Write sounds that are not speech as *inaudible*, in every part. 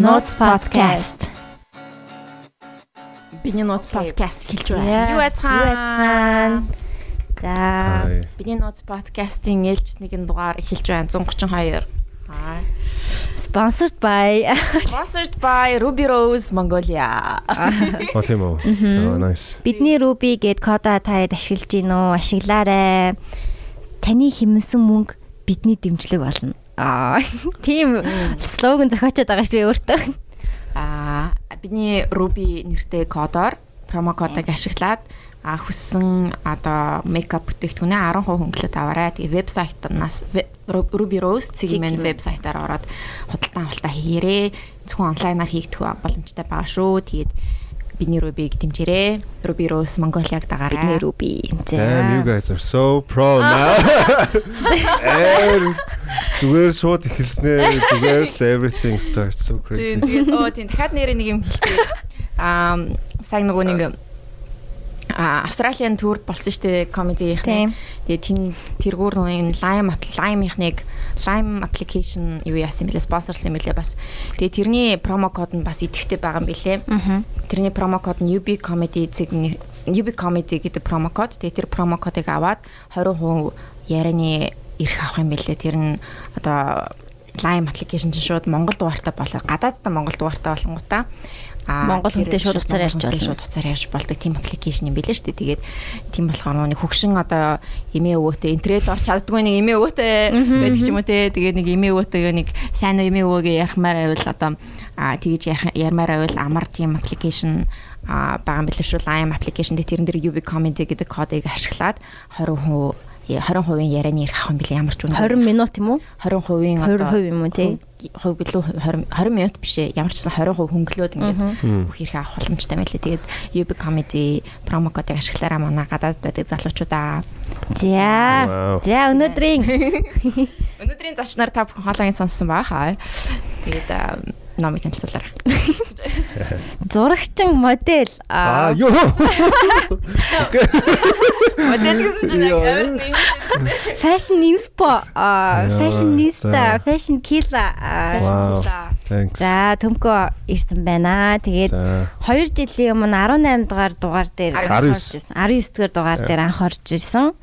Notes podcast. Биний Notes podcast хэлж байна. Юу яцхан? За. Биний Notes podcast-ийн ээлж нэгэн дугаар эхэлж байна. 132. Аа. sponsored by Sponsored by Ruby Rose Mongolia. Оо тийм үү. Nice. бидний Ruby гээд кода таад ашиглаж гин үү? Ашиглаарэ. Таны хэмнсэн мөнгө бидний дэмжлэг болно. Аа, тийм слоган зохиочод байгаа шүү би өөртөө. Аа, бидний Ruby нэртэй кодоор промо кодыг ашиглаад а хүссэн одоо мейкап бүтээгдэхүүнээ 10% хөнгөлөлт аваарай. Тэгээ вебсайтнаас ве- Ru- Ruby Rose цэгийн Цэг. вебсайтаар ороод худалдан авалтаа хийгээрэй. Зөвхөн онлайнаар хийгдэх боломжтой байгаа шүү. Тэгээд бидний Ruby-г дэмжээрэй. Ruby Rose Mongolia-г дагаарай. Бидний Ruby. Damn you guys are so pro *laughs* now. Ээр зүгээр шууд эхэлснээр зүгээр л everything starts so crazy. Тийм оо тийм дахиад нэрээ нэг юм хэлчихье. Аа сайн нөгөө нэг Австралийн тур болсон штэ комедиийнх нь. Тэгээд тэн тэргүүр нөгөө Lime Lime-ихныг Lime application юу яасан бэлээ спонсорлсан юм бэлээ бас. Тэгээд тэрний промо код нь бас идэвхтэй байгаа юм бэлээ. Тэрний промо код нь UB comedy зэг UB comedy гэдэг промо код. Тэгээд тэр промо кодыг аваад 20% ярианы ирэх авах юм бэлээ. Тэр нь одоо Lime application чинь шууд Монгол дугаартай болоо. Гадаадтай Монгол дугаартай болонгуудаа Монгол хүнтэй шууд шууд уцаар Монгол ярьж болно. Шууд уцаар ярьж болдог тийм аппликейшн юм билээ шүү дээ. Тэгээд тийм болохоор нэг хөгшин одоо эмээ өвөөтэй интернет орч чаддгүй нэг эмээ өвөөтэй байдаг ч юм уу те. Тэгээд нэг эмээ өвөөтэйгээ нэг сайн эмээ өвөөгээ ярихмаар байвал одоо тэгж ярмаар байвал амар тийм аппликейшн а билээ шүү. Lime application дээр тэрэн дээр UV comedy гэдэг кодыг ашиглаад 20% 20% ярианы ирэх авах юм билээ ямар ч үнэ 20 минут юм уу? 20% 20% юм уу те? хувь билүү 20 20 минут биш ээ ямар ч гэсэн 20% хөнгөлөөд ингээд бүх хэрэг авах боломжтой байлээ. Тэгээд UB comedy промо кодыг ашиглаараа манай гадаад байдаг залуучуудаа За. За, өнөөдрийн *laughs* өнөөдрийн зочноор та бүхэн хоолойн сонссон баа хаа. Тэгээд номыг танилцуулаарай. *laughs* зурагчин модель Аа ёо. Модель гэсэн чинь яг амар нэг fashion inspo fashionista fashion killer аа. Wow. Thanks. За төмкөө ирсэн байна. Тэгээд За. 2 жилийн өмнө 18 дугаар дугаар дээр 19. анх орж ирсэн. 19 дугаар дугаар дээр анх орж ирсэн.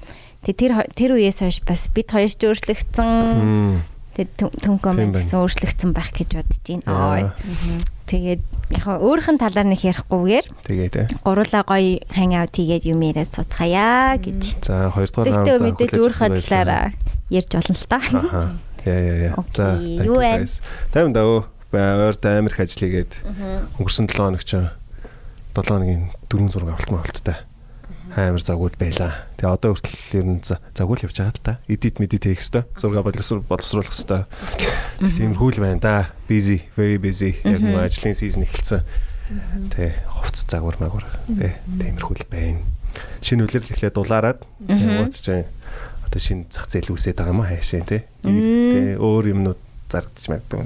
Тэгээд тэр тэр үеэс хойш бас бид хоёр ч өөрчлөгдсөн. Тэгээд маань байна. гэсэн өөрчлөгдсөн байх гэж бодож байна. Тэгээд яг хаа өөрхөн талаар нэг ярихгүйгээр Тэгээ тэ. гурлаа гоё хань аут хийгээд юм яриад суцгаая гэж. За хоёрдугаар раунд мэдээж өөрхөн талаараа ярьж болно л та. Аха. Яа яа яа. За. Юу вэ? Тайван даа. Ойрт амир их ажил хийгээд өнгөрсөн 7 хоног ч 7 хоногийн 4 зураг авалтмаа болттой. Амар загвал байла. Тэгээ одоо хүртэл ер нь за- загвал явж байгаа л та. Эдит медит хийх хэвээр. Зурга боловсруул боловсруулах хэвээр. Тиймэрхүү л байна да. Busy, very busy. Яг нэг ажлын сизон эхэлсэн. Тэ хувц загвар магвар. Тэ тиймэрхүү л байна. Шинэ үлрэл эхлээд дулаарад. Ууц чинь одоо шинэ зах зээл үсээд байгаа юм аа хайшаа тэ. Тэ өөр юмнууд зарагдчих магадгүй.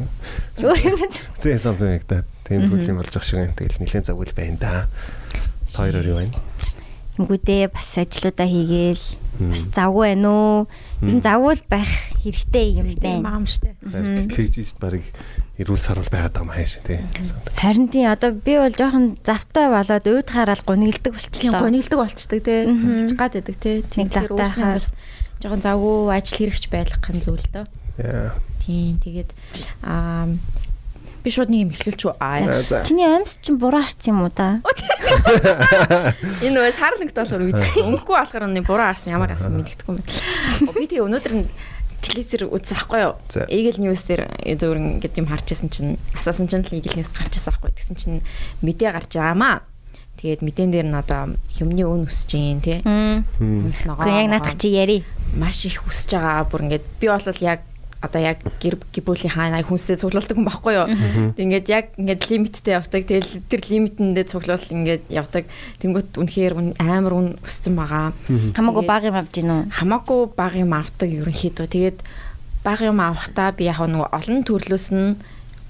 Өөр юм Тэ something like that. Тиймэрхүү юм болж ах шиг юм. Тэгэл нэлээд загвал байна да. Та хоёроо юу байна? Тэнгүүдээ бас ажлуудаа хийгээл бас завгүй байна уу? Ер нь завгүй байх хэрэгтэй юм байна. маам штэ. Тэгж ийж барыг эрүүл сарвал байгаад байгаа юм хайшаа тэ. Харин тийм одоо би бол жоохон завтай болоод ууд хараад гунигддаг Тийм болчихлоо. гонигддаг болчдөг те. Хэлж гад байдаг завтай өөрснөө хаа. бас жоохон завгүй ажил хэрэгч байх гэн зүйл дөө. Яа. Тийм тэгээд аа би шууд нэг юм эхлүүлч үү аа. Чиний амьс чинь буруу харсан юм уу да? *laughs* Энэ нөө сар нэгт болохоор мэдхгүй. Өнгөхгүй болохоор нэг буруу харсан ямар харсан мэддэхгүй юм. Би тэгээ өнөөдөр нь телевизэр үзсэн байхгүй юу? Eagle News дээр зөвөр ингээд юм харж байсан чинь асаасан чинь л Eagle News гарч ирсэн байхгүй. Тэгсэн чинь мэдээ гарч байгаамаа. Тэгээд мэдэн дээр нь одоо юмны өн өсөж гин тий. Хүнс ногоо. Гэхдээ яг наадах чи яри. маш их өсөж байгаа. Бүр ингээд би бол яг одоо яг гэр гибүүлийн хаана хүнсээ цуглуулдаг хүн байхгүй юу. Ингээд яг ингээд лимиттэй явдаг. Тэгэл тэр лимитэндээ цуглуул ингээд явдаг. Тэнгүүт үнэхээр үн- амар үн өссөн байгаа. Хамаагүй баг юм авч гин үү? хамаагүй баг юм авдаг ерөнхийдөө. Тэгээд баг юм авахдаа би яг нөгөө олон төрлөөс нь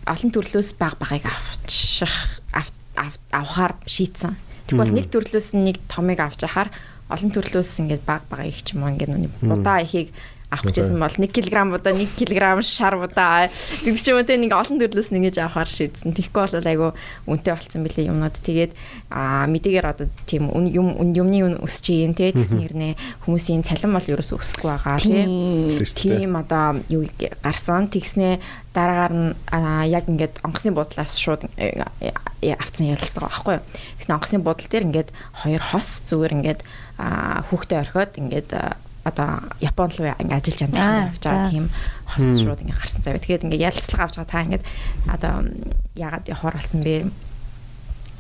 олон төрлөөс баг багыг авчих ав- ав- авахаар шийдсэн. Тэгвэл нэг төрлөөс нь нэг томыг авч яхаар олон төрлөөс ингээд баг багыг ч юм уу ингээд нүг будаа ихийг авах гэжсэн бол 1 кг удаа 1 кг шар удаа тэгдэг ч юм уу те нэг олон төрлөөс нэгэж авахар шийдсэн. Тэгэхгүй бол айгу үнэтэй болцсон билээ юмнууд. Тэгээд аа мэдээгээр одоо тийм юм юмны үн өсч юм те тэгсэн хэрнээ хүмүүсийн цалин бол ерөөсөө өсөхгүй байгаа те. Тийм одоо юу гарсан тэгснээ дараагаар нь яг ингээд онгоцны буудлаас шууд э, э, авцсан ярилцлага байхгүй юу. Тэгснэ онгоцны буудлын дээр ингээд хоёр хос зүгээр ингээд хүүхдээ орхиод ингээд одоо Японд руу ингээ ажиллаж амжих явж байгаа тийм хос шууд ингээ гарсан цаа. Тэгэхээр ингээ ярилцлага авч байгаа та ингээ одоо ягаад хор болсон бэ?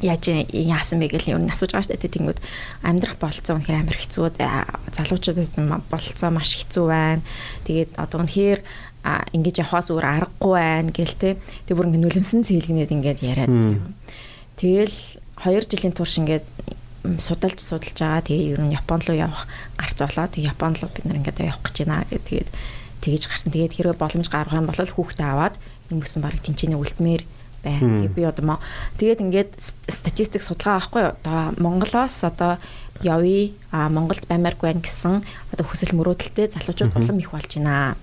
яаж яасан бэ гэж юу асууж байгаа шүү дээ. Тэнгүүд амьдрах болцоо үнэхээр амар хэцүү. Залуучуудад болцоо маш хэцүү байна. Тэгээд одоо үнэхээр ингэж явахаас өөр аргагүй байна гэл те. Тэг бүр ингээ нүлэмсэн цэлгнээд ингээд яриад тийм. Тэгэл 2 жилийн турш ингээд судалж судалж байгаа. Тэгээ ер нь Японд руу явах гарц олоо. Тэгээ Японд руу бид нар ингээд явах гэж байна гэдэг. Тэгээд тэгэж гарсан. Тэгээд хэрвээ боломж гаргах юм бол хүүхдээ аваад юм өсөн баг тэнцэнэ үлдмээр байна. Тэгээ би одоо тэгээд ингээд статистик судалгаа авахгүй юу? Одоо Монголоос одоо явъя а Монголд баймааргүй байна гэсэн одоо хүсэл мөрөөдөлтэй залуучууд улам их болж байна.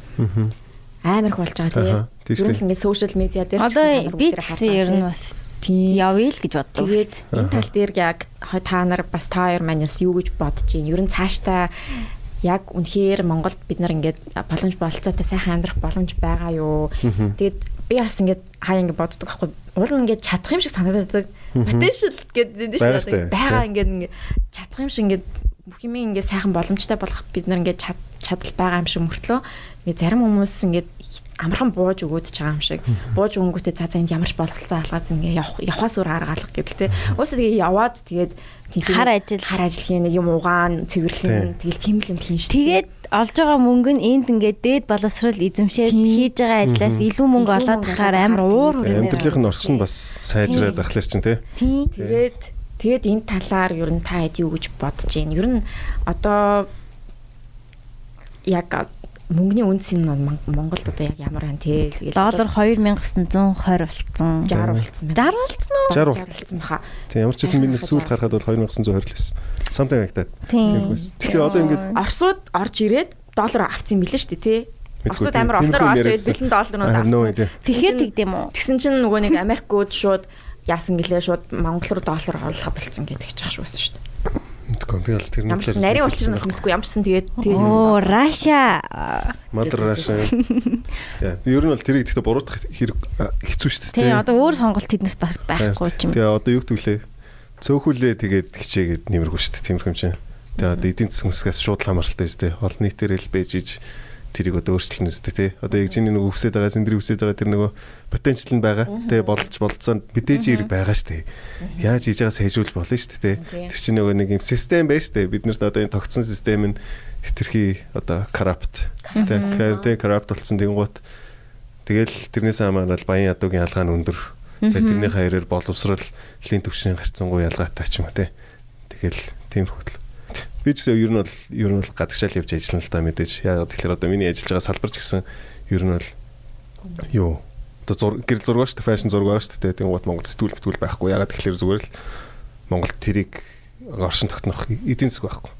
Амар их болж байгаа тийм. Ер нь ингээд сошиал медиа дээр одоо би гэсэн ер нь бас явъя л гэж боддог. Тэгээд энэ тал дээр яг та нар бас та хоёр маань бас юу гэж бодож байна? Ер нь цаашдаа яг үнэхээр Монголд бид нар ингээд боломж болцоотой сайхан амьдрах боломж байгаа юу? Тэгээд би бас ингээд хаа ингээд боддог байхгүй. Уул ингээд чадах юм шиг санагдаад potential гэдэг шүү дээ. Бага ингээд чадах юм шиг ингээд бүх юм ингээд сайхан боломжтой болох бид нар ингээд чадал байгаа юм шиг мөртлөө ингээд зарим хүмүүс ингээд амархан бууж өгөөд ч байгаа юм шиг. Бууж өгөнгөтэй за за энд ямарч болголцоо алгаад ингээ явах явахаас өөр арга алах гэвэл те. Уусаа тэгээ яваад тэгээд хар ажил. хар ажил хийн нэг юм угаан цэвэрлэн тэгэл тийм л юм хийн шүү тэгээд олж байгаа мөнгө нь энд ингээд дээд боловсрол эзэмшээд хийж байгаа ажлаас илүү мөнгө олоод тахаар амар уур хүрээ амьдралын орчин бас сайжраад ахлаар чинь те. Тэгээд тэгээд энэ талаар ер нь та хэд юу гэж бодож байна? Ер нь одоо яг мөнгөний үнц нь Монголд одоо яг ямар байна те? Тэгэл доллар 2920 болцсон. 60 болцсон байна 60 болцсон уу? 60 болцсон баха. Тийм ямар ч байсан миний сүүлд харахад бол 2920 л байсан something like that. Тийм тэгэхээр одоо ингээд Оросууд орж ирээд доллар авцсан билээ шүү дээ те Оросууд амар олдор орж ирээд бэлэн долларууд авцсан. тэгэхээр тэгдэм үү? Тэгсэн чинь нөгөө нэг Америкууд шууд яасан гэлээ шууд Монгол руу доллар оруулах болцсон гэдэг ч ааш байсан шүү дээ Мэдгүй би бол тэрний талаар нарийн улчир нь мэдгүй ямарсан тэгээд тэгээд оо Раша Мадр Раша яа ер нь бол тэрийг гэхдээ буруутгах хэрэг хэцүү шүү дээ. Тийм одоо өөр сонголт тэднээс бас байхгүй ч юм. Тэгээ одоо юу гэвэл цөөхүлээ тэгээд хичээгээд нэмэргүй шүү дээ. Тиймэрхүү юм чинь. Тэгээ одоо эдийн засгийн хэсгээс шууд хамааралтай шүү дээ. Олон нийтээр л бэж иж тэрийг одоо өөрчлөн үстэй тий. Одоо яг чиний нөгөө үсээд байгаа, сэндрийн үсээд байгаа тэр нөгөө потенциал нь байгаа. Тэгээ болж болцсон мэдээж хэрэг байгаа дээ. Яаж хийж байгаа сайжруулж болно дээ тий. Тэр чинь нөгөө нэг юм систем шүү дээ. Бид нарт одоо энэ тогтсон систем нь хэтэрхий одоо corrupt тий. corrupt болсон тэнгуут тэгэл тэрнээс хамаарал баян ядуугийн ялгаа нь өндөр. Тэгээ тэрний хаяраар боловсролын төвшин гарцсангуй ялгаатай ч юм уу тий. Тэгэл тиймэрхүү Би ч гэсэн ер нь бол ер нь бол гадагшаал явж ажиллана л да мэдээж. Яг тэгэхээр одоо миний ажиллаж байгаа салбар ч гэсэн ер нь бол юу одоо зур гэрэл зураг шүү дээ, фэшн зураг байгаа шүү дээ. Тэнгуут Монгол сэтгүүл битгүүл байхгүй. Яг тэгэхээр зүгээр л Монгол тэрийг оршин тогтнох эдийн засаг байхгүй.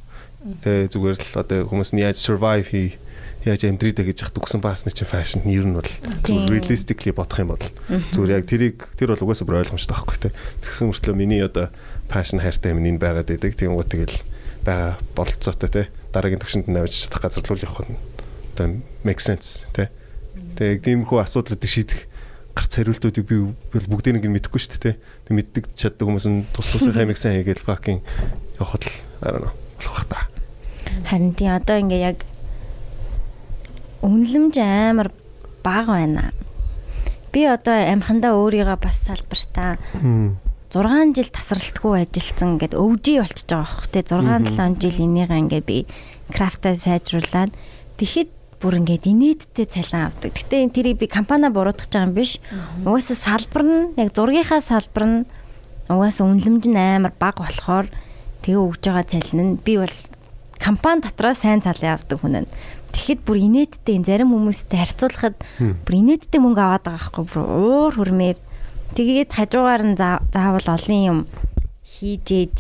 Тэ зүгээр л одоо хүмүүс нь яаж survive хий яаж амьдрий дэ гэж яхад үгсэн баасны чинь фэшн ер нь бол зүгээр realistically бодох юм бол зүгээр яг тэрийг тэр бол угаасаа бүр ойлгомжтой байхгүй те. Тэгсэн мөртлөө миний одоо фэшн хайртай юм энэ байгаад байдаг. Гоо тэгэл байгаа бололцоотой те. Дараагийн төвшөнд навж чадах газар руу явах нь одоо make sense те. Тэгээ яг тиймэрхүү асуудлуудыг шийдэх гарц хариултуудыг би бүгдийг нь мэдэхгүй шүү дээ те. Мэддэг чаддаг хүмүүс нь тус тусынхаа *laughs* миксэн хийгээл fucking явахад л арай болох бах та. Харин тий одоо ингээ яг үнэлэмж амар бага байна. Би одоо амхандаа өөрийгөө бас салбартаа 6 жил тасралтгүй ажилласан ингээд өвжи болчихж байгаа бох те 6 7 жил энийгээ ингээд би крафта сайжруулад тэгэхэд бүр ингээд инээдтэй цалин авдаг. Гэтэ энэ тэрийг би компани буруутгах байгаа юм биш. Угаасаа салбар нь яг зургийнхаа салбар нь угаасаа үнэлэмж нь амар бага болохоор тэгээ өгж байгаа цалин нь би бол компани дотроо сайн цалин авдаг хүн нь. Тэгэхэд бүр инээдтэй энэ зарим хүмүүстэй харьцуулахад бүр инээдтэй мөнгө аваад байгаа байхгүй бүр уур хүрмээр Тэгээд хажуугаар нь заавал олон юм хийж ээж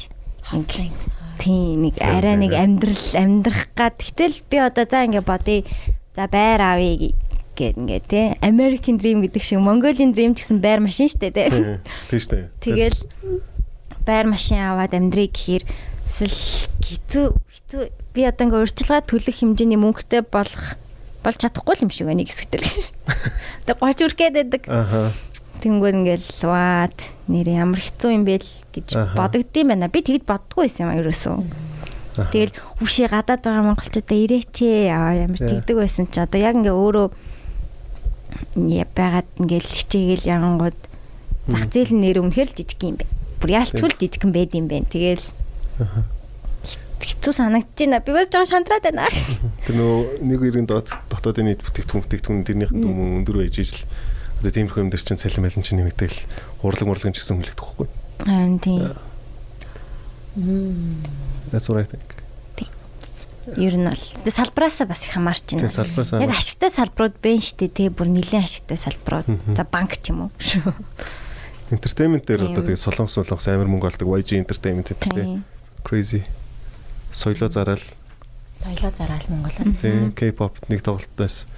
тийм нэг арай нэг амьдрал амьдрах гад. Гэтэл би одоо за ингэ бодъё. За байр авъя гэд ингээ тий American Dream гэдэг шиг Mongolian Dream гэсэн байр машин штэ тий. Тийм штэ. *laughs* Тэгэл байр машин аваад амьдрий гэхээр эсвэл хэцүү хэцүү би одоо ингээ урьдчилгаа төлөх хэмжээний мөнгөтэй болох болж чадахгүй юм шиг байна нэг хэсэгтэл. *laughs* Тэг 30 үргээд байдаг. Аха. Тэнгүүд ингээл ваад нэр ямар хэцүү юм бэ л гэж бодогдсон байна. Би тэгж боддгоо байсан юм ерөөсөө. Тэгэл үшээ гадаад байгаа монголчуудаа ирээч ээ ямар тэгдэг байсан чи одоо яг ингээ өөрөө байгаад ингээл хичээгээл янгууд зах зээл нэр үнэхээр л жижиг юм бэ. Бүр яалтчгүй л жижиг юм байд юм бэ. Тэгэл хэцүү санагдаж байна. Би бас жоохон шантраад байна. Тэр нөгөө нэг иргэн дот дотоодын нийт бүтээгдэхүүн бүтээгдэхүүн тэрнийх нь дүн өндөр байж ижил. Одоо тиймэрхүү юм дээр чинь цалин байлын чинь нэмэгдээл урлаг мурлаг ч гэсэн хүлэгдэх байхгүй. Харин тийм. That's what I think. Ер нь бол салбараасаа бас их хамаарч байна. Салбараасаа. Яг ашигтай салбарууд байна шүү дээ. Тэ бүр нэлээд ашигтай салбарууд. За банк ч юм уу. Entertainment дээр одоо тэгээ солонгос солонгос амар мөнгө олдог YG Entertainment гэдэг тийм. Crazy. Соёлоо зараал. Соёлоо зараал мөнгө олоо. Тийм. K-pop нэг тоглолтоос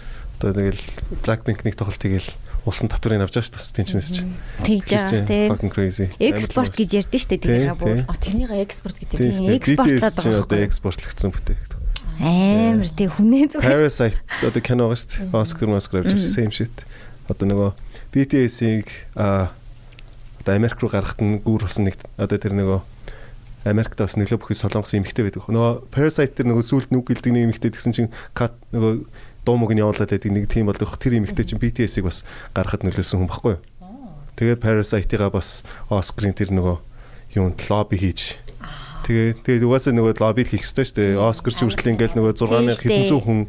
одоо тэгэл Blackpink нэг тоглолт тэгэл улсын татварыг авч байгаа шүү дээ. Тинчнээс чи. Тэгж байгаа тийм. Fucking crazy. Экспорт гэж ярьдэн шүү дээ тэрийг бүр. А тэрнийг экспорт гэдэг юм. Экспортлаад байгаа. Одоо экспортлогдсон бүтээгдэхүүн. Амар тэг хүнээ зүгээр. Parasite одоо кино шүү дээ. Oscar Oscar авч same shit. Одоо нөгөө BTS-ийг а одоо Америк руу гарахт нь гүр болсон нэг одоо тэр нөгөө Америкт бас нөлөө бүхий солонгос эмэгтэй байдаг. Нөгөө Parasite тэр нөгөө сүулт нүг гэлдэг нэг эмэгтэй гэсэн чинь кат нөгөө дуу мөг нь явуулаад байдаг нэг тийм болдог. Тэр эмэгтэй чинь BTS-ийг бас гаргахад нөлөөсөн хүн баггүй юу? Тэгээд Parasite-га бас Oscar-ын тэр нөгөө юунд лобби хийж Тэгээ тэгээд угаасаа нөгөө лобби хийх хэрэгтэй шүү дээ. Оскар ч хүртэл ингээл нөгөө 6000 хэдэн зуун хүн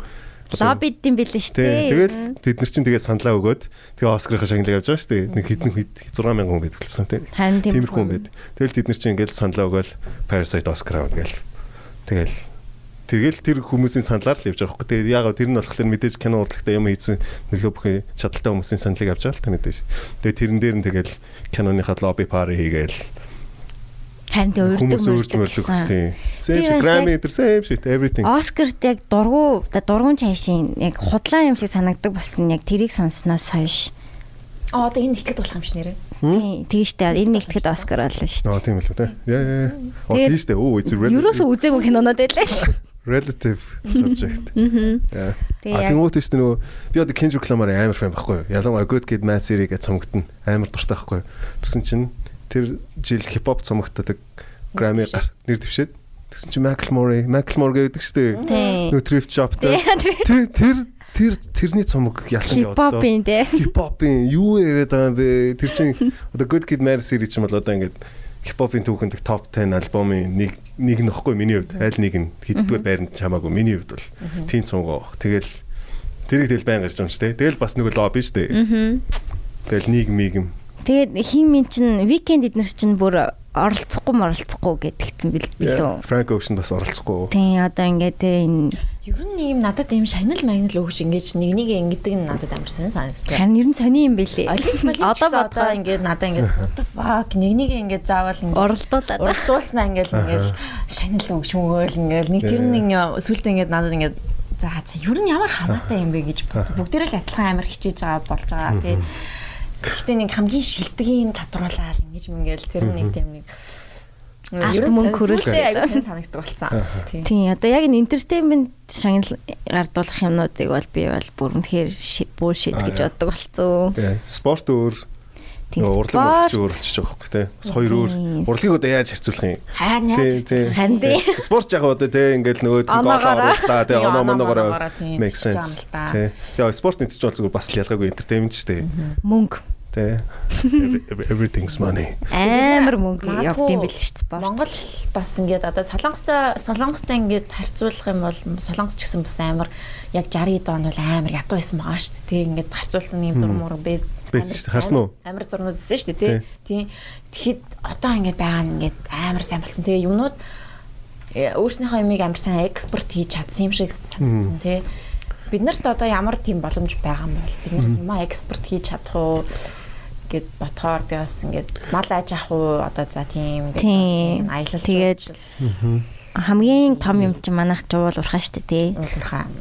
лоббид юм билээ шүү дээ. Тэгэл тэд нар чинь тэгээд саналаа өгөөд тэгээ Оскарын шагналыг явж байгаа шүү дээ. Нэг хэдэн хэд 6000 хүн байдаг гэсэн тийм. Тиймэрхүү хүн байд. Тэгэл тэд нар чинь ингээл саналаа өгөөл Parasite Oscar авна гээл. Тэгэл Тэгэл тэр хүмүүсийн саналаар л явж байгаа хөөхгүй. Тэгээд яагаад тэр нь болохоор мэдээж кино урлагтаа юм хийсэн нөлөө бүхий чадaltaй хүмүүсийн саналыг авч байгаа л та мэдээж. Тэгээд тэрэн дээр нь тэгэл киноныхаа лобби пари хийгээл Харин тэ урддаг мөрдөг тийм. Same Grammy тэр same shit everything. Оскарт яг дургу дургуун цаашийн яг худлаа юм шиг санагдаг болсон яг тэрийг сонссноос хойш. Аа одоо энэ итгэд болох юм ш нэрээ. Тийм штэ энэ итгэд Оскар болно штэ. Аа тийм л үү те. Яа яа. Оо тийм штэ. Оо it's relative. Ерөөсөө үзээгүй кинонод байлаа. Relative subject. Аа. Тэнгуут штэ нөгөө би одоо Kendrick Lamar амар фэн байхгүй юу? Ялангуяа Good Kid Mad City гэж цомогдно. Амар дуртай байхгүй юу? Тэсэн чинь тэр жил хипхоп цомогтдаг Grammy нэр дэвшээд тэгсэн чинь Macklemore Macklemore гэдэг шүү дээ. Нөө Thrift Shop тэр тэр тэр тэрний цомог ялсан яваад тоо. Те. Хипхопын юу яриад байгаа юм бэ? Тэр чинь *laughs* одоо Good Kid Mad City ч юм бол одоо ингээд хипхопын түүхэнд топ 10 альбомын нэг нэг нөхгүй миний хувьд. Аль нэг нь? Хэддгээр байранд чамаагүй миний хувьд бол. Тийм цомгоо. Тэгэл тэрийг тэгэл байн гарч юм шүү дээ. Тэгэл бас нэг лобби шүү дээ. Тэгэл нийгмийг юм. Тэгээд хин min чин викенд эднэр чин бүр оролцохгүй моролцохгүй гэдгийгсэн бил билүү. Frank Ocean бас оролцохгүй. Тийм одоо ингээд энэ ер нь ийм надад ийм шанал магнал өгч ингэж нэг нэг ингэдэг нь надад амар сонь санагдав. Харин ер нь сони юм бэлээ. *laughs* Одоо бодоо ингээд надад ингээд what the fuck нэг нэг ингээд заавал ингээд оролдуулаад оролдуулснаа ингээд ингээд шанал өгч мөгөөл ингээд нэг тэр нэг сүултээ ингээд надад ингээд за ер нь ямар хамаатай юм бэ гэж бүгдээрээ л адилхан амар хичээж байгаа болж байгаа. Тэгээд Гэхдээ нэг хамгийн шилдгийн татруулаад ингэж мингээл тэр нэг тийм нэг алт мөнгө хөрөлтэй хэн санагддаг болсон. Тийм. Одоо яг энэ entertainment шагнал гардуулах юмнуудыг бол би бол бүр үнэхээр bullshit гэж боддог болцсон. Спорт өөр урлаг мөрч өөрчлөж байгаа хөөх тий. Бас хоёр өөр урлагийг одоо яаж харьцуулах юм? Харин тий. Спорт яг одоо тий ингээл нөгөө гол оруулаа тий оноо моноогоор make sense. Тий. Тэгээ спорт нэгч бол зүгээр бас л ялгаагүй entertainment шүү дээ. Мөнгө Тэ. Everything's money. Амар мөнгө явдсан байл шүү дээ. Монгол бас ингээд одоо солонгостой солонгостой ингээд харьцуулах юм бол солонгос ч гэсэн бас амар яг 60 он бол амар ядуу байсан байгаа шүү дээ. Тэг ингээд харьцуулсан юм зурм мурм бэ. Байсан шүү дээ. Харсан уу? Амар зурнууд байсан шүү дээ. Тийм. Тэгэхэд одоо ингээд байгаа нь ингээд амар сайн болсон. Тэгээ юмнууд э, өөрснийхөө юмыг амар сайн экспорт хийж чадсан юм шиг санагдсан тий. Бид нарт одоо ямар тийм боломж байгаа юм бол бид нар юмаа экспорт хийж чадах уу? гэд ботхоор би бас ингээд мал аж ах уу одоо за тийм ингээд аялал тэгээд хамгийн том юм чи манайх жуул урхаа штэ тий. Уулуурхаа.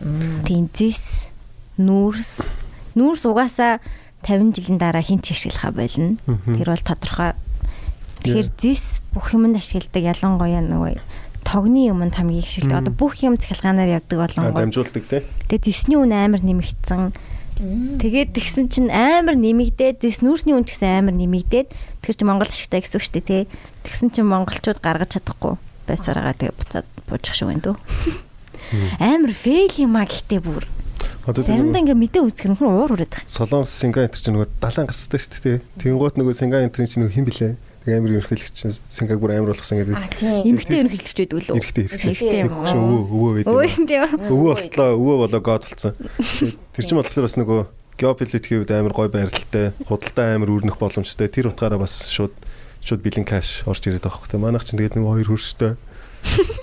Тинзис, нүүрс. Нүүрс угаасаа 50 жилийн дараа хинт ашиглахаа болно. Тэр бол тодорхой. Тэгэхээр зис бүх юмд ашигладаг ялангуяа нөгөө тогны юмд хамгийн их ашигладаг. Одоо бүх юм цахилгаанаар явдаг болонгоо. дамжуулдаг те. Тэгээ зисний үн амар нэмэгдсэн. Тэгээд тэгсэн чинь амар нэмэгдээд зис нүүрсний үн ч гэсэн амар нэмэгдээд тэр чинь Монгол ашигтай гэсэн үг шүү дээ тий. Тэгсэн чинь монголчууд гаргаж чадахгүй байсараа тэгээ буцаад буучих шиг байна дөө. Амар фейл юм а гэхдээ бүр. Одоо Заримдаа ингээ мэдээ үзэх нь уур хүрээд байгаа. Солонгос Сингапур энэ чинь нөгөө далайн гарцтай шүү дээ. Тэнгуут нөгөө Сингапур энэ чинь нөгөө хин блэ? Тэг амар ерөнхийлөгч чинь Сингапур амар болгосон гэдэг. А тийм. Эмэгтэй ерөнхийлөгч байдаг лөө. Юм Хөшөө уу? өвөө өвөө байдаг. Өө тийм. Өвөө болтлоо өвөө болоо гоод болцсон. Тэр чинь болохоор бас нөгөө геополитикийн үед амар гой байралтай, худалдаа амар үүрнэх боломжтой. Тэр утгаараа бас шууд шууд бэлэн каш орж ирээд байгаа хөөхтэй. Манайх чинь тэгээд нөгөө хоёр хөрштэй.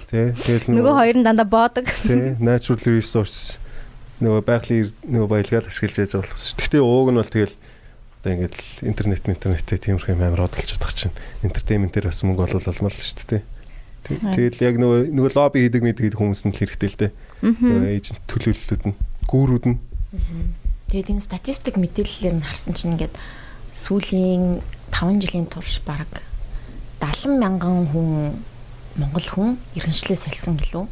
Тэ тэгэл Нөгөө хоёр нь дандаа боодог. Тэ natural resource нөгөө байгалийн нөгөө баялгаал ашиглаж яж болох шүү. Гэхдээ ууг нь бол тэгэл одоо ингээд интернет интернеттэй тиймэрхүү юм амар одолж чадах чинь entertainment-ээр бас мөнгө олвол олмор л шүү дээ. Тэг- Тэгэл яг нөгөө нөгөө лобби хийдэг мэдэг хүмүүс нь л хэрэгтэй л дээ. Нөгөө эйжент төлөөллүүд нь гүүрүүд нь Тэгээд энэ статистик мэдээллээр нь харсан чинь ингээд сүүлийн 5 жилийн турш баг 70 мянган хүн Монгол хүн иргэншлээ сольсон гэлөө.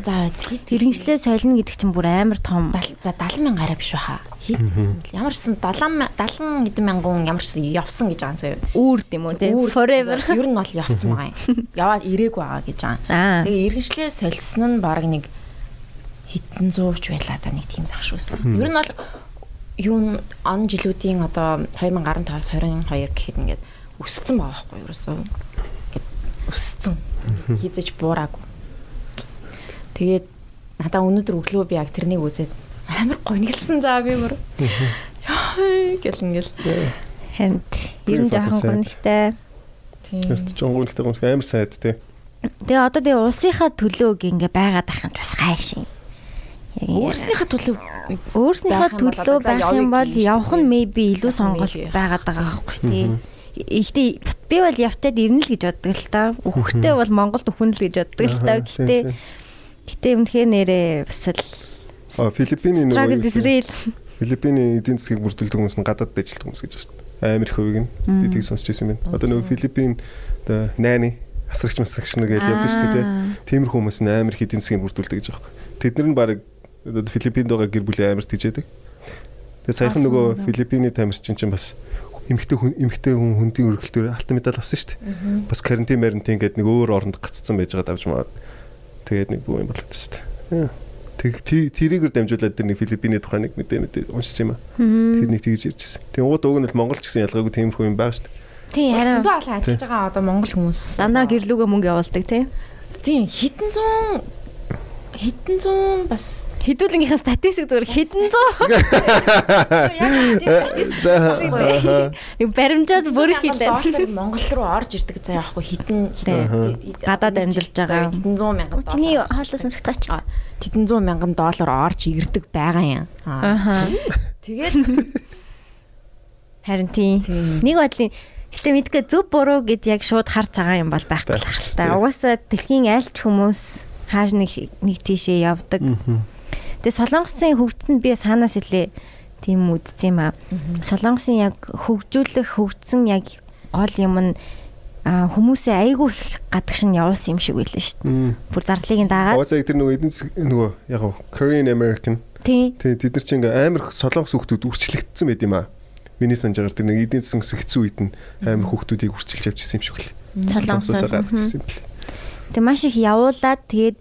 За хэд Иргэншлээ солино гэдэг чинь бүр амар том. За 70 мянга арай биш баха. Хэд байсан бэл. Ямар ч сан 70 70 хэдэн мянган хүн ямар ч сан явсан гэж байгаа юм заяа. Үүр тийм үү те. Forever. Ер нь бол явцсан байгаа юм. *laughs* Яваад ирээгүй байгаа гэж байгаа. Аа. Тэгээ иргэншлээ солисон нь баг нэг хитэн зууч байлаа да нэг тийм байх шүүсэн. Ер нь бол юу н- он жилүүдийн одоо 2015-аас 22 гэхэд ингээд өссөн байгаа байхгүй юу ерөөсөө. Өссөн. Хизэж буураагүй. Тэгээд надаа өнөөдөр өглөө би яг тэрнийг үзээд амар гонглсон заа би мөр. Яа гэл ингээл. Харин ер нь жоохон гонхтой. Тийм. Эрт ч онгойлтой гомс амар сайд те. Тэгээ одоо тэгээ улсынхаа төлөөг ингээ байгаад ахын ч бас гайшин. Өөрснийхээ юм төлөө одоо за байх юм бол явах нь maybe илүү нь сонголт байгаад байгаа байхгүй тий. Ихтэй би бол явчаад ирнэ л гэж боддог л та. Үхтэй бол Монголд өхөн л гэж боддог л та. Гэхдээ гэхдээ үнэхээр нэрээ бас л Филиппиний нөгөө. Филиппиний эдийн засгийг бүрдүүлдэг хүмүүс нь гадаад ажилтдаг хүмүүс гэж байна шүү дээ. Амар их хувийг нь би тийг сонсч байсан байна. Одоо нөгөө Филиппин одоо найны асрагч масрагч нэг гэж явдаг шүү дээ. Тиймэрхүү хүмүүс нь амар их эдийн засгийг бүрдүүлдэг гэж байгаа юм. Тэд нар нь баг Филиппинд байгаа гэр бүлийн амар тийжээдэг. Тэгээ саяхан нөгөө Филиппиний тамирчин чинь бас эмэгтэй хүн эмэгтэй хүн хөндийн өргөлтөөр алтан медаль авсан шүү дээ. Бас карантин марантин гэдэг нэг өөр оронд гаццсан байж байгаа давж маад. Тэгээд нэг бүх юм болоод шүү дээ. Тэг тэрийгээр дамжуулаад тэр нэг Филиппиний тухай нэг мэдээ мэдээ уншсан юм аа. Тэр нэг тэгж ярьжсэн. Тэгээ ууд уг нь л Монгол ч гэсэн ялгаагүй тиймэрхүү юм байгаа шүү дээ. Тийм харин зөндөө олон ажиллаж байгаа одоо монгол хүмүүс дандаа гэрлүүгээ мөнгө явуулдаг тий. тийм хитэн зуун хитэн зуун бас Хэдүүлгийнхаа статистик зүгээр хэдэн зуун яг баримжаад бүр хийлээ. Монгол руу орж ирдэг заа яахгүй хитэн Гадаад амьдарч байгаа. хитэн 100 мянган Чиний доллар хоолой сонсогд гач. хитэн 100 мянган доллар орж ирдэг байгаа юм. Тэгээд *laughs* Харин тийм. Нэг бодлын гэтээ мэдгүй зөв буруу гэж яг шууд хар цагаан юм бол байхгүй Байх л шүү та. дээ. Угаасаа дэлхийн айлч хүмүүс хааш нэг нэг тийшээ явдаг. Тэгээ солонгосын хөгжсөнд би санаас илээ тийм үздсэн юм аа. Солонгосын яг хөгжүүлэх хөгжсөн яг гол юм нь а хүмүүсээ айгүй их гадагш нь явуулсан юм шиг байлаа шүү дээ. Бүр зардлыг нь дагаад. Уусаа тэр нөгөө засаг- нөгөө яг Korean American тий тэд нар чинь ингээ амар их солонгос хүүхдүүд үрчлэгдсэн байт юм аа. Миний санджаар тэр нэг эдийн засгийн хэцүү үед нь амар хүүхдүүдийг үрчилж явчихсан юм шиг л. Солонгосоос. гарч ирсэн юм бэл. Тэг маш их явуулаад тэгээд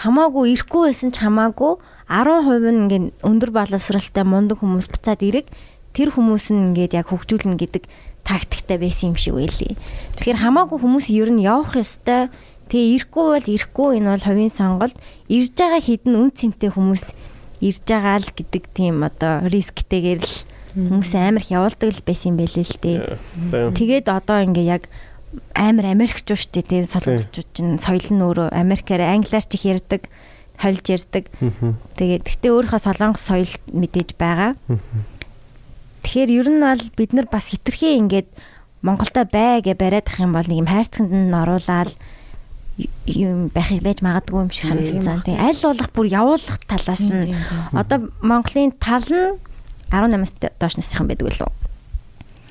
хамаагүй ирэхгүй байсан ч хамаагүй 10% нь ингээд өндөр боловсралтай мундаг хүмүүс буцаад ирэг тэр хүмүүс нь ингээд яг хөгжүүлнэ гэдэг тактиктай байсан юм шиг байлээ. Тэгэхээр хамаагүй хүмүүс ер нь явах ёстой. Тэгээ ирэхгүй бол ирэхгүй энэ бол хувийн сонголт. Ирж байгаа хідэн үн цэнтэй хүмүүс ирж байгаа л гэдэг тийм одоо рисктэйгээр л хүмүүс амар их явуулдаг л байсан юм байлээ л дээ. Тэгээд одоо ингээ яг амар Америкчуу штэ тийм солонгосчууд чинь соёл нь өөрөө Америкаар англиар ч их ярьдаг, хольж ярьдаг. Тэгээд гэтээ өөрийнхөө солонгос соёл мэдээж байгаа. Тэгэхээр ер нь бол бид нар бас хитрхээ ингээд Монголда бай гэж бариад ах юм бол нэг юм хайрцагт нь оруулаад юм байхыг байж магадгүй юм шиг санагдсан. Тийм аль болох бүр явуулах талаас нь одоо Монголын тал нь 18-аас доош насныхан байдаг лөө.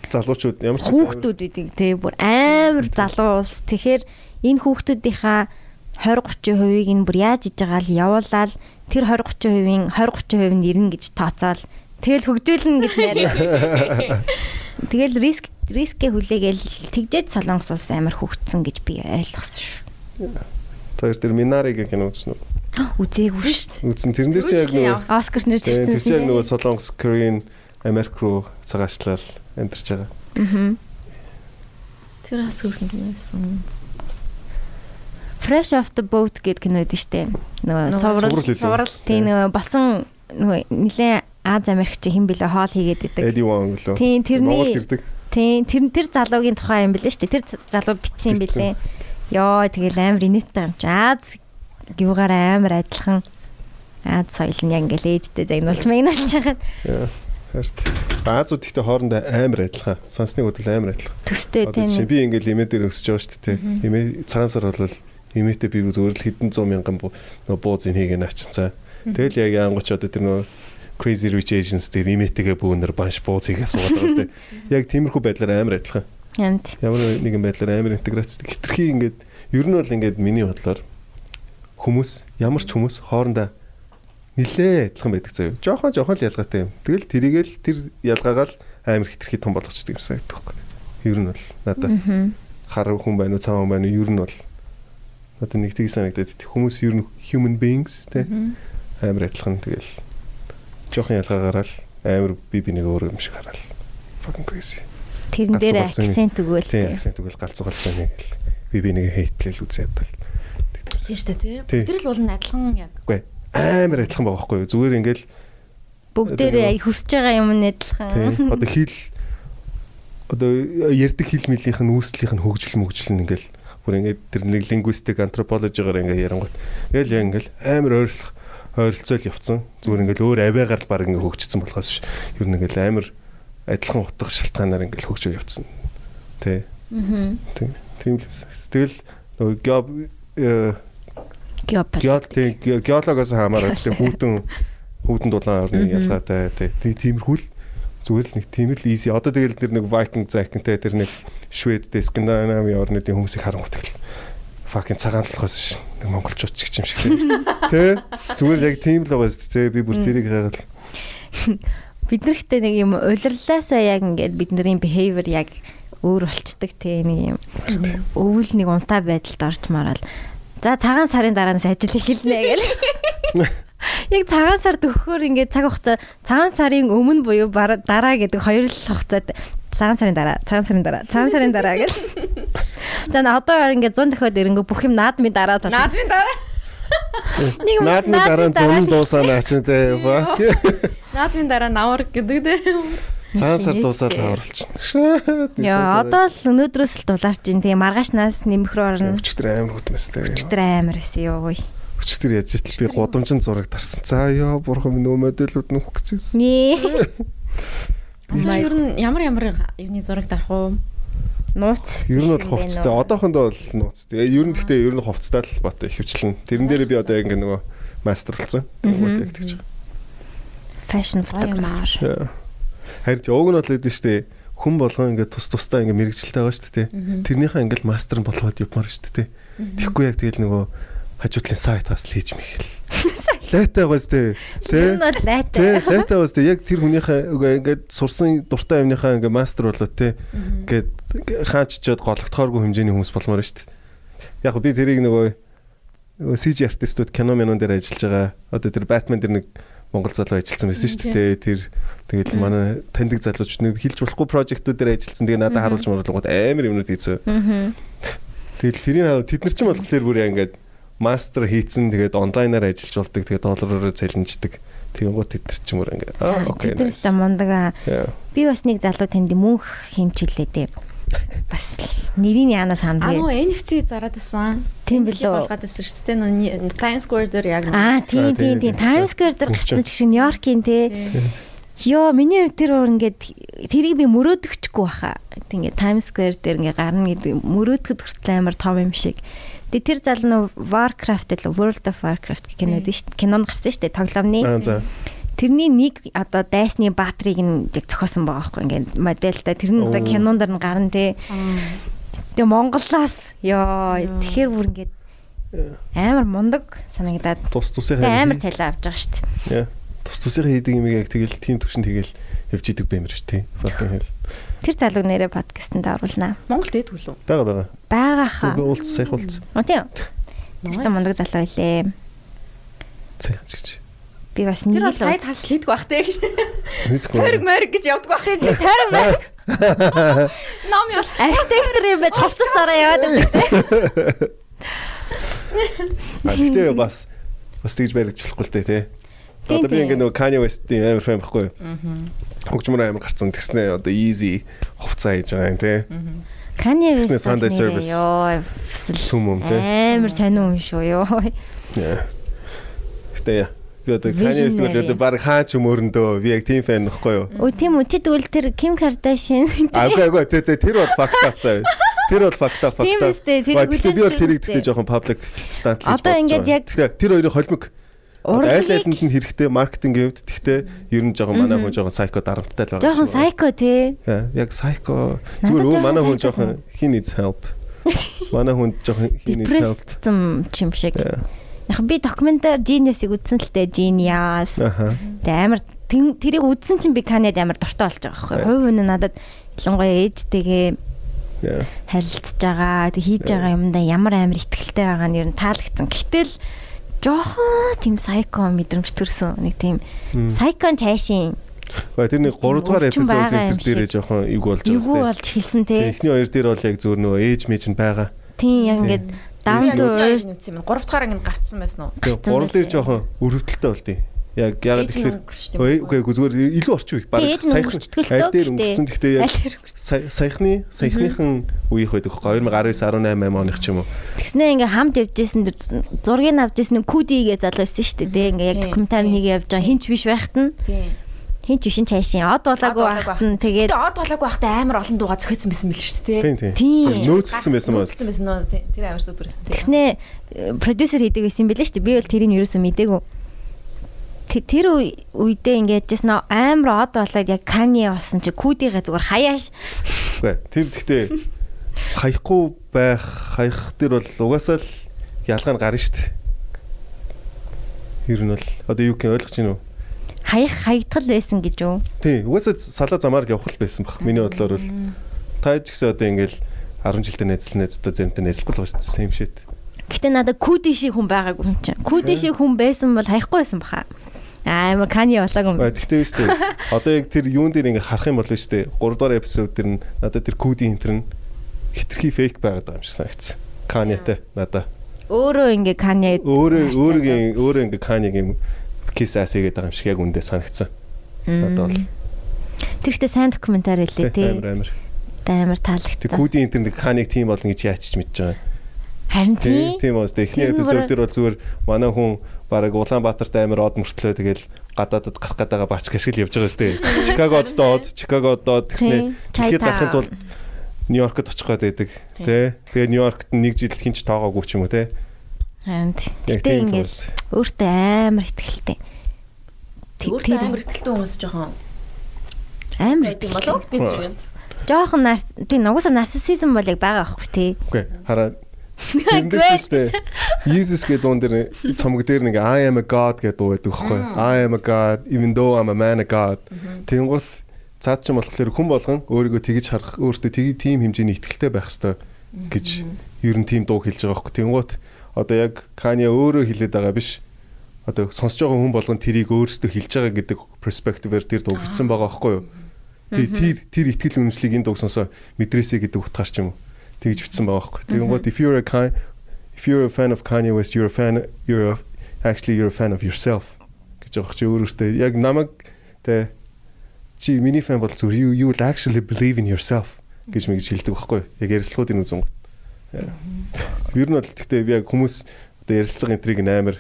Залуучууд ямар ч хүүхдүүд үүдэг тий бүр амар залуу улс. Тэгэхээр энэ хүүхдүүдийнхаа 20 30%-ийг нь бүр яаж иж байгаа л явуулаад тэр 20 30%-ийн 20 30% нь ирнэ гэж тооцоол тэгэл хөгжүүлнэ гэж найр. *laughs* Тэгэл риск рискээ хүлээгээл тэгжээж солонгос улс амар хөгжсөн гэж би ойлгосон шүү. Тэр тэр Минаригийн кино үзсэн үү? *gasps* Үзээгүй шүү дээ. Үзсэн. Тэрэн дээр чи яг нөгөө Оскар нэр зэрэгцсэн. Тэр чи яг нөгөө Солонгос, Korean, Америк руу цагаачлал амьдарч байгаа. Аа. Тэр бас хөрхэн кино байсан. Fresh off the boat гэдэг кино байдаг шүү дээ. Нөгөө цоврал цоврал тийм нөгөө болсон нөгөө нилээн Аз Америкч хэн бэлээ хоол хийгээд идэг. Эди Вон лөө. Тийм тэрний. Тийм тэр тэр залуугийн тухай юм бэлээ шүү дээ. Тэр залуу битсэн юм бэлээ. Йоо тэгэл амар инээдтэй юм чи. Аз юугаар амар адилхан Аз соёл нь яг ингээл ээжтэй загнуулж *laughs* магнуулж байгаа. Харт. Баазууд ихтэй хоорондоо амар адилхан. Сансныг бодвол амар адилхан. Төстэй тийм. Би ингээл имээ дээр өсөж байгаа шүү дээ. Имээ цагаан сар бол имээтэй би зүгээр л хэдэн зуун мянган нөгөө бууз ин хийгээ наачцаа. Тэгэл яг ангууч одоо тэр нөгөө Crazy Rich Asians дээр имээтэйгээ бүүнэр банш бууцыг асуугаад байгаа шүү дээ. Яг тиймэрхүү байдлаар амар адилхан. Янт. Ямар нэгэн байдлаар амар интеграцтай. Хитрхи ингээд ер нь бол ингээд миний бодлоор хүмүүс ямар ч хүмүүс хоорондоо нилээ адилхан байдаг заяа. Жохон жохон л ялгаатай юм. Тэгэл тэрийгэл тэр ялгаагаа л амар хитрхи том болгочдөг юм санагддаг байхгүй. Ер нь бол надад хар хүн байна уу цаан хүн байна уу ер нь бол надад нэг тийг санагдаад хүмүүс ер нь human beings те амар адилхан тэгэл жоохон ялгаагаараа л амар би би нэг өөр юм шиг хараад fucking crazy. Тэрэн дээр акцент өгөөл. Тийм акцент өгөөл галзуугалж байгаа нэг л би би нэг хейтлэл үзээд бол. Тийм шүү дээ тий. Бүгд л бол адилхан яг. Үгүй амар адилхан байгаа байхгүй юу. Зүгээр ингээл бүгдээрээ хүсэж байгаа юм нь адилхан. Одоо хэл одоо ярддаг хэл мэлийнх нь үүслийнх нь хөгжил мөгжил нь ингээл бүр ингээд тэр нэг лингвистик антропологиогоор ингээд ярангуут. Ингээл яг ингээл амар ойрлох ойролцоол явцсан. Зүгээр ингээл өөр авиагаар л баг ингээ хөгжсөн болохоос ш. Юу нэг ингээл амар адилхан утга шалтгаанаар ингээл хөгжөө явцсан. Тэ. Аа. Тийм. Л байсан. Тэгэл нөгөө гео геологоос хамаарал тийм хүүтэн хүүтэн дулаан орны ялгаатай. Тий тиймэрхүү л зүгээр л нэг тийм л easy. Одоо тэгэл тэр нэг Viking Zack-тэй тэр нэг Швед, Скандинавын орнуудын хүмүүсийг харангуйтай л fucking цагаан толгоос ш. Нэг монголчууд ч юм шиг тий. *laughs* Зүгээр яг тийм л байгаа шүү дээ. Би бүр тэрийг хайгаад бид нархтээ нэг юм улирлаасаа яг ингээд бидний behavior яг өөр болцдог тий нэг юм өвөл нэг унтаа байдалд орж мараад за цагаан сарын дараанаас ажил эхэлнэ гэл *laughs* яг цагаан сар төгөхөөр ингээд цаг хугацаа цагаан сарын өмнө буюу дараа гэдэг хоёр л хугацаад цагаан сарын дараа, цагаан сарын дараа, цагаан сарын дараа гэж. *laughs* За одоо ингээд 100 дахиад ирэнгөө бүх юм наадмын дараа тал. Наадмын дараа. *laughs* Нэг юм наадмын дараа зун дуусаа ч тэ ба. Наадмын дараа навар гэдэг тэ. Цагаан сар дуусаад хаварлчихна. Яа, одоо л өнөөдрөөс л дулаарч ин тийм маргаашнаас нэмэх рүү орно. Өчтөр амар хөтмөстэй. Өчтөр амар байсан ёо. Өчтөр яаж итэл би годомжин зураг тарсан. За ёо, бурхан минь нөө модельүүд нөх гэж байсан. Нээ. Би ч ер нь ямар ямар юуны зураг дарах уу? Нууц. Ер нь бол хувцастай. Одоохондоо бол нууц. Тэгээ ер нь гэхдээ ер нь хувцастай л бат хөвчлэн. Тэрэн дээр би одоо яг ингээ нөгөө мастер болсон. Тэгвэл яг тэгж байгаа. Fashion photographer. Харин уг нь бол үүдэн штэ хүн болгоо ингээ тус тустай ингээ мэрэгжилтэй байгаа штэ тий. Тэрнийхээ ингээл мастер болгоод явмаар штэ тий. Тэгэхгүй яг тэгэл нөгөө хажуудлын сайтаас л хийж мэгэл. *laughs* Лайтай байгаас тээ. Тэ. Тэ лайтай байгаас тээ. Яг тэр хүнийхээ ингээд сурсан дуртай юмныхаа ингээд мастер болоо тээ. Ингээд хааччод гологдохооргүй хэмжээний хүмүүс болмоор дээ. Яг би тэрийг нөгөө CG артистууд кино минон дээр ажиллаж байгаа. Одоо тэр Batman дээр нэг Монгол залуу ажилласан байсан шүү дээ. Тэр тэгэл манай таньдаг залуучууд нэг хилж болохгүй прожектууд дээр ажилласан. Тэгээ надад харуулж маруулгууд амар юмнууд хийсэн. Тэгэл тэрийг тэд нар ч юм болохоор бүр яа ингээд мастер хийцэн тэгээд онлайнаар ажиллаж болдог тэгээд доллараар цалинждаг. Тэгэнгუთ тэд нар ч юм уу ингээд аа окей. Тэд нар мундаг. Би бас нэг залуу танд мөнх хэмчилээ дээ. Бас нэрийн яанаас ханддаг. Аа нөө NFC зараад байсан. Тийм билүү. Болгоод байсан шүү дээ. Нөө Times Square дээр яг. Аа тийм тийм тийм Times Square дээр гацсан ч шиг Нью-Йоркийн тий. Йоо, миний хувьд тэр өөр ингээд тэрийг би мөрөөдөгчгүй баха. Ингээд Times Square дээр ингээд гарна гэдэг мөрөөдөхөд хүртэл амар том юм шиг. Тэгээ тэр зал нөө Warcraft л World of Warcraft кинод нь шүү дээ. Кинонд гарсан шүү дээ. Тоглоомны. Аа за. Тэрний нэг одоо дайсны баатрийг нь яг зохиосон байгаа байхгүй ингээд модельтай. Тэр нь одоо Оо. кинонд нь гарна те. Тэгээ Монголоос ёо тэгэхээр бүр ингээд амар мундаг санагдаад Тус тусынхаа тэгээ амар цайлаа авч байгаа шүү дээ. Тус тусынхаа хийдэг юм яг тэгэл тийм төвшин тэгэл явж идэг баймир шүү дээ. Fucking hell. Тэр залуу нэрээ подкастэнд оруулнаа. Монголд дэдгүй лүү. Бага бага. Бага хаа. Үгүй уулз сайх уулз. Оо тийм. Тэр ч мундаг залуу байлээ. Сайхан ч гэж. Би бас нэг л сайд хас хийдэг бах те гэж. Морг морг гэж явдаг бах. тойрог байх. *laughs* Ном юу Архитектор юм байж хувцасаараа яваад байдаг. *laughs* А гэтээ бас бас тэгж баригдчихлахгүй л тий. Тийм, Одоо би ингээ нөгөө Kanye West-ийн амар фэн байхгүй юу? Хөгжмөр амар гарцсан тэгснэ одоо easy хувцас хийж байгаа юм тий. Кани Вест Тэснэ Sunday service. ёо Сүм юм тий. амар сонин юм шүү ёо. Яа. Гэтээ яа. Би одоо Kanye West бол одоо баг хаа ч юм өрөндөө би яг тийм фэн нөхгүй юу? Өө тийм үү чи тэгвэл тэр Ким Кардашин *laughs* Агүй агүй тий тэр бол up заа. Тэр бол fucked up Тийм үстэй, Ба, Гэхдээ би бол тэрийг гэхдээ жоохон public stunt хийж Одоо бодож ингээд байгаа. яг- Гэхдээ тэр хоёрын холимог айл айланд нь хэрэгтэй маркетинг гэвд гэхдээ ер нь жоохон манай хүн жоохон сайко дарамттай л байгаа. жоохон юм байна. сайко тий. Яг сайко зүгээр өө жоохон *laughs* манай хүн жоохон he needs help. Манай хүн жоохон he needs help. Depressed чим шиг. Яг би докюментар Genius-ыг үзсэн л тээ Genius. Тэгээ амар тэрийг үзсэн чинь би Канад амар дуртай болж байгаа байхгүй. Хувь хүн надад ялангуяа ээжтэйгээ харилцаж байгаа, тэг хийж байгаа юмдаа ямар амар ихтгэлтэй байгаа нь ер нь таалагдсан. Гэтэл жоохон тийм сайко мэдрэмж төрсөн. Нэг тийм сайкон цаашийн Ба тэр нэг 3 дугаар эпизод шиг. жоохон ив болж байгаа эвгүй юм болж хэлсэн те. Эхний хоёр дээр бол яг зүгээр нөгөө ээж мэж нь байгаа. Тийм яг ингээд нь өөр үтсэн юм. 3 дахь ингэ гарцсан байсан уу? Гарцсан 3 дээр жоохон өрөвдөлтөй болдیں۔ Яг нь тэгэхээр? Үгүй үгүй зүгээр илүү орчин үе. Бараг өнгөрчтгөл аль дээр өнгөрсөн гэхдээ яг саяхны саяхныхан үеийнх байдаг хөөе 2019 18 8 оных ч юм уу. Тэгснээ ингээ хамт явжсэн зургийг авч ирсэн куди гээ залуу байсан шүү дээ. Ингээ яг докюментар нэг явж байгаа хинч биш байхад нь Тийм. Хинч бишин цаашийн од болоогүй байхад нь тэгээд од болоогүй байхдаа амар олон дууга зөхицсэн байсан мэл шүү дээ. Тийм тийм. Нөөцлсөн байсан маа. Нөөцлсөн байсан уу? Тийм. Тэр амар супер байсан. тэгснээ продюсер хийдэг байсан юм билээ шүү дээ. Би бол тэрийг юусэн мдээгүй. Тэ- Тэр үе- үедээ ингээд яжсэн нөө амар од болоод яг Кани болсон чи кудигээ зүгээр хаяаш Үгүй тэр гэхдээ хаяхгүй байх хаях тэр бол угаасаа л ялгаа нь гарна шүү дээ. Ер нь бол одоо юу гэх ойлгож байна уу? Хаях хаягдтал байсан гэж юу? Тий, угаасаа салаа замаар л явах л байсан баг. Миний бодлоор бол та ч гэсэн одоо ингээл 10 жилдээ найзлсан найзуудаа заримтаа найзлахгүй л байгаа шүү. Same shit. Гэтэ надад куди шиг хүн байгаагүй юм чинь. Куди шиг хүн байсан бол хаяхгүй байсан баха. Аа амар Кани болоогүй юм. Тэгтээ шүү дээ. *laughs* Одоо яг тэр юун дээр ингээ харах юм бол шүү дээ. 3 дугаар эпизод дэр нь надад тэр кодийн интер нь хитрхи фейк байгаад байгаа юм шиг санагдсан. Канятай надаа. Өөрөө ингээ Кани Өөрөө өөрийн өөрөө ингээ канигийн кис ас хийгээд байгаа юм шиг яг үндэ санагдсан. Надад бол Тэр ихтэй сайн докюментар байлээ тий. амар амар. Амар Тэр таалагдсан. кодийн интер нэг каниг тийм болно гэж яачиж мэдж байгаа. Харин тий. тийм уус эхний Тэр эпизод дээр бол зүгээр манай хүн бараг Улаанбаатарт амар од мөртлөө тэгэл гадаадад гарах гээд байгаа бач гашгил явж байгаа сте. Чикагод доод, Чикагод доод гэснээр тэгэхэд гарахын тулд Нью-Йоркд очих гээд байдаг. Тэ. Тэгээ Нью-Йоркт нэг жил хинч тоогоогүй ч юм уу тий. Гэтэ тийм л ингээ уус. өөртөө амар ихтгэлтэй. Өөртөө амар ихтэлтэй хүмүүс жоохон амар юм болов гэж юм. Жохон нарс тий нугасаа нарциссизм бол яг байгаа байхгүй тий. Үгүй хараа *laughs* дээ. Jesus гэдэг дуун дээр цомог дээр нэг I am a god гэдэг дуу байдаг байхгүй. I am a god even though I'm a man of god. Тэнгуут цаад ч юм болохоор хүн болгон өөрийгөө тэгж харах, өөртөө тгий тийм хэмжээний ихтгэлтэй байх хэрэгтэй гэж ер нь тийм дуу хэлж байгаа байхгүй. Тэнгуут одоо яг Kanye өөрөө хэлээд байгаа биш. Одоо сонсож байгаа хүн болгон тэрийг өөрсдөө хэлж байгаа гэдэг перспективээр тэр дуу бичсэн байгаа байхгүй юу? Тэр тэр тэр ихтгэл үнэмшлийг энэ дууг сонсоо мэдрээсэй гэдэг утгаар ч юм уу тэгж бичсэн байгаа байхгүй. Тэгэнгүүт if you're a kind if you're a fan of Kanye West you're a fan you're a, actually you're a fan of yourself гэж байгаа чи өөрөөсөө яг намайг тэ чи миний фан бол зүгээр you you will actually believe in yourself гэж мэгж хэлдэг байхгүй. Яг ярилцлагуудын үзэн гот. Ер нь бол гэхдээ би яг хүмүүс одоо ярилцлага энтрийг амар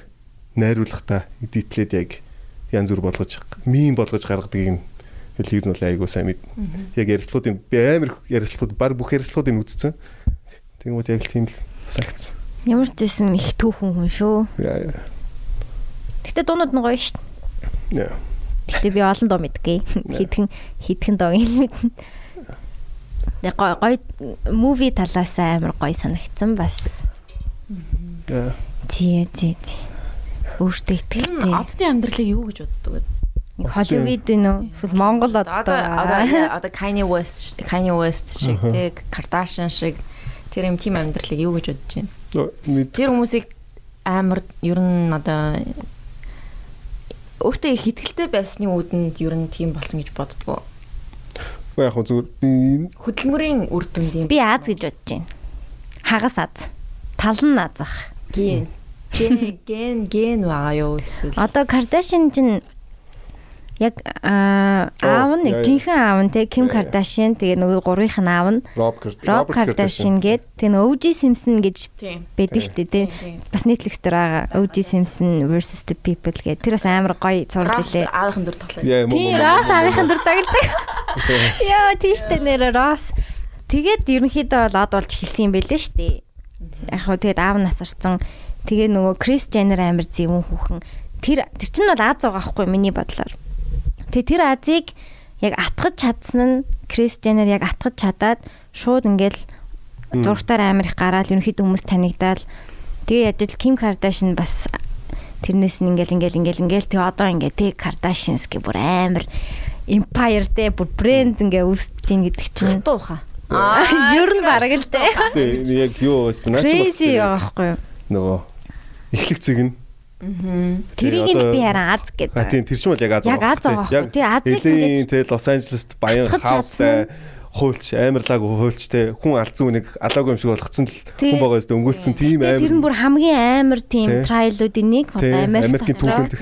найруулахтаа эдитлээд яг янз бүр болгож мим болгож гаргадгийг нь ер нь бол айгуу сайн мэд. Яг ярилцлагуудын би амар ярилцлагууд баг бүх ярилцлагуудыг үзсэн. Тэгмүүд яг л тийм л санагцсан. Ямар ч байсан их түүхэн хүн шүү. Яа яа. Гэтэ дуунууд нь гоё шүү. Яа. Гэтэ би олон дуу мэдгүй. Хитгэн хитгэн дуу юм мэднэ. Гоё муви талаас амар гоё санагдсан бас. Тий, тий, тий. Өөртөө итгэлтэй. оддын амьдралыг юу гэж боддог вэ? Холливуд нөө Монгол Одоо одоо Kanye West Kanye West шиг тэг Kardashian шиг тэр юм тийм амьдралыг юу гэж бодож байна? Тэр хүмүүсийг амар ер нь одоо өөртөө их ихтгэлтэй байсны үүдэнд ер нь тийм болсон гэж боддгоо. Яг хөө зүгээр би Хөдөлмөрийн үр дүнд юм. би Аз гэж бодож байна. Хагас Аз. Тал нь Азах. ген ген ген ген байгаа юу эсвэл Одоо Кардашин чинь яг аа, аав нь жинхэнэ аав нь те Ким. Кардашин тэгээ нөгөө гурвынх нь аав нь Роб Кар- Роб Роберт Кардашин гээд тэгээ нөгөө OG Simpson гэж байдаг шүү дээ те. Бас Netflix дээр байгаа OG Simpson versus the people гээд тэр бас амар гоё цуврал лээ. аавынхан дүр мөн. Тийм Росс аавынхан дүр тагладаг. Яа тийштэй нэрээ Росс. Тэгээд ерөнхийдөө бол од болж эхэлсэн юм байлээ шүү дээ. Яг хөө тэгээд аав насарсан. Тэгээ нөгөө Крис Jenner амир зөвөн хүүхэн. Тэр тэр чинь бол Аз байгаа байхгүй миний бодлоор. Тэгээ тэр Азийг яг атгаж чадсан нь Крис Jenner яг атгаж чадаад шууд ингээл зургатаар амир их гараад ерөнхийдөө хүмүүс танигдаал. Тэгээ яаж л Ким Кардашин бас тэрнээс нь ингээл ингээл ингээл ингээл тэг одоо ингээ тэг Кардашинс гэ бүр амир empire дээр бүр брэнд ингээ үүсэж гин гэдэг чинь Дууха. ер нь бараг л дээ. Яг юу вэ? Наач Crazy байхгүй юу? нөгөө эхлэх зэг нь. Тэрийг л би харин аз гэдэг. А тийм тэр чинь бол яг аз Яг аз байгаа байхгүй. Тий, Элийн ингэж те Лос Анжелест баян хаустай хуульч амарлаг хуульчтэй хүн алдсан үнийг алаагүй юм шиг болгоцсон л хүн байгаа өстө өнгөлцсөн тийм Тэгээ тэр нь амир бүр хамгийн амар тийм Тий. трайлуудын нэг Америкийн түүхэнд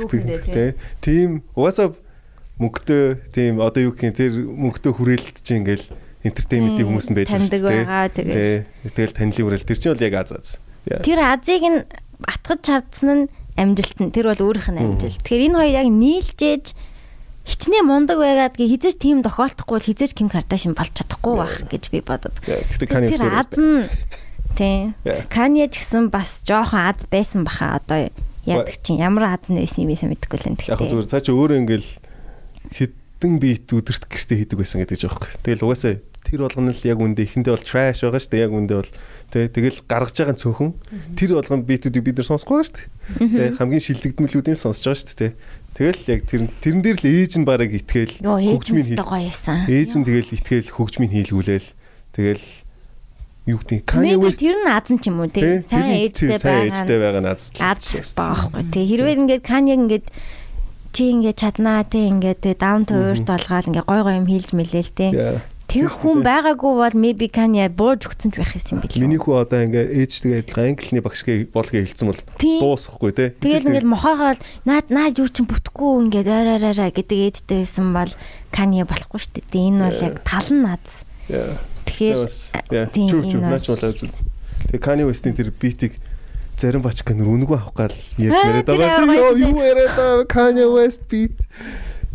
те тийм угаасаа мөнгөтэй тийм одоо юу гэх юм тэр мөнгөтэй хүрээлт чинь ингээл энтертейментийн Тий, хүмүүс нь байж байгаа, тэгээ. Тий. Тэгэл танилын хүрээлт тэр чинь бол яг аз аз. Тэр Азийг нь атгаж чавдсан нь амжилт нь. Тэр бол өөрийнх нь амжилт. Тэгэхээр энэ хоёр яг нийлжээж хичнээн мундаг байгаад гээ хизээч тийм тохиолдохгүй бол хизээч Ким Кардашин болж чадахгүй байх гэж би бодод. Тэр аз нь тий. Канье ч гэсэн бас жоохон аз байсан баха одоо яадаг чинь ямар аз нэсэн юм бэ мэдэхгүй л энэ Яг хөө зүгээр цаа чи өөрөө ингээл хідэн бит өдөрт гэртээ хийдэг байсан гэдэг ч аахгүй. Тэгэл угаасаа тэр болгоно л яг үндэ ихэндээ бол trash байгаа шүү дээ. Яг үндэ бол тэ тэгэл гаргаж байгаа цөөхөн тэр болгоно битүүдийг бид нар сонсохгүй байгаа шүү дээ. Тэ хамгийн шилдэгдмэлүүдийн сонсож байгаа шүү дээ. Тэгэл яг тэр тэрэн дээр л ээж нь бараг итгээл хөгжмийн байсан. ээж нь тэгэл итгээл хөгжмийн хийлгүүлээл тэгэл юу гэдэг Kanye West тэр нь аз нь ч юм уу тий. Сайн ээжтэй тэр сайн ээжтэй байгаа. байгаа наз Аз баахгүй тий. Хэрвээ ингээд Канье ингээд чи ингээд чаднаа тий ингээд тий даун earth болгоод ингээд гой гой юм хийлж мэлээл тий. Тэр хүн байгаагүй бол maybe Канье бууж өгсөн ч байх юм билээ. Миний хүү одоо ингээ ээжтэйгээ адилхан англиний багш гээ болгоо хэлсэн бол дуусахгүй те. Тэгэл ингээд мохоогоо наад наад юу ч бүтэхгүй ингээд араараа гэдэг ээжтэй байсан бол Канье болохгүй шүү дээ. Энэ бол яг тал нь. Яа. Тэгэхээр Чүр чүр наач болоо зү. Тэгээ Kanye West-ийн тэр битийг зарим бачка нэр үнэгүй авах гал ярьж тэр байгаа. Йоо юу яриад Kanye West beat.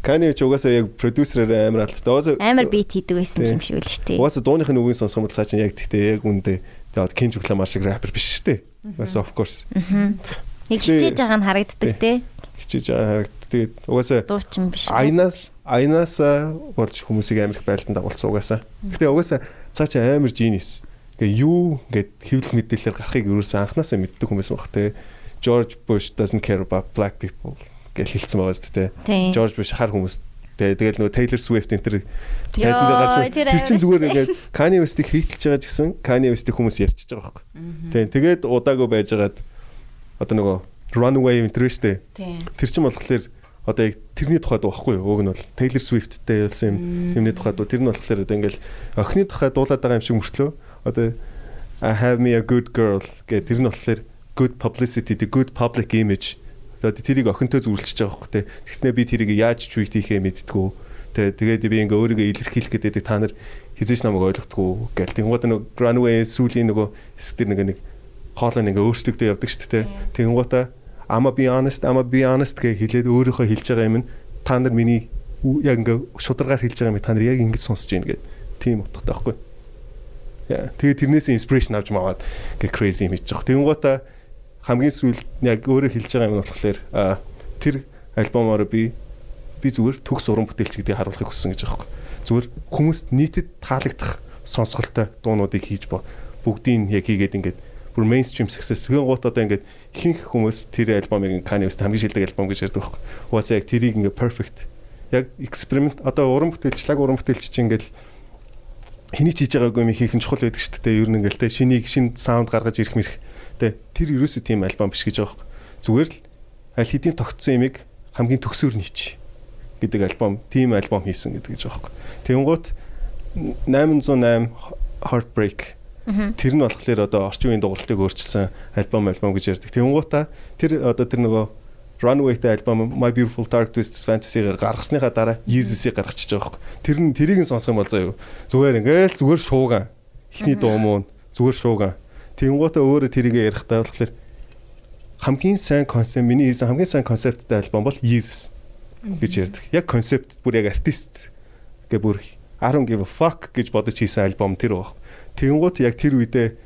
Kanye ч угаасаа яг продюсерээр амар. Угаасаа амар бит хийдэг байсан юм шиг л шүү дээ. Угаасаа дууныхын үгийг сонсох юм бол цаа чинь яг тэгтээ яг үндэ тэгээд Kendrick Lamar шиг рэпер биш шүү дээ. Угаасаа of course. Нэг хичээж байгаа нь харагддаг те. Хичээж байгаа. Тэгээд угаасаа Дуучин биш. Айнаас айнаас болж хүмүүсийг амар их байлдан дагуулсан угаасаа. Гэтэ угаасаа цаа чи амар genius. Тэгээ юу ингээд хэвлэл мэдээлэлээр гарахыг ерөөсөн анханасаа мэддэг хүмүүс байх те. George Bush doesn't care about black people гэж хэлсэн байгаа шүү дээ. George Bush хар хүмүүс тэгээ тэгэл нөгөө Taylor Swift энэ тэр Ёо, тайзан дээр гарч тэр тэр чин амар зүгээр ингээд Kanye West-ийг хийтэлж байгаа гэсэн Kanye West-ийг хүмүүс ярьчихж байгаа байхгүй. Тий. Тэгээд удаагүй байжгаад одоо нөгөө Runaway энэ дээ. Тийм. Тэр чин болохоор одоо яг тэрний тухайд байхгүй юу? Уг нь бол Taylor Swift-тэй ялсан юм юмний тухайд. Тэр нь болохоор одоо ингээл охины тухайд дуулаад байгаа юм шиг мөртлөө одоо I have me a good girl гэх тэр нь болохоор good publicity, the good public image. Одоо тэрийг охинтой зөвлөж байгаа байхгүй те. Тэгснэ би тэрийг яаж tweet хийхээ мэдтгүү. Тэ тэгээд би ингээ өөрийгөө илэрхийлэх гэдэг та нар хизээч намайг ойлгохгүй гэл. Тэнгууд нэг runway сүүлийн нөгөө хэсэг тэр нэг нэг хоолой ингээ өөрсдөгдөө явдаг шүү дээ. Тэнгуудаа I'ma be honest, I'ma be honest гэж хэлээд өөрийнхөө хэлж байгаа юм нь та нар миний яг ингээ шударгаар хэлж байгаа юм та нар яг ингэж сонсож байна гэдэг тийм утгатай байхгүй. Тэгээд тэрнээс инспирэшн авч маваад гэ crazy юм хийж байгаа. Тэнгуутаа хамгийн сүүлд яг өөрөө хэлж байгаа юм нь болохоор тэр альбомоор би би зүгээр төгс уран бүтээлч гэдгийг харуулахыг хүссэн гэж байгаа юм. Зүгээр хүмүүст нийтэд таалагдах сонсголтой дуунуудыг хийж бо бүгдийг яг хийгээд ингээд бүр mainstream success тэгэн гут одоо ингээд ихэнх хүмүүс тэр альбомыг Kanye West хамгийн шилдэг альбом гэж ярьдаг байхгүй. Угаасаа яг тэрийг ингээд perfect яг эксперимент одоо уран бүтээлчлэг уран бүтээлч чинь ингээд хэний ч хийж байгаагүй юм хийх нь чухал байдаг шүү дээ. Ер нь ингээл те шинийг шин саунд гаргаж ирэх мэрх. Тэ тэр ерөөсөө тийм альбом биш гэж байгаа юм. Зүгээр л аль хэдийн тогтсон имийг хамгийн төгсөөр нийч гэдэг альбом, тийм альбом хийсэн гэдэг гэж байгаа юм. Тэнгуут 808 Heartbreak Тэр нь болохоор одоо орчин үеийн дугуйлтыг өөрчилсөн альбом альбом гэж ярьдаг. Тэнгуутаа тэр одоо тэр нөгөө Runway-тэй альбом My Beautiful Dark Twisted Fantasy-г гаргасныхаа дараа Yeezus-ийг гаргачихж байгаа юм. Тэр нь тэрийг нь сонсох юм бол заяа. Зүгээр ингээл зүгээр шууган. Эхний дуу муу зүгээр шууган. Тэнгуутаа өөрөө тэрийг ярихдаа болохоор хамгийн сайн концепт миний хийсэн хамгийн сайн концепттэй альбом бол Yeezus гэж ярьдаг. Яг концепт бүр яг артист гэ бүр I don't give a fuck гэж бодож хийсэн альбом тэр баг. Тэнгуут яг тэр үедээ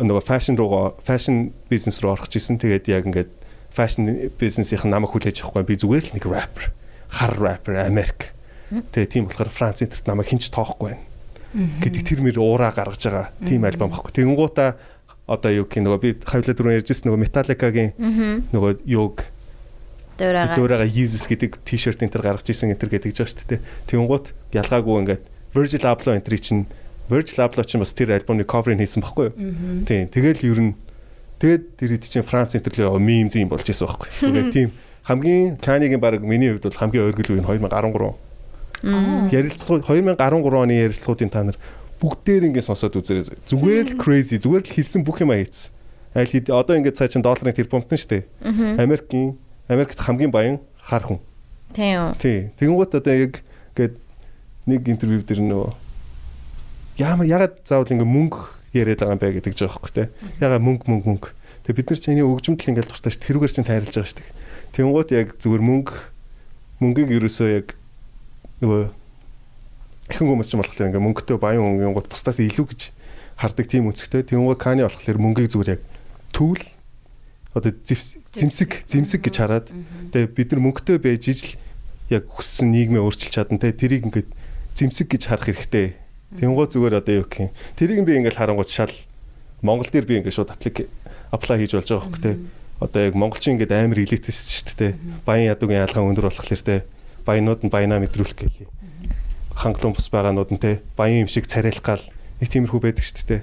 нөгөө фэшн руугаа фэшн бизнес руу орох гэсэн. Тэгээд яг ингээд фэшн бизнесийн намайг хүлээж авахгүй би зүгээр л нэг рэпер хар рэпер Америк тэгээ тийм болохоор Франц интерт намайг хинч тоохгүй байна гэдэг тэр мөр уураа гаргаж байгаа тийм альбом баггүй. Тэгэнгуутаа одоо юу гэх нөгөө би хавлаа дөрөв ярьжсэн нөгөө Metallica-гийн нөгөө юуг дөөрага Yeezus гэдэг t-shirt энэ төр гаргаж исэн энэ төр гэдэг жаа шүү дээ. Тэгэнгуут ялгаагүй ингээд Virgil Abloh энэ чинь Virgil Abloh ч бас тэр альбомны cover-ыг хийсэн баггүй юу? Тийм. Тэгэл ер нь Тэгээд тэр хэд чинь Франц интерлээ мим зин болж байсан байхгүй. Тэгээд *laughs* тийм. Хамгийн Канигийн баг миний хувьд бол хамгийн ойргол үе нь *laughs* 2013. Ярилцлага 2013 оны ярилцлагуудын та нар бүгдээр ингэ сонсоод үзээрэй. Зүгээр л crazy, зүгээр л хэлсэн бүх юм аяц. Аль хэд одоо ингэ цаа чин долларын тэр бомтон штэ. Америкийн Америкт хамгийн баян хар хүн. Тийм үү. Тий. Тэгэнгუთ одоо яг гээд нэг интервью дээр нөгөө яама ягаад заавал ингэ мөнгө яриад байгаа юм бэ гэдэг жоо байхгүй те. Яга мөнгө мөнгө мөнгө. Тэгээ бид нар чинь энийг өгжмөдл ингээл дуртай шүү. Тэрүүгээр чинь тайрлаж байгаа шүү. Тэнгууд яг зүгээр мөнгө мөнгийг ерөөсөө яг нөгөө ихэнх хүмүүс ч болохоор ингээ мөнгөтэй баян өнгийн гол бусдаас илүү гэж хардаг тийм үнцгтэй. Тэнгууд каны болохоор мөнгийг зүгээр яг түүл одоо зэмсэг зэмсэг гэж хараад тэгээ бид нар мөнгөтэй байж ижил яг хүссэн нийгмээ өөрчилж чадна те тэрийг ингээд зэмсэг гэж харах хэрэгтэй Тэнгуй зүгээр одоо юу гэх юм. Тэрийг би ингээл харангуут шал Монгол дээр би ингээд шууд аплик аплай хийж болж байгаа хөх те. Одоо яг монголчин ингээд амар элитист шүү дээ. Баян ядуугийн ялгаа өндөр болохоор те. Баянууд нь баянаа мэдрүүлэх гэлээ. Хангалуун бус байгаанууд нь те. Баян юм шиг царайлах гал нэг тиймэрхүү байдаг шүү дээ.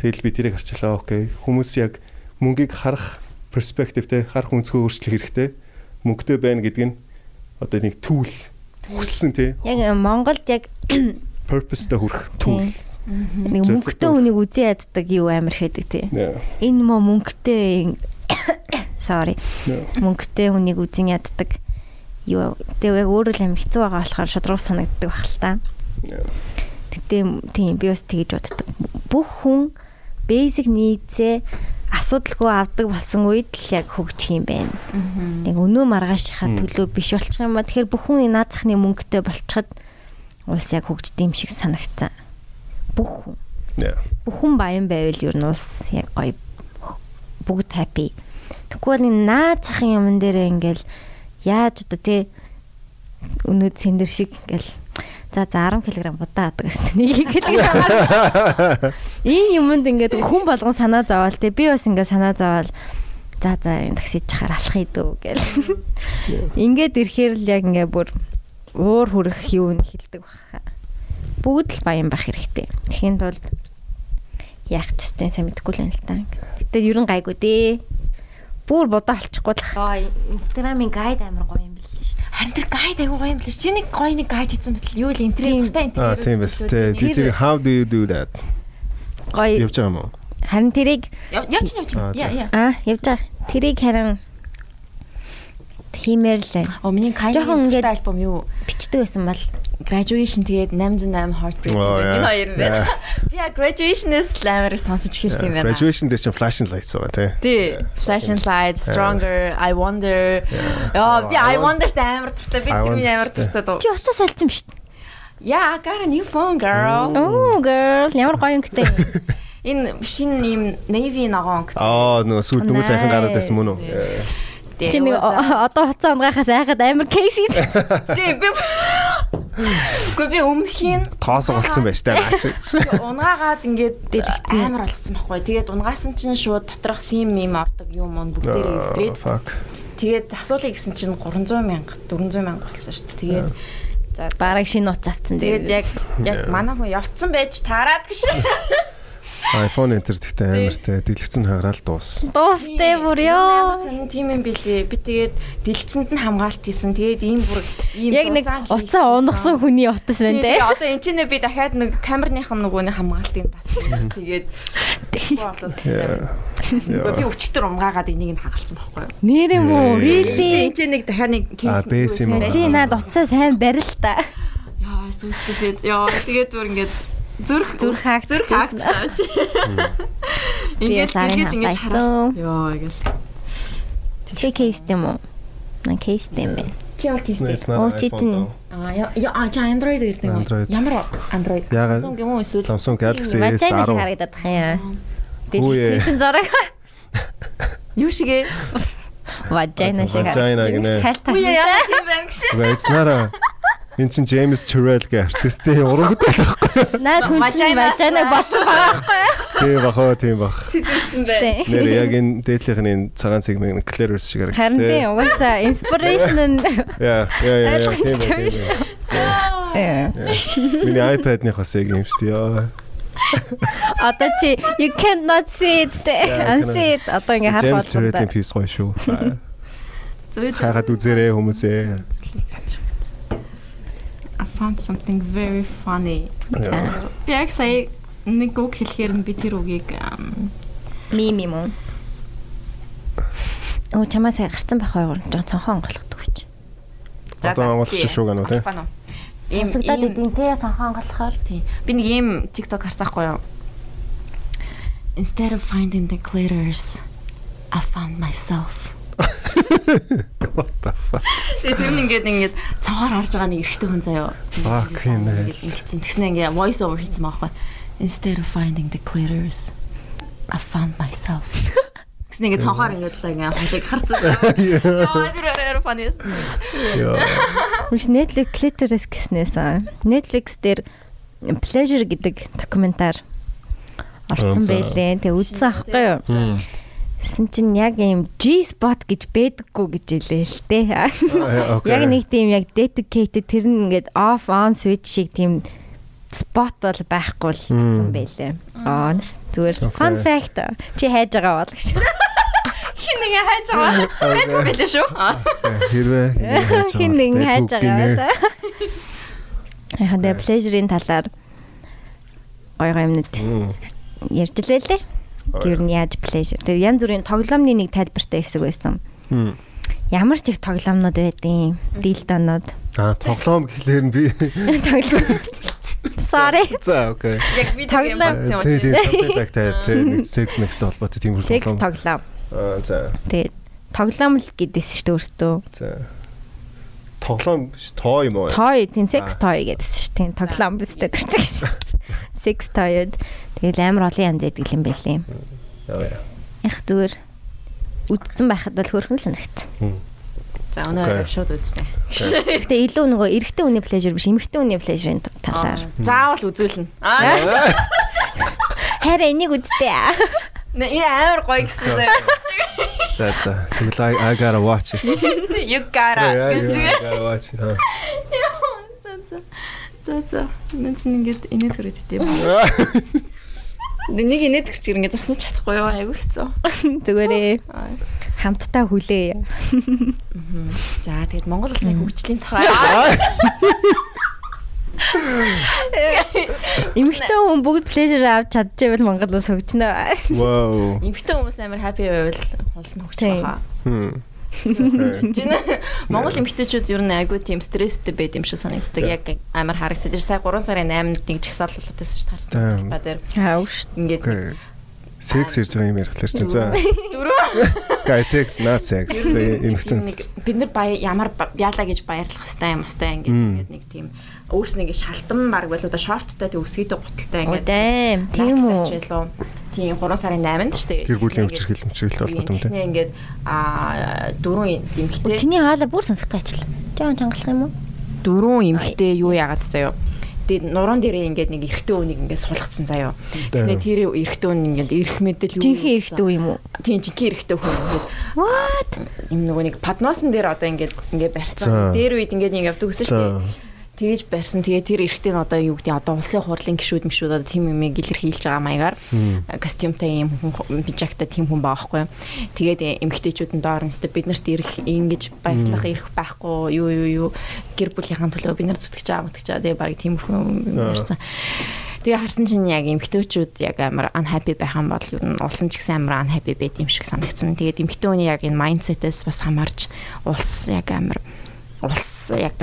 Тэгэл би тэрийг харчлаа. Окей. Хүмүүс яг мөнгийг харах перспектив те харах өнцгөө өөрчлөх хэрэгтэй. Мөнгөтэй байна гэдэг нь одоо нэг түүл хүссэн те. Яг Монголд яг *coughs* purpose-тэй хүрэх түүх. Нэг мөнгөтэй хүнийг үзий яддаг юу амар хэдэг тий. Энэ мө мөнгөтэй *coughs* sorry. Мөнгөтэй хүнийг үзин яддаг юу. Тэгээ яг өөрөө л амар хэцүү байгаа болохоор шудраг санагддаг баг л та. Тэгтээ тийм би бас тэгэж боддог. Бүх хүн basic needs-ээ асуудалгүй авдаг болсон үед л яг хөгжих юм байна. Нэг өнөө маргаашийнхаа төлөө биш болчих юм ба тэгэхээр бүх хүн наад захны мөнгөтэй болчиход улс яг хөгждөг юм шиг санагцсан. Бүх хүн. Бүх хүн баян байвал ер нь улс яг гоё бүгд happy. Тэгвэл наад цахын юмн дээр ингээл яаж одоо тий өнөөд сэндэр шиг ингээл за за 10 кг будаа адаг гэсэн. Нэг кг. Энэ юмд ингээд хүн болгон санаа зовоол тий би бас ингээд санаа зовоол за за таксиж чахаар алах идүү гэл. Ингээд ирэхээр л яг ингээ бүр уур хүрэх юу н хилдэг баха. Бүгд л баян байх хэрэгтэй. Тэхийн тулд яах ч гэсэн сайн мэдэхгүй л юм л та. Гэтэ ерөн гайгүй дээ. Бүр бодоо олчихгүй л хаа. Инстаграмын гайд амар гоё юм бэл шүү дээ. Харин тэр гайд аягүй гоё юм бэл. Чи нэг гоё нэг гайд хийсэн мэт юу л интерьер дуртай интерьер. Аа тийм бась тий. Тэр how do you do that? Гоё. Явж байгаа юм уу? Харин тэрийг явж явж. Яа яа. Аа явж байгаа. Тэрийг харин хиймээр л байна. Оо миний ингээд альбом юу бичдэг байсан бол graduation тэгээд 808 heartbreak энэ хоёр юм байна. Би а graduation-с амар сонсож хэлсэн юм байна. Graduation дээр чинь flashing lights байгаа тий. Тий. Flashing lights, stronger, I wonder. Яа би I wonder амар дуртай. Би тэр миний амар дуртай дуу. Чи уцаа солилцсон биз дээ. Yeah, I got a new phone girl. Oh girl, ямар гоё өнгөтэй. Энэ шинэ ийм navy ногоон өнгөтэй. Аа нөгөө сүүл дөнгөж сайхан гараад байсан мөн үү? Чи нэг одоо хуцаа унгахаас айхад амар кейс хийсэн. *laughs* Тийм би Гэхдээ би өмнөхийн Тоос голцсон байж таа наач. *laughs* унгаагаад ингээд Дэлгэцэн. амар болгоцсон байхгүй. Тэгээд унгаасан чинь шууд доторх сим юм ордог юм уу бүгдээрээ өвдрээд. Тэгээд засуулъя гэсэн чинь 300 мянга 400 мянга болсон шүү дээ. Тэгээд за Бараг шинэ утас авцсан тэгээд яг яг манай хүн явцсан байж таарад гэж. *laughs* iPhone энтер гэхдээ амартай дэлгэцэн хагараал дуус. Дуустай бүр ёо. Сонин тийм юм билий. Би тэгээд дэлгэцэнд нь хамгаалт хийсэн. Тэгээд ийм бүр ийм Яг нэг уцаа унгасан хүний утас байна Тэгээд те. одоо энэ чинь би дахиад нэг камерных нь нөгөөний хамгаалтыг бас тэгээд болоод Яа. би өчтөр унгаагаад энийг нь хагалцсан байхгүй юу? Нэр юм уу? Really? энэ чинь нэг дахиад нэг кейс? Чи наад утсаа сайн барил та. Яа, so stupid. Яа, тэгээд бүр ингээд зүрх Зүрх хаагдчихсан. зүрх. *laughs* Би Ингээд ингэж ингэж хараа. Яа, ингээл. Чи кейс юм уу? На кейс юм бэ. Чи ямар кейс бэ? Оо, чи чинь- Аа, яа, яа, чи Android ирдэг юм. Ямар Android? Samsung юм уу эсвэл Samsung Galaxy шиг S10. харагдаад тах юм. Ээ. Дэлгэцэн чинь зураг. юу шиг Vagina гинэ. Хайлт Үгүй ташиж. яа, тийм байна гэж. Үгүй эцнараа Энд чин Джеймс Turrell гэх артистийн уран бүтээл байхгүй. Наад хүн чинь важайнаг бодсон байгаа байхгүй? Тийм бахаа тийм бах. Сэтэрсэн байна. Нэр яг энэ дээдлийнхний цагаан сегмент Clarence шиг харагдав. Харин тийм угаасаа inspiration нь Яа, яа, яа, яа. Миний iPad-ных бас яг юм шүү дээ. Одоо чи you cannot see it. Unsee it. Одоо ингээ харах James боломжтой. Turrell-ийн piece гоё шүү. Зөөж Хайхад үзээрэй хүмүүсээ. I found something very funny. Яг сая нэг үг хэлэхээр нь би тэр үгийг Мим юм уу? Оо чамаа сая гарцсан байх хоёр жоо цонхон онголох гэж. за, Одоо тий. шууг гэнэ үү, уу? Ийм ийм- идэв те цонхон онголохоор. тий. Би нэг ийм TikTok харсаахгүй юу? Instead of finding the glitters, I found myself. What the fuck? Тэгээ тэр нь ингээд ингээд цонхоор харж байгаа нэг эрэгтэй хүн заяа. Fuck юм ээ. Ингээд ингэсэн. Тэгснэ ингээ voice over хийсэн байхгүй. Instead of finding the glitters, I found myself. Тэгснэ ингээ цонхоор ингээд л ингээ хоолыг харцсан. *laughs* Яа, тэр арай funny. Яа. Миш Netflix clitoris гэснээс Netflix дээр pleasure гэдэг докюментар орсон байлээ. Тэгээ үзсэн аахгүй юу? Тэсэн чинь яг ийм G spot гэж байдаггүй гэж хэлээ л дээ. *laughs* Яг нэг тийм яг dedicated тэр нь ингээд off on switch шиг тийм спот бол байхгүй л гэсэн байлээ. Аа зүгээр fun fact чи хайж байгаа бол гэж. *laughs* Хин нэг хайж байгаа. Facebook билээ шүү. Хэрвээ *laughs* Хин нэг хайж байгаа. Яг дэ pleasure-ийн талаар гоё гоё юмнууд ярьж лээ. Гэр нь яаж pleasure. Тэгээ янз бүрийн тоглоомны нэг тайлбартай хэсэг байсан. Ямар ч их тоглоомнууд байдیں۔ Дилдонууд. Аа, тоглоом гэхлээр нь би Тоглоом. Sorry. За, окей. Яг юм Тоглоом. юм Тэ уу? тэ something like that. Тэ нэг sex mix толботой тийм Секс тоглоом. тоглоом. Аа, за. Тэгээ тоглоом л гэдээс шүү дээ өөртөө. За. Тоглоом биш, тоо юм уу? Toy тийм sex toy гэдээс шүү дээ. Тоглоом биз дээ гэж Sex toy-уд тэгэл амар олон янз байдаг юм байлээ. Яа, яа. Яг зүгээр үдцэн байхад бол хөрхөн санагт. За өнөө шууд үзнэ. Гэтэ илүү нөгөө эрэгтэй хүний pleasure биш, эмэгтэй хүний pleasure-ийн талаар. Заавал үзүүлнэ. Харин энийг үздэй. нэ- Энэ амар гоё гэсэн заяа. За, за. Тэгэл I, gotta watch it. *laughs* You gotta. I gotta watch it. huh? За за. За за. Нэг зэн ингээд инээд хүрээд идэв. Нэг инээд төрч ингээд зогсож чадахгүй юу? Айгу хэцүү. Зүгээрээ Аа. хамтдаа хүлээ. За тэгээд Монгол улсын хөгжлийн тухай *laughs* Эмэгтэй хүн бүгд pleasure авч чадчихвэл Монгол улс хөгжнө. Wow. эмэгтэй хүмүүс амар happy байвал холсон хөгжих Тийм. Жин Монгол эмэгтэйчүүд ер нь айгүй тийм стресстэй байд юм шиг санагддаг. Яг амар харагдсан. Тэр сая 3 сарын 8-нд нэг жагсаал болоод шүү дээ. Тийм. Харсан ба дээр Хаа ууш. ингээд. Секс ирж байгаа юм ярихлаар чинь за. Дөрөв. Guys sex not sex. Эмхтэн. бид нар баяа ямар яалаа гэж баярлах хэвээр юм хэвээр ингээд нэг тийм өөрснөө ингээд шалтан баг байлуу да шорттой тэг өсгийтэй гуталтай ингээд. Тийм үү. Тийм 3 сарын 8-нд шүү дээ. Гэр бүлийн өвчрхэл мөчрөлт холбоотой юм тийм. ингээд а дөрөв эмхтэй Чиний хаалаа бүр сонсогтой ажил. Жоон чангалах юм уу? дөрөв эмхтэй юу яагаад заяа. Тэгээд нуруунд дээрээ ингээд нэг эрэгтэй үнийг ингээд суулгацсан заяа. Тэснэ тэр эрэгтэй үн ингээд эрэх мэдэл юу Жинхэнэ эрэгтэй юм уу? Тийм жинхэнэ эрэгтэй хүн ингээд What? юм нөгөө нэг падносон дээр одоо ингээд ингээд барьцсан. Дээр үед ингээд нэг явдаг гэсэн шүү дээ. Тэгэж барьсан. Тэгээ тэр эрэгтэй нь одоо юу гэдэг нь одоо улсын хурлын гишүүд мшүүд одоо тийм юм илэрхийлж байгаа маягаар костюмтай юм хүн бижактай тийм хүн байгаа байхгүй. Тэгээд эмгтээчүүд нь доор нь өстө биднэрт ирэх ингэж баярлах ирэх байхгүй юу юу юу гэр бүлийнхэн төлөө бид нар зүтгэж байгаа мэтгэж байгаа. Тэгээ баг тийм хүн ярьсан. Тэгээ харсан чинь яг эмгтөөчүүд яг амар unhappy байх юм бол ер нь улсын ч гэсэн амар unhappy байд юм шиг санагдсан. Тэгээд эмгтөө хүний яг энэ mindset-ээс бас хамаарч улс яг амар улс яг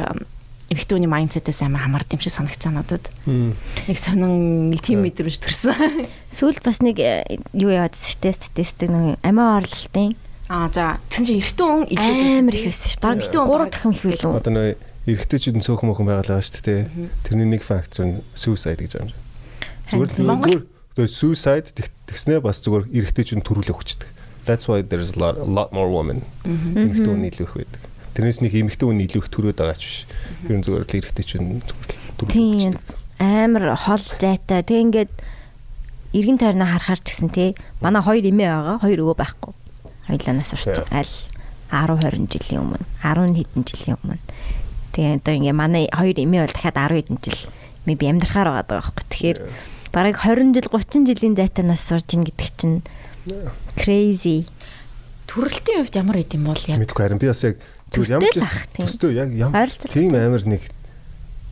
эмгтөөний mindset-ээс амар хамаард юм шиг санагдсан надад. Нэг сонин нэг тийм мэдрэмж төрсөн. Сүүлд бас нэг э, юу яваадсэн шүү дээ статистик нэг амиа орлолтын Аа за тэгсэн чинь эрэгтэй хүн амар их байсан шүү. Бараг Эрэгтэй хүн 3 бараг- дахин их билүү. Одоо нөө эрэгтэйчүүд нь цөөхөн мөхөн байгалаа шүү дээ. Тэрний нэг фактор нь suicide гэж байгаа юм. Зүгээр л Монгол- зүгээр тэгээ suicide тэгснээ бас зүгээр эрэгтэйчүүд нь төрүүлэх хүчтэй. That's why there's a lot a lot more women. Эмэгтэй хүн илүү их байдаг. Тэрнээс нэг эмэгтэй хүн илүү их төрөөд байгаа ч биш. Ер нь зүгээр л эрэгтэйчүүд нь зүгээр л төрүүлэх Тийм амар хол зайтай. Тэг ингээд эргэн тойрноо харахаар ч гэсэн тий манай хоёр эмээ байгаа. Хоёр өвөө байхгүй. Хоёлаа нас урцсан. Аль 10 20 жилийн өмнө 10 хэдэн жилийн өмнө. Тэгээ одоо ингээ манай хоёр эмээ бол дахиад 10 хэдэн жил maybe амьдрахаар байгаа даа байхгүй. Тэгэхээр бараг 20 жил 30 жилийн зайтай нас сурж ин гэдэг чинь crazy. төрөлтийн хувьд ямар юм бол яг Мэдгүй харин би бас яг зүгээр ямар ч төстөө яг ямар тийм амар нэг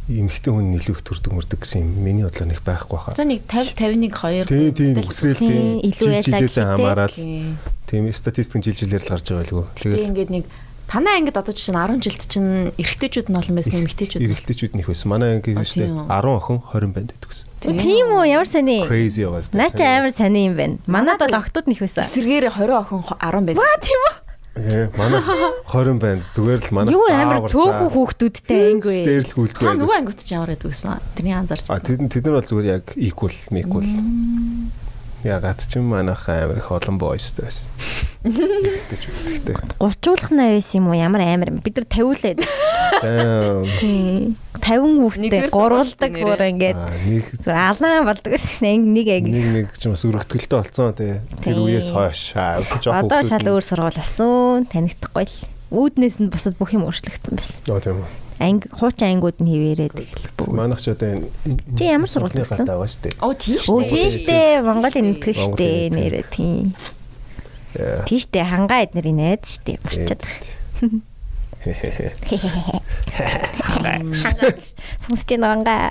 эмэгтэй хүн илүү их төрдөг мөрдөг гэсэн юм миний бодлоо нэг байхгүй хаа. за нэг 50 51 2 Тийм тийм үсрээл Тийм, тийм илүү жилээсээ хамаарал Тийм. статистик жил жилээр л гарч байгаа байлгүй. Тэгээ Тэгэл ингээд нэг танаа ангид одоо чинь 10 жилд чинь эрэгтэйчүүд нь олон байсан эмэгтэйчүүд нь. эрэгтэйчүүд нэх байсан. Манай анги А, шүү дээ тийм. 10 охин 20 банд гэдэг гэсэн. Тийм үү ямар сони. Crazy яваас. Наа чи амар сони юм байна. Манад бол октод нэх байсан. Эсэргээр 20 охин 10 байд. Ваа тийм үү? Ээ манай *laughs* 20 банд зүгээр л манай Юу амар цөөхөн хүүхдүүдтэй вэ? Дээр л гүйлдгүй Та нөгөө ангиуд ч ямар байдаг гэсэн. Тэрний анзаарч А байна. тэд тэд нар бол зүгээр яг equal, equal. Ягаад ч юм манайх амар их олон boysтэй байсан. Тэгтээ ч үгтэй. Гувчуулах навэс юм уу? Ямар амар юм. Бид нар 50 л. Damn. 50 Нэгдүгээр хүүхдтэй гурвалдаг сургуультай бүр ингээд зүгээр алаан болдог гэсэн анги нэг анги. нэг нэг ч юм бас өргөтгөлтэй болцсон тий. Тэр үеэс хойш Одоо шал нь- өөр сургууль болсон. Танигдахгүй л. Үүднээс нь бусад бүх юм өөрчлөгдсөн байсан. Оо тийм үү. Анги хуучин ангиуд нь хിവэрээд эхэлбүү. Манайх ч одоо энэ Чи ямар төгссөн? гадаа байгаа шүү дээ. Оо тийш. Өө дээ. тийштэй Монголын нэгтгэх штэ Монголын нэгтгэх. нэрээ тийм. Яа. Тийштэй хангаа эднэрийн найз штэ марчаад. *laughs* Сонсож байна хангаа.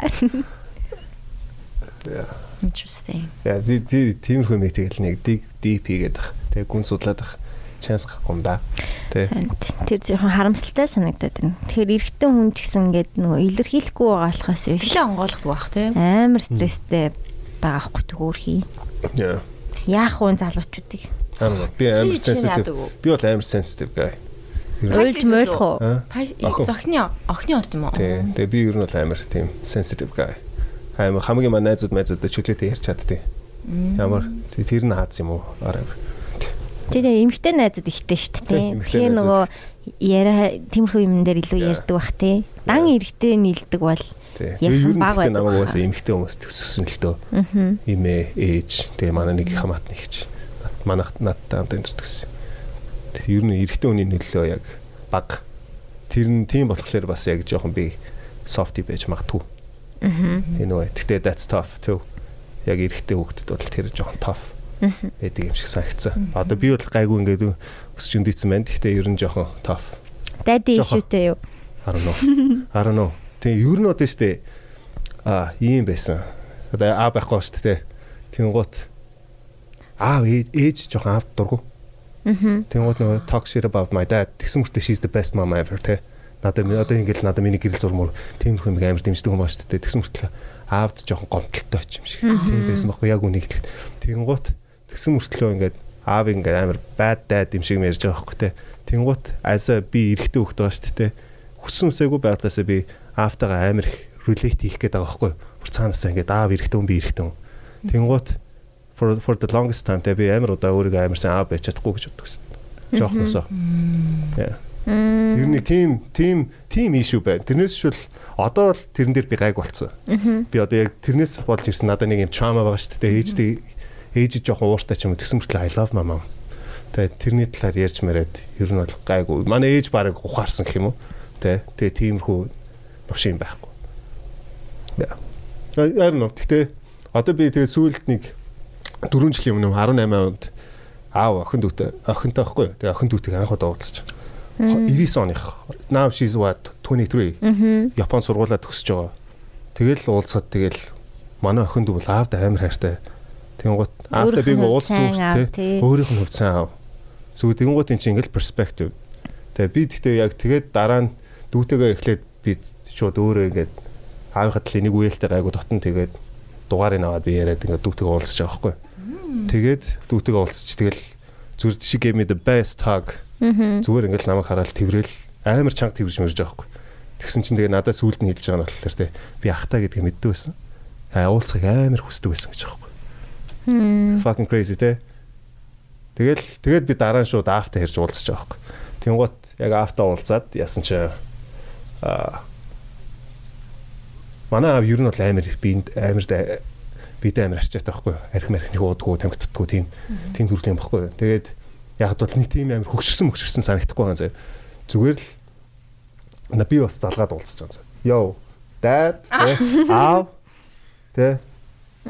Interesting. Яа би тэр тиймэрхүү мэд тэгэл нэг deep хийгээд бах. Тэгээ гүн судлаад бах. Chance гахгүй юм да. Тэ. Харин Тэр жоохон харамсалтай санагдаад байна. Тэгэхээр эрэгтэй хүн ч гэсэн ингээд нөгөө илэрхийлэхгүй байгаа болохоос биш. Сэтгэлээ онгойлгодог байх тийм. Амар стресстэй байгаа хгүй төгөөрхий. Яа. Яах вэ залуучуудыг? Аа би амар sensitive. Би бол амар sensitive guy. Уйлж мойлох уу? Зохны охны орд юм уу? Тий. Тэгээ би ер нь бол амар тийм sensitive guy. Амар хамгийн маань найзууд найзуудаа чөлөөтэй ярьж чаддیں۔ Ямар тэр нь хаац юм уу? Араа. Тэгээ эмгтэй найзууд ихтэй шүү дээ. Найзууд. нөгөө яриа тиймэрхүү юм дээр илүү ярьдаг бах тий. Дан эрэгтэй нийлдэг бол Тэгээ нь баг байдаг намайг баха. угаасаа эмэгтэй хүмүүс төссөн л дөө. аа. Имээ, ээж, тэгээ манай нэг хамаат нэгч. Манайх надтай хамт амьдардаг гэсэн. Тэгээ ер нь эрэгтэй хүний нөлөө яг баг. Тэр нь тийм болохоор бас яг жоохон би softy байж магадгүй. Аа. Anyway, гэхдээ that's tough too. Яг эрэгтэй хүүхдэд бол тэр жоохон tough байдаг юм шиг санагдсан. Одоо би бол гайгүй ингээд өсч өндийцэн байна. Гэхдээ ер нь жоохон. Дади Жохоо. ишүүтэй юу? Know. I don't know. Тэгээ ер нь одоо штэ а ийм байсан. Одоо аа байхгүй штэ тэ. Тэнгуут аа ээж жоохон аав дургу. Аа. Тэнгуут нөгөө talk shit about my dad. Тэгсэн мөртөө she's the best mom ever тэ. Надад одоо ингээл надад миний гэрэл зурмөр тиймэрхүү юм амар дэмждэг юм ба штэ тэ. Тэгсэн мөртөө аавд жоохон гомдолтой ч юм шиг. Тийм байсан байхгүй яг үнийг. Тэнгуут Тэгсэн мөртлөө ингээд аав ингээд амар bad dad юм шиг ярьж байгаа байхгүй те. Тэнгуут асаа би эрэгтэй хөхт байгаа шүү дээ. Хүссэн үсээгүй байдлаасаа би аавтайгаа амар их relate хийх гээд байгаа байхгүй. Бүр цаанаасаа ингээд аав эрэгтэй хүн би эрэгтэй хүн. Тэнгуут for for the longest time тэ би амар удаа өөрийгөө амар сайн аав байж чадахгүй гэж боддог гэсэн. Жоохносоо. Яа. Ер нь тийм тийм тийм ишүү байна. Тэрнээс шүүл одоо бол тэрэн дээр би гайг болцсон. Би одоо яг тэрнээс болж ирсэн надад нэг юм trauma байгаа шүү дээ. Ээжтэй ээж жоохон ууртай ч юм уу тэгсэн мөртлөө I love my mom. Тэгээ тэрний талаар ярьж мэрэд ер нь бол гайгүй. Манай ээж барыг ухаарсан гэх юм уу? Тэ. Тэгээ тиймэрхүү новш юм байхгүй. Яа. Яар нөө. Гэтэ одоо би тэгээ сүүлд нэг 4 жилийн өмнө 18 онд аав охин дүүтэй охинтой байхгүй. Тэгээ охин дүүтэйг анх удаа уулзч. 99 оных. Now she's what 23. Японд сургуулаа төгсөж байгаа. Тэгэл уулзахад тэгэл манай охин дүү бол аавд амар хайртай Тэнгуут аавтаа би ингээ уулздаг те өөрийнх нь хувьд сайн аав. Зүг тэнгуут эн чинь ингээл перспектив. Тэгээ би тэгтээ яг тэгээд дараа нь дүүтэйгээ эхлээд би шууд өөрөө ингээд аавынхаа талын нэг үеэлтэй гайгүй дотн тэгээд дугаарыг аваад би яриад ингээд дүүтэйгээ уулзч байгаа хгүй. Тэгээд дүүтэйгээ уулзч тэгэл зүр she gave me the best hug. Зүгээр ингээд намайг хараад тэрвэл амар чанга тэрж мөрж байгаа хгүй. Тэгсэн чинь тэгээ надад сүулт нь хэлж байгаа нь болохоор те би ахтаа гэдгийг мэддэг байсан. Аа уулзахыг амар хүсдэг байсан гэж байгаа хгүй. Fucking crazy те. Тэгэл тэгээд би дараа нь шууд афта хэрж уулзч байгаа байхгүй. Тэнгуут яг афта уулзаад яасан чи аа манай аав ер нь бол амар би амар бидээ амар арчаатай байхгүй. Арх марх нэг уудгүй тамхитдаггүй тийм тийм төрлийн байхгүй. Тэгээд яг бол нэг тийм амар хөгшөрсөн мөгшөрсөн санагдахгүй байгаа заяа. Зүгээр л на би бас залгаад уулзч байгаа. Йоо. Dad, *laughs* аав, тэ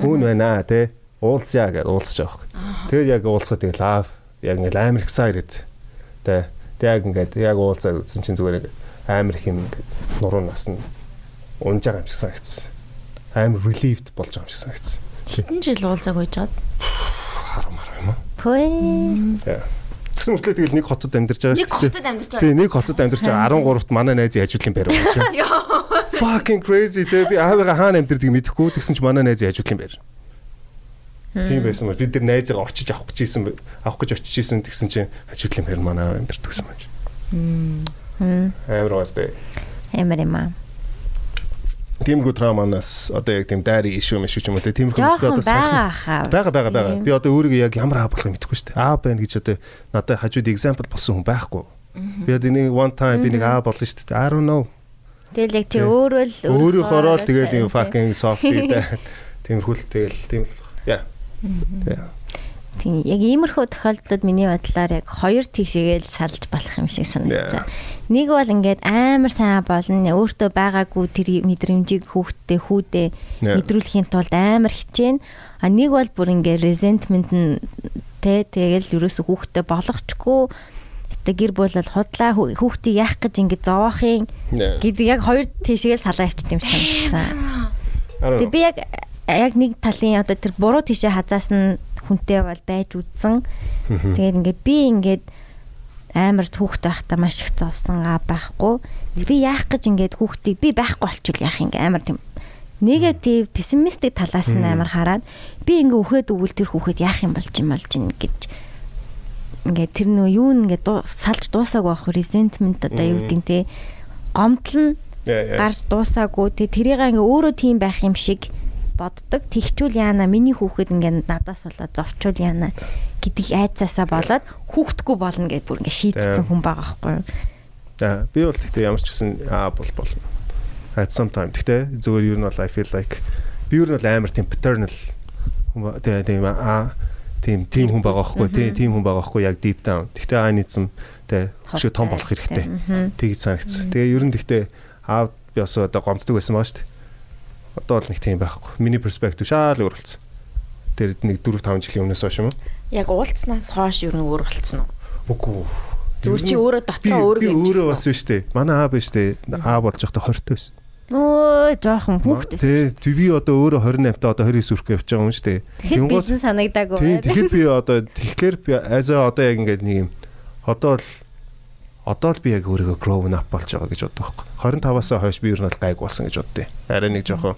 хүн байна аа, тэ уулзъя гэж уулзж байгаа хөөх. Тэгээд яг уулзахад тэгэл аав яг ингээл амар excited. Тэ тэг яг ингээд яг уулзаад үзсэн чинь зүгээр ингээд амар их юм нуруу насна унж байгаа юм шиг санагдсан. Амар relieved болж байгаа юм шиг санагдсан. Хэдэн жил уулзааг үйж чад? 10 мар юм уу? Пөө. Тэгсэн мөртлөө тэгэл нэг хотод амьдарч байгаа шүү дээ. Нэг хотод амьдарч байгаа. Тий, нэг хотод амьдарч байгаа 13-т манай найзын ажуулын байр чинь. *laughs* Fucking crazy. Тэг би аавыгаа хаана амьдэрдэг мэдэхгүй. Тэгсэн чинь манай найзын ажуулын байр. Тийм байсан ба бид нар найзгаа очиж авах гэж исэн авах гэж очиж исэн тэгсэн чинь хажуудлын хэр манай амьдэрдэг гэсэн байж. Амар уустай. Амар юм аа. Тиймэрхүү трауманаас одоо яг тийм дайри ишүү мэш ч юм уу тиймэрхүү би одоо сайхан байгаа байгаа байгаа. Би одоо өөрийгөө яг ямар аа болохыг мэдэхгүй шүү дээ. Аа байна гэж одоо надад хажууд example болсон хүн байхгүй. Би одоо нэг one time би нэг аа болно шүү дээ. I don't know. Тэгэл яг чи өөрөө л өөрийнхоороо л тэгэл fucking soft гэдэг. *laughs* Тиймэрхүү л тэгэл тийм л. Яа. Тийм яг иймэрхүү тохиолдлууд миний бодлоор яг хоёр тийшээгээл салж болох юм шиг санагдсан. Нэг бол ингээд амар сайн болно. Өөртөө байгаагүй тэр мэдрэмжийг хүүхдтэй хүүдээ мэдрүүлэхийн тулд амар хичээн. А нэг бол бүр ингээд resentment нь тэ тэгэл ерөөсө хүүхдтэй болгочгүй тэ гэр бүл бол худлаа хүүхдийг яах гэж ингээд зовоохын гэдэг яг хоёр тийшээгээл салаа явчихд юм санагдсан. Тэг би яг яг нэг талын одоо тэр буруу тишээ хазаас нь хүнтэй бол байж үзсэн. Тэгээд ингээд би ингээд амар хүүхд байхдаа маш их зовсон аа байхгүй. Би яах гэж ингээд хүүхдийг би байхгүй болчихвол яах юм амар тийм негатив пессимистик талаас нь амар хараад би ингээ өхөөд өгвөл тэр хүүхэд яах юм болж юм болж ин гэж ингээ тэр нөө юу ингээ салж дуусаагүй байх resentment одоо юу гэдэг те? Гомдол нь гарч дуусаагүй. Те тэрийг ингээ өөрөө тийм байх юм шиг боддог. Тэгчүүл яана миний хүүхэд ингээд надаас болоод зовчул яана гэдэг айцаасаа болоод хүүхдгүү болно гэдээ бүр ингээд шийдсэн хүн байгаа байхгүй юу? За би бол гэхдээ ямар ч гэсэн аа бол болно. At some time гэхдээ зөвөр юу нь бол I feel like би юу нь бол амар тийм paternal хүн тийм аа тийм тийм хүн байгаа байхгүй тийм тийм хүн байгаа байхгүй яг deep down. Гэхдээ I need some тэ хөшөө том болох хэрэгтэй. Тэгж санагдсан. Тэгээ ер нь гэхдээ аав би бас одоо гомддог байсан байгаа шүү дээ одоо бол нэг тийм байхгүй. Миний перспектив шаал өөрлөсөн. Тэр нэг 4 5 жилийн өмнөөс хойш юм уу? Яг уулцснаас хойш ер нь өөр болцсон уу? Үгүй. Зүгээр чи өөрөө дотроо өөрөө юм. Би өөрөө бас биш үү? Манай аа биш үү? Аа болж байхдаа 20 байсан. Өө жоохон хүүхдээс. Тий, би одоо өөрөө 28 та одоо 29 хүрэх явж байгаа юм шүү дээ. Тэгэхээр бизнес санагдаагүй. Тий, тэгэхээр би одоо тэгэхээр би as одоо яг ингээд нэг юм одоо л одоо л би яг өөрийгөө grown up болж байгаа гэж боддог байхгүй. 25-аас хойш би ер нь гайг болсон гэж боддیں۔ Арай нэг жоохон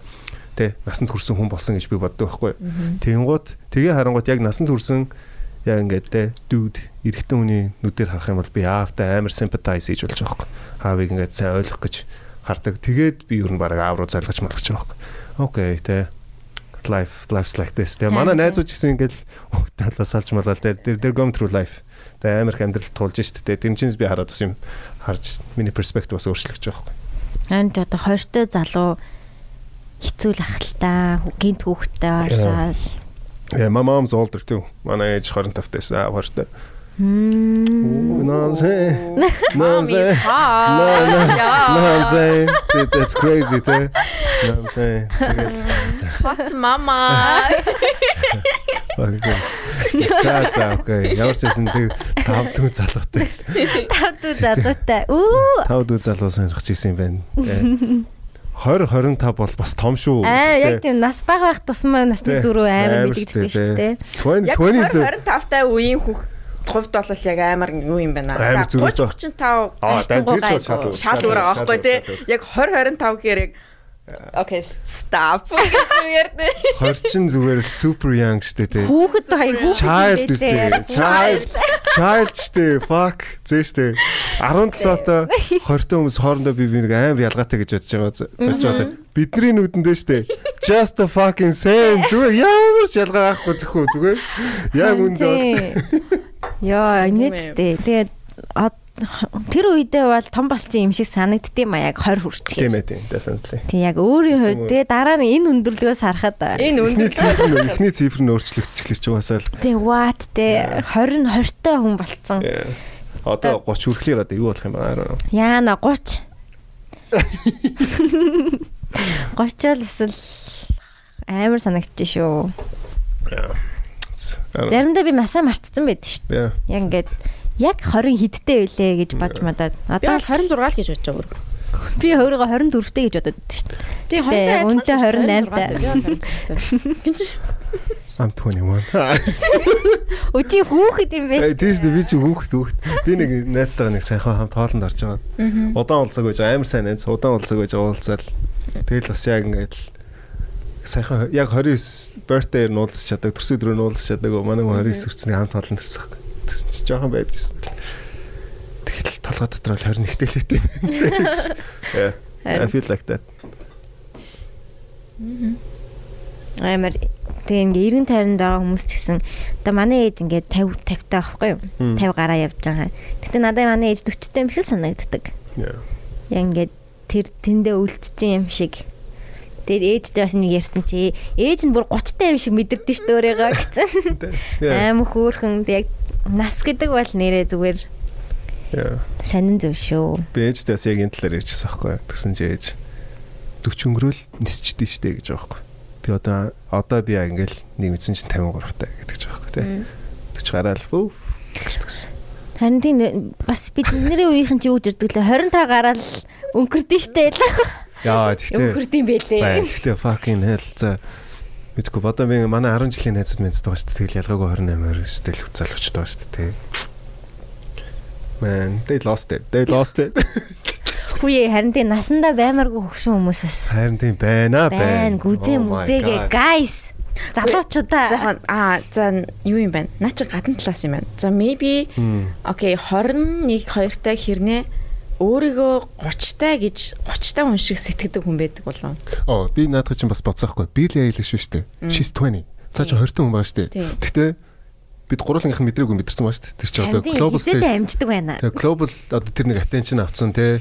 Тэ насанд хүрсэн хүн болсон гэж би боддог байхгүй. Тэнгууд тэгээ харангууд яг насанд хүрсэн яг ингээд тэ dude эрэгтэй хүний нүдээр харах юм бол би аавтай амар sympathize хийж болж байгаа байхгүй. Аавыг ингээд сайн ойлгох гэж хардаг. Тэгээд би ер нь баг аав руу залгаж малгаж байгаа байхгүй. Окей тэ life life's like this. Тэгээ манай найзууд ч гэсэн ингээл талаас алж малал тэгээ they're going through life. Тэгээ амар их амьдрал туулж штэ. Тэр чинь би хараад бас юм харж миний перспектив бас өөрчлөгдөж байгаа байхгүй. Анд одоо хоёртой залуу хэцүү л ах л та гинт хүүхдтэй болоод Yeah, my mom's older too. Манай ээж 25 тайсан. Аа, хоёртой. Мм. No, I'm saying. No, I'm Mom is saying. No, no, no, I'm saying. Dude, That's crazy, тэ. No, I'm saying. Hot mama. За за окей. Ямар ч байсан тэг тав дүү залуутай. Тав дүү залуутай. Үү. Тав дүү залуу сонирхож ирсэн юм байна. Тэ. 20 25 бол бас том шүү. Аа яг тийм нас баг байх тусмаа насны зүрөө амар мэдэгддэг шүү дээ. 20 Яг 20 25 та үеийн хүүхд хувьд бол яг амар юу юм байна. Зүрхэж байгаа. 35 Аа, Хайрцаг тэр ч гайгүй. шал өөр байхгүй тий. Яг 20 25 гэхээр яг Окей, stop. Гэвэрдэ. 20 чин зүгээр super young штэ тэ. Хүүхэд хоёр хүүхэд Child үстэй. Child. Child штэ. Fuck. Зээ штэ. 17-ото 20-той хүмүүс хоорондоо би би нэг амар ялгаатай гэж бодож байгаа. Бодож байгаа. Бидний нүдэндээ штэ. Just a fucking same. Зүгээр ямар ч ялгаа байхгүй тэхүү зүгээр. Яг үндэ. Яа, Тийм нийтдээ. Тэгээд тэр үедээ бол том болцсон юм шиг санагддсан юм а яг 20 хүрчгээ. Тийм ээ тийм. Definitely. Тэг яг өөрийн хувьд тэгээ дараа нь энэ өндөрлөгөөс харахад Энэ Эхний үнд цифр нь эхний цифр нь өөрчлөгдөж угаасаа л. тэг what те 20 20-той хүн болцсон. Одоо 30 хүрэхлээр одоо юу болох юм know. Яана 30. 30 *laughs* л эсвэл амар санагдчих шүү. Yeah. Know. Заримдаа би масаа мартцсан байдаг шүү дээ. Яг ингээд яг 20 хідтэй байлээ гэж бодж мадаад. Одоо бол 26 л гэж бодож байгаа. би өөрийгөө 24-тэй гэж бодод байдаг шүү дээ. Тийм Гэтэ яг үнэндээ 28 Би бол 26. I'm 21. *laughs* Өчи хүүхэд юм бэ? Э тийш би чи хүүхэд хүүхэд. Би нэг найзтайгаа нэг сайхан хамт хоолнд орж байгаа. Удаан уулзаг байж амар сайн найз. Удаан уулзаг байж уулзаал. Тэгэл бас яг ингээд л сайхан яг 29 birthday-ээр нь уулзч чаддаг. Төрсөн өдрөө нь уулзч чаддаг. Манай 29 хүрцнийг хамт хоолнд ирсэн. Тэгсэн чи жоохон байдгийсэн. Тэгэл толгой дотор л 21 дэлээтэй. *laughs* Yeah. I feel like that. Амар тэг ингээ 90 тайранд байгаа хүмүүс ч гэсэн одоо манай ээж ингээ 50 50 таа байхгүй юу? 50 гараа явж байгаа. Гэтэ надад манай ээж 40 таа юм шиг санагддаг. Yeah. Яг ингээ тэр тэндээ үлдсэн юм шиг. Тэгээд ээжтэй бас нэг ярьсан чи ээж нь бүр 30 таа юм шиг мэдэрдэж шүү дээ өөрийгөө гэсэн. Аим хөөхөн яг нас гэдэг бол нэрээ зүгээр сонин зөв шүү. Би ээжтэй бас яг энэ талаар ярьчихсан байхгүй. Тэгсэн чи ээж 40 өнгөрөөл нисчихдээ штэ гэж байгаа байхгүй. Би одоо одоо би яг ингээл нэг мэдсэн чинь 53 таа гэдэг ч байхгүй тий. 40 гараал болчихдог гэсэн. Харин тийм бас бид нэрийн үеийнхэн чи юу гэж ирдэг лээ 25 гараал өнгөрдөн штэ л. Яа тэгтээ. Өнгөрдөм байлээ. Бай тэгтээ fucking hell за мэдгүй бодоо би манай 10 жилийн найзууд мэддэг байгаа шүү дээ. Тэгэл ялгаагүй 28 29 тэл залуучд байгаа шүү дээ. Man, they lost it. They lost it. *laughs* Хүүе харин тийм насандаа баймаргүй хөвшин хүмүүс бас Харин тийм байна байна. байна. Гүзээ Oh мүзээгээ guys. Залуучуудаа Захан аа за юу юм байна? Наа чи гадна талаас юм байна. За maybe окей 21 2 таа хэрнээ өөрийгөө 30 таа гэж 30 таа хүн шиг сэтгэдэг хүн байдаг болов. Оо би наадах чинь бас боцсоохгүй. Билли Eilish шүү дээ. She's 20. Цаа чи 20 хүн байгаа шүү дээ. Гэтэ бид гурвангийнх нь мэдрээгүй мэдэрсэн байгаа шүү дээ. Тэр чи одоо global stage. амждаг байна. Тэгээ global одоо тэр нэг attention авцсан те.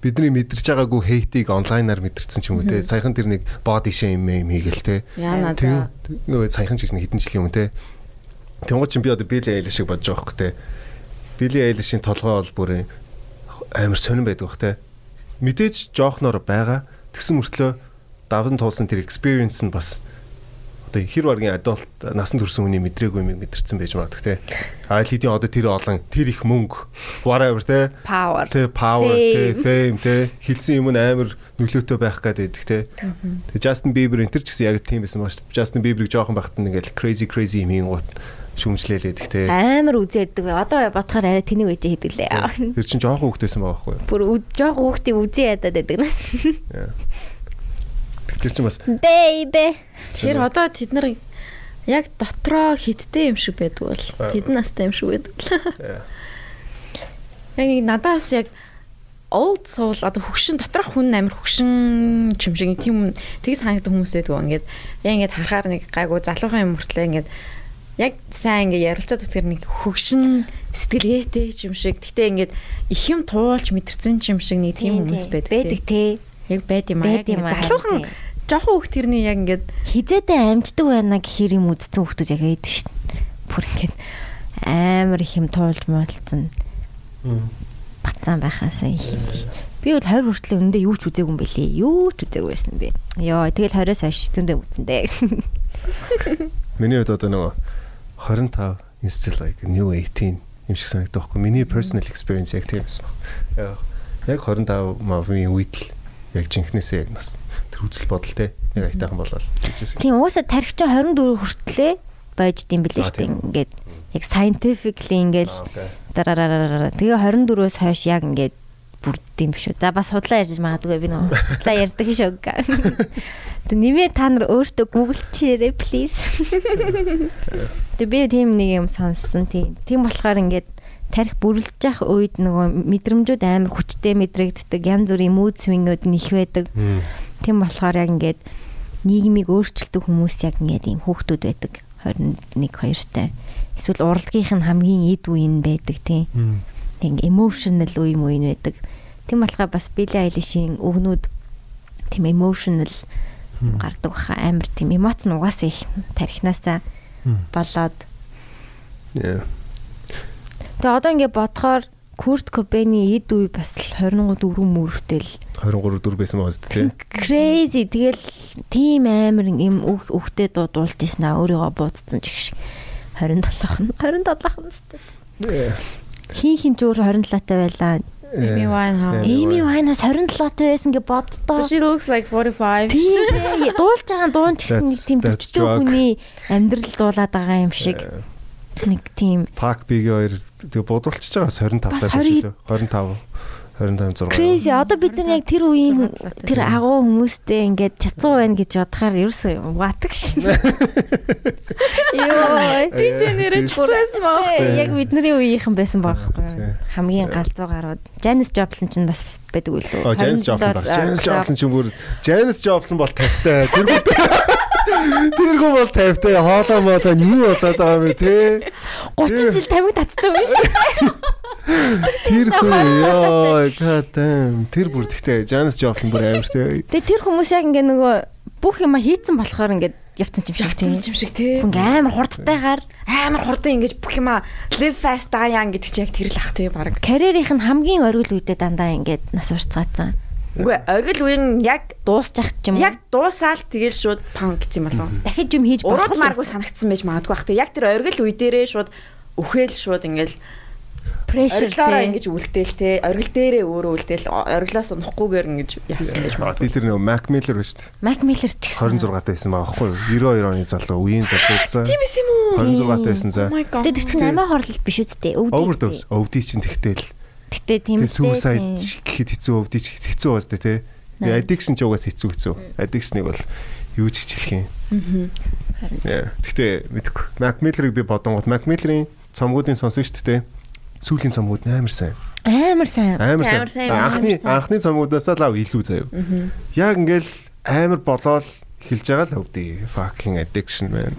Бидний мэдэрч байгаагүй hate-ийг онлайнаар мэдэрсэн ч юм уу те. Саяхан тэр нэг body shame юм хийгээл те. Тэгээ нөгөө саяхан ч гэсэн хэдэн жилийн өмнө те. Тэнгууд чинь би одоо Billy Eilish шиг бодож байгаа хөөх те. Billy Eilish-ийн толгой бол бүр амар сонирн байдаг бах те. Мэдээж жоохноор байгаа. Тэгсэн мөртлөө даван туулсан тэр experience нь бас одоо хэр баргийн adult насан турсан хүний мэдрээгүй юм мэдэрсэн байж магадгүй те. Айл хэдийн одоо тэр олон тэр их мөнгө whatever те. Power. Тэ power тэ Fame. тэ хэлсэн юм нь амар нөлөөтэй байх гэдэг те. Тэ Justin Bieber энэ ч гэсэн яг тийм байсан ба шүү. Justin Bieber-ыг жоохон байхад нь ингээл crazy crazy юм гот шүмжлээлээдэг те. Амар үзээдэг. Одоо бодохоор арай тэнийг үеж хийдгэлээ. Тэр чинь жоохон хүүхдээсэн байгаа байхгүй юу? Бүр үд- жоох хүүхдийн үзээ ядаад байдаг нас. Тэр чинь бас Baby. Тэгэхээр одоо тэд нар яг дотроо хиттэй юм шиг байдаг бол хэдэн настай юм шиг байдаг л. Яг нэг надаас яг old soul одоо хөгшин доторх хүн амир хөгшин юм шиг тийм тгий санагддаг хүмүүс байдаг. Ингээд яг ингээд харахаар нэг гайгүй залуухан юм мөртлөө ингээд яг сайн ингээд ярилцаад үтгэр нэг хөгшин сэтгэлгээтэй юм шиг. Гэтэ ингээд их юм туулж мэдэрсэн юм шиг нэг тийм хүмүүс байдаг. Байдаг тий. Яг байд юм аа. Залуухан жоохон хөх тэрний яг ингээд хизээдээ амждаг байна гэхээр юм үдцэн хүмүүс яг байдаг шин. Бүр ингээд амар их юм туулж муулцсан. Бацаан байхаасаа их. Би бол 20 хүртэл өндөө юу ч үзээгүй юм бэлээ. Юу ч үзээгүй байсан би. Йоо, тэгэл 20-оос хойш зөндөө үзэн дээ. Миний хувьд одоо нөгөө 25 is still like new 18 юм шиг санагддаг байхгүй. Миний personal experience яг тийм байсан баг. Яг 25 мавын үед л яг жинхнээсээ яг нас тэр үзэл бодол те нэг айтайхан болол гэжсэн. Тийм уусаа тархич 24 хүртлээ байж дим билээ шүү дээ. Ингээд яг scientifically ингээл дараараа тэгээ 24-өөс хойш яг ингээд бүрдэм биш үү. За бас худлаа ярьж магадгүй би нөө. Худлаа ярьдаг шүү. Тэг нэмээ та нар өөртөө гуглчээрээ please. Тэг би тийм нэг юм сонссон тийм. Тийм болохоор ингээд тарих бүрлж явах үед нөгөө мэдрэмжүүд амар хүчтэй мэдрэгддэг. Янз бүрийн mood swing-ууд нэх байдаг. Тийм болохоор яг ингээд нийгмийг өөрчилдөг хүмүүс яг ингээд ийм хүүхдүүд байдаг. 21 2-тай. Эсвэл урлагийнх нь хамгийн эд үе нь байдаг тийм. Тэг emotional үе юм уу байдаг. Тийм болохоор бас Billie Eilish-ийн өгнүүд тийм emotional гардаг баха. Амар тийм эмоц нь угаасаа их тарихнасаа болоод. Тэгээ одоо ингээд бодохоор Курт Кобейны эд үе бас 23 4 мөрөвтэй л 23 4 байсан байгаа зү тийм. Crazy. Тэгэл тийм амар юм өгтэй дуулж ийсэн аа. Өөрийгөө буудсан ч их шиг 27 нь 27 нь. Хин хин ч өөр 27 таа байлаа Amy Winehouse. Amy Winehouse 27 таа байсан гэж боддоо. She looks like 45. Тийм дуулж байгаа дуун ч гэсэн нэг тийм бичдэг хүний амьдрал дуулаад байгаа юм шиг. Нэг тийм Park Big хоёр тэгээ бодулчж байгаа 25 таа биш үү? 25 25 6. Crazy. Одоо бид нар яг тэр үеийн тэр агуу хүмүүстэй ингээд чацуу байна гэж бодохоор ерөөсөө ватаг шин. Йоо, тэнд нэрэж чацсан баг. Яг бидний үеийнхэн байсан байхгүй. Хамгийн галзуу гарууд. Janis Joplin ч бас байдаг үлээ. Оо, Janis Joplin баг. Janis Joplin ч бүр Janis Joplin бол тавтай. Тэр Тэргүү бол *laughs* тавтай. Хоолоо моолоо юу болоод байгаа юм бэ те? 30 *laughs* жил тавиг татсан юм шиг. *laughs* Тэр хөө ёо гадам. Тэр бүр тэгтээ Janis Joplin бүр амар те. Тэгээ тэр хүмүүс яг ингээ нөгөө бүх юма хийцэн болохоор ингээд явцсан юм шиг тийм юм шиг тийм. Хүн амар хурдтайгаар амар хурдан ингэж бүх юма live fast die young гэдэг чинь яг тэр л ах тийм баг. Карьерийнх нь хамгийн оргил үедээ дандаа ингээд нас урцгаацсан. Үгүй оргил үе нь яг дуусчих ч юм уу. Яг дуусаал тэгэл шууд пан гэсэн юм болов. Дахиж юм хийж болох маргүй санагдсан байж магадгүй бах. Яг тэр оргил үе дээрээ шууд өхөөл шууд ингээл прешертэй ингэж үлдээл те оргил дээрээ өөрөө үлдээл оргилоос унахгүйгээр ингэж яасан байж магадгүй. Би тэр нэг Mac Miller ба шүү дээ. Mac Miller ч гэсэн 26 тайсан байгаа байхгүй юу? 92 оны залуу үеийн залуусаа. Тийм эсэм үү? 26 тайсан за. Тэр чинь амиа хорлол биш үсттэй. Overdose. Өвдөй чинь тэгтэл. Гэтэ тийм үү. Suicide гэхэд хэцүү өвдөй ч хэцүү баас тэ те. Addiction ч угаас хэцүү хэцүү. Addiction-ыг бол юу ч хэлэх юм. Аа. Гэтэ мэдгүй. Mac Miller-ыг би бодонгууд Mac Miller-ийн цомгуудын сонсон шүү дээ сүүлийн цомгууд амар сайн. Амар сайн. Амар сайн. Анхны анхны цомгуудаас л ав илүү заяа. Яг ингээл амар болоод эхэлж байгаа л өвдөө fucking addiction man.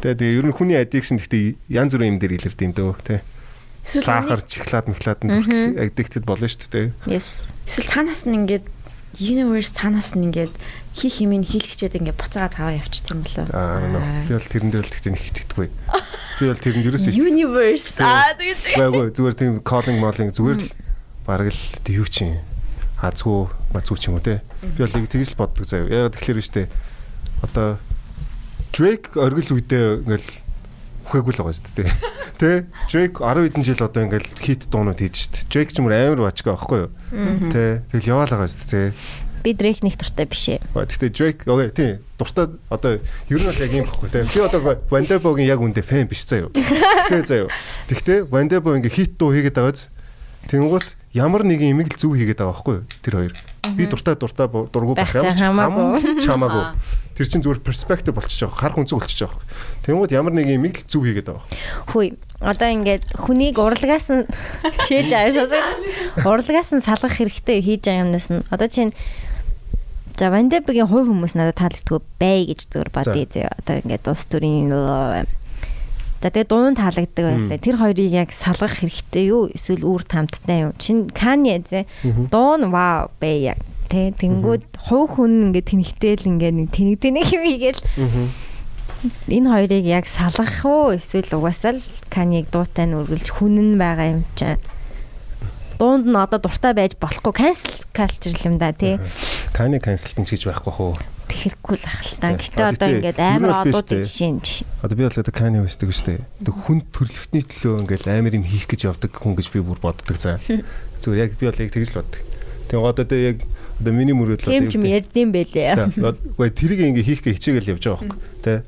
Тэгээ тэгээ ер нь хүний addiction гэхдээ янз бүрийн юм дээр илэрдэг юм дөө тий. Сахар, шоколад, шоколад нь addicted болно шүү дээ. Yes. Эсвэл цаанаас нь ингээд universe цаанаас нь ингээд хий химийн хийлгчээд ингээд буцаагаад таваа явчихдаг юм болоо. Аа, би бол тэрэн дээр л тэгтээ нэг итгэдэггүй. Би бол тэрэнд ерөөсөө universe аа тэгэж. Үгүй зүгээр тийм calling modeling зүгээр л бараг л юу чинь азгүй мазгүй ч юм уу те. Би бол тэгж л боддог заяа. Яг тэгэхээр штэ одоо Drake оргил үедээ ингээл үхээгүй л байгаа шүү дээ. Тэ? Drake 10 хэдэн жил одоо ингээл хит дуунууд хийж шүү дээ. Drake ч юм амар бачгаа байхгүй юу? Тэ? Тэгэл яваал байгаа шүү дээ. Би Drake нэг дуртай биш ээ. Гэхдээ Drake окей тийм дуртай одоо ер нь бол яг юм баггүй те. Би одоо Vanderbogen яг үндэ фэн биш заяа. Гэхдээ заяа. Гэхдээ Vanderbogen ингээ хит дуу хийгээд байгааз Тэнгуут ямар нэгэн имийг л зөв хийгээд байгаа байхгүй юу? Тэр хоёр. Би дуртай дуртай дургу Байх ч хамаагүй. чамаагүй. Тэр чинь зүгээр перспектив болчихж байгаа. Харах үнцэг болчихж байгаа. Тэнгуут ямар нэгэн имийг л зөв хийгээд байгаа. Хүй. Одоо ингээд хүнийг урлагаас нь *laughs* шээж аваасаа урлагаас нь салгах хэрэгтэй хийж байгаа юмнаас нь одоо чинь За Вандебигийн хувь хүмүүс надад таалагдгүй бай гэж зүгээр бодъё зөө. Одоо ингээд ус төрийн За тэгээ дуун таалагддаг байлаа. Тэр хоёрыг яг салгах хэрэгтэй юу? Эсвэл үр тамттай юу? Чин Кани зэ. Дуун вау бай яг. Тэ тэнгүүд хувь хүн ингээд тэнхтэл ингээд нэг тэнэгдэнэ *laughs* хэмийгээл энэ хоёрыг яг салгах уу эсвэл угаасаа л Каниг дуутай нь үргэлж хүнэн байгаа юм чинь дуунд нь одоо дуртай байж болохгүй cancel culture юм да тий. Кани cancel гэж байхгүй хөө. Тэгэхгүй л ах л та. Гэтэ одоо ингээд амар одуудын жишээ нь. Одоо би бол одоо Кани Вестэг штэ. Тэг хүн төрлөختний төлөө ингээд амар юм хийх гэж явдаг хүн гэж би бүр боддог заа. Зүгээр яг би бол яг тэгж л боддог. Тэг одоо одоо яг одоо миний мөрөөдөл одоо юм ярьдсан байлээ. Үгүй тэрийг ингээд хийх гэж хичээгээл явж байгаа байхгүй. Тэ.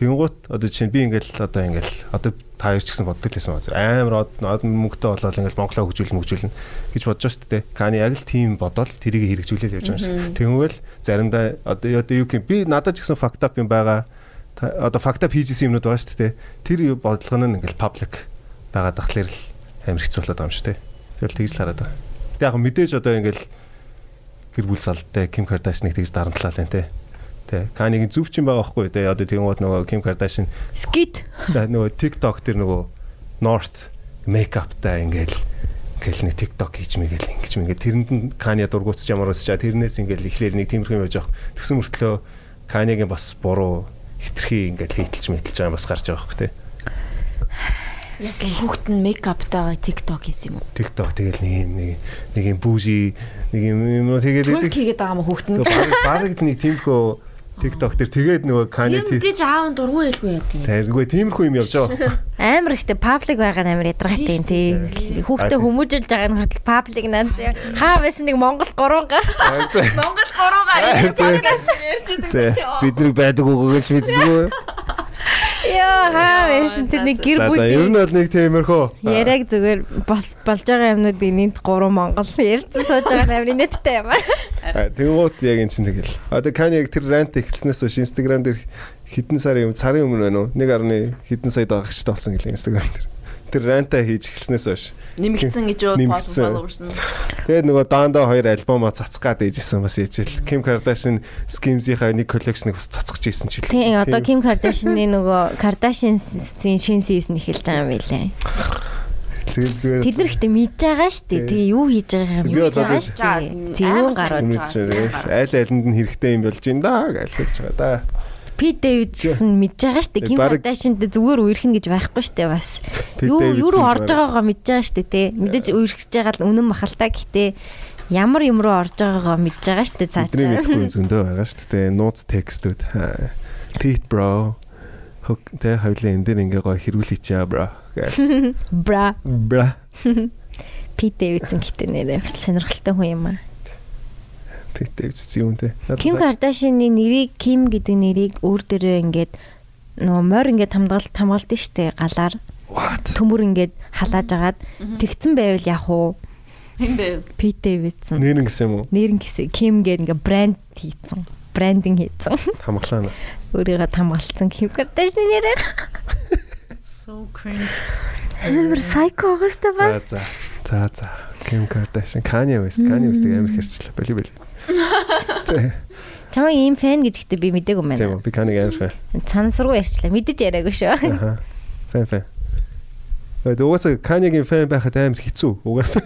Тэнгуут одоо чинь би ингээл одоо ингээл одоо та хоёр ч гэсэн боддог лсэн байна. Амар од мөнгөтэй болоод ингээл Монголоо хөгжүүлнэ хөгжүүлнэ гэж бодож шүү дээ. Кани яг л тийм бодоод тэрийг хэрэгжүүлээд явж байгаа юм шиг. Тэгвэл заримдаа одоо одоо юу гэм би надад ч гэсэн факт ап юм байгаа. Одоо факт ап хийжсэн юмнууд байгаа шүү дээ. Тэр бодлого нь ингээл паблик байгаа дахлаар л амар хэцүү болоод байгаа юм шүү дээ. Тэгэл тэгж л хараад байгаа. Тэг яг мэдээж одоо ингээл гэр бүл салдтай Ким Кардашныг тэгж дарамтлаа л энэ те Тэ. Канигийн зүв чинь байгаа байхгүй тэ. Одоо тэгмүүд нөгөө Kim Kardashian skit нөгөө TikTok тэр нөгөө North makeup-тай ингээл ингээл нэг TikTok хийж мэгээл ингэж мэгээ тэрэнд нь Kanye дургуутс ямар усчаа тэрнээс ингээл ихлээр нэг тиймэрхүү юм явж байгаа. Тэгсэн мөртлөө Kanye-гийн бас буруу хитрхи ингээл хейтэлж мэтэлж байгаа бас гарч байгаа байхгүй тэ. Яг хүүхэд нь мейкаптайгаа TikTok хийсэн юм уу? TikTok тэгэл нэг юм нэг нэг юм бүүжи нэг юм юм тэгээд тэгээд хийгээд байгаа юм хүүхэд нь. Бараг л нэг тиймхүү TikTok дээр тэгээд нөгөө Kanye тийм дэж аав дургуй хэлгүй яа тийм. Тэргүй тиймэрхүү юм явж байгаа. *laughs* Амар ихтэй паблик байгаа нь амар ядаргатай тий. Хүүхдээ хүмүүжүүлж байгаа нь хүртэл паблик нанз хаа байсан нэг Монгол 3 гар. *laughs* Монгол 3 гар ярьж байгаа. Бид нэг байдаг уу гэж мэдсэгүй. Яа хаа байсан тэр нэг гэр бүл. За ер нь бол нэг тиймэрхүү. Яраг зүгээр болж байгаа юмнуудыг нийт 3 Монгол ярьсан сууж байгаа амир нэттэй юм аа. Тэнгуут яг эн чинь тэгэл. Одоо Кани яг тэр рант эхэлснээс хойш Instagram дээр хэдэн сарын өмнө сарын өмнө байна уу? 1.1 хэдэн сая дагагчтай болсон гэлээ Instagram дээр. Тэр ранта хийж эхэлснээс хойш нэмэгдсэн гэж followers нь. Тэгээд нөгөө Дандо хоёр альбомоо цацах гад ээжсэн бас ээжэл. Kim Kardashian Skims-ийнхаа нэг коллекцныг бас цацгаж ийсэн ч үлээ. Тийм одоо Kim Kardashian-ы нөгөө Kardashian-ийн шин сизн эхэлж байгаа юм билээ. Тэгээд зүгээр Тэд нар ихтэй мэдж байгаа шүү дээ. Тэгээ юу хийж байгааг нь мэдж байгаа шүү дээ. Зөвүүн гарууд айл айланд нь хэрэгтэй юм болж байна да гэж хэлж байгаа да. Пит Дэвид гэсэн мэдж байгаа шүү дээ. Ким Кардашинд зүгээр үерхэн гэж байхгүй шүү дээ бас. Юу юу руу орж байгаагаа мэдж байгаа шүү дээ тий. Мэдээж үерхэж байгаа л үнэн махалтай гэхдээ ямар юм руу орж байгаагаа мэдж байгаа шүү дээ цааш. Бидний мэдгүй зөндөө байгаа шүү дээ. Нууц текстүүд. Pete bro. Хог тэ хоёлын энэ дэр ингээ гоё хэрүүлээч яа бро. Бра. Бра. *laughs* Пит Дэвидсэн гэдэг нэрээ сонирхолтой хүн юм аа. Pete Davidson юм те. Kim Kardashian-ы нэрийг Kim гэдэг нэрийг өөр дээрээ ингээд нөгөө морь ингээд хамгаалт хамгаалт нь штэ галаар. Төмөр ингээд халааж агаад тэгсэн байвал яах вэ? Хин бэ? Pete Davidson. Нэрэн гэсэн юм уу? Нэрэн гэсэн. Kim гэдэг ингээд брэнд хийцэн. Брендинг хийцэн. Хамглаанаас. Өөрийгөө хамгаалцсан Kim Kardashian-ы нэрээр. So cringe. Амар psycho гостой бас. За за. За за. Kim Kardashian, Kanye West, Kanye West-ийг амар хэрчлээ. Боли боли. Чамаа ийм фэн гэж ихтэй би мдэггүй юм байна. Тийм би Kanye амар фэн. Цансруу ярьчлаа. Мэдэж яриагүй шүү. Аха. Фэн фэн. Тэгээд угаасаа Kanye-гийн фэн байхад амар хэцүү. Угаасаа.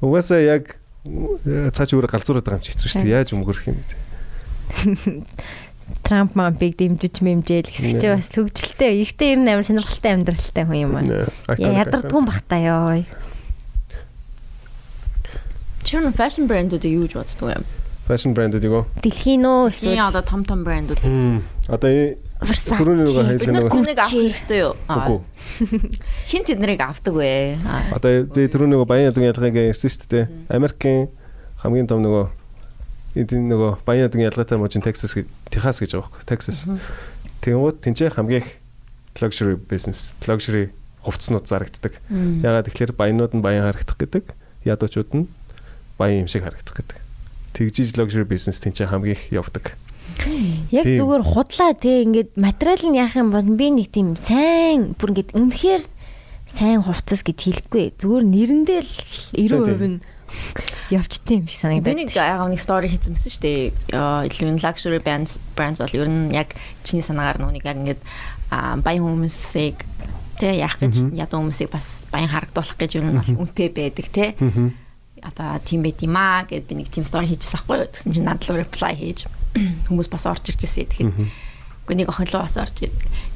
Угаасаа яг цааш өөрөө галзуураад байгаа юм чи хэцүү шүү дээ. Яаж өмгөрөх юм бэ? Трамп мампиг дэмжиж мэмжээл гэсэн чи бас хөвгчлээ. Ихтэй ер нь амар сонирхолтой амьдралтай хүн юм аа. Ядардгүй юм бах та ёо. Чи юу фэшн брэндүүдийг юу гэж боддог юм? Фэшн брэндүүдийг үү? Дэлхийн үү эсвэл одоо том том брэндүүд. Одоо түрүүний нөгөө хэлээ нөгөө хүнийг авах хэрэгтэй юу? Үгүй. *laughs* Хин тэднийг авдаг вэ? Одоо би түрүүний нөгөө баян ядгийн ялгааг ярьсан шүү дээ. Америкийн хамгийн том нөгөө энэ нөгөө баян ядгийн ялгаатай мужийн Texas Техас гэж байгаа байхгүй. Texas. Тэнгууд тэнцээ хамгийн их luxury business, luxury хувцснууд зарагддаг. Ягаад тэгэхээр баянууд нь баян харагдах гэдэг, ядуучууд нь баян юм шиг харагдах гэдэг. Тэгжиж luxury business ч хамгийн их явдаг. Яг зүгээр худлаа те ингээд материал нь яах юм бол би нэг тийм сайн бүр ингээд үнэхээр сайн хувцас гэж хэлэхгүй. Зүгээр нэрэндээ л 90% нь явчтiin юм шиг санагдаад. Би нэг аав нэг стори хийсэн мэсэн шүү дээ. Илүү luxury brands brands бол ер нь яг чиний санаагаар нүг яг ингээд баян хүмүүсийг тэ яах гэж ядуу хүмүүсийг бас баян харагдуулах гэж ер нь бол үнэтэй байдаг тэ. Одоо тийм байт юм аа гэд би нэг тийм стори хийчихсэн байхгүй юу. Тэгсэн чинь надад reply хийж *clears throat* хүмүүс бас орж ирж ирсэн. Тэгэхэд үгүй нэг охин руу бас орж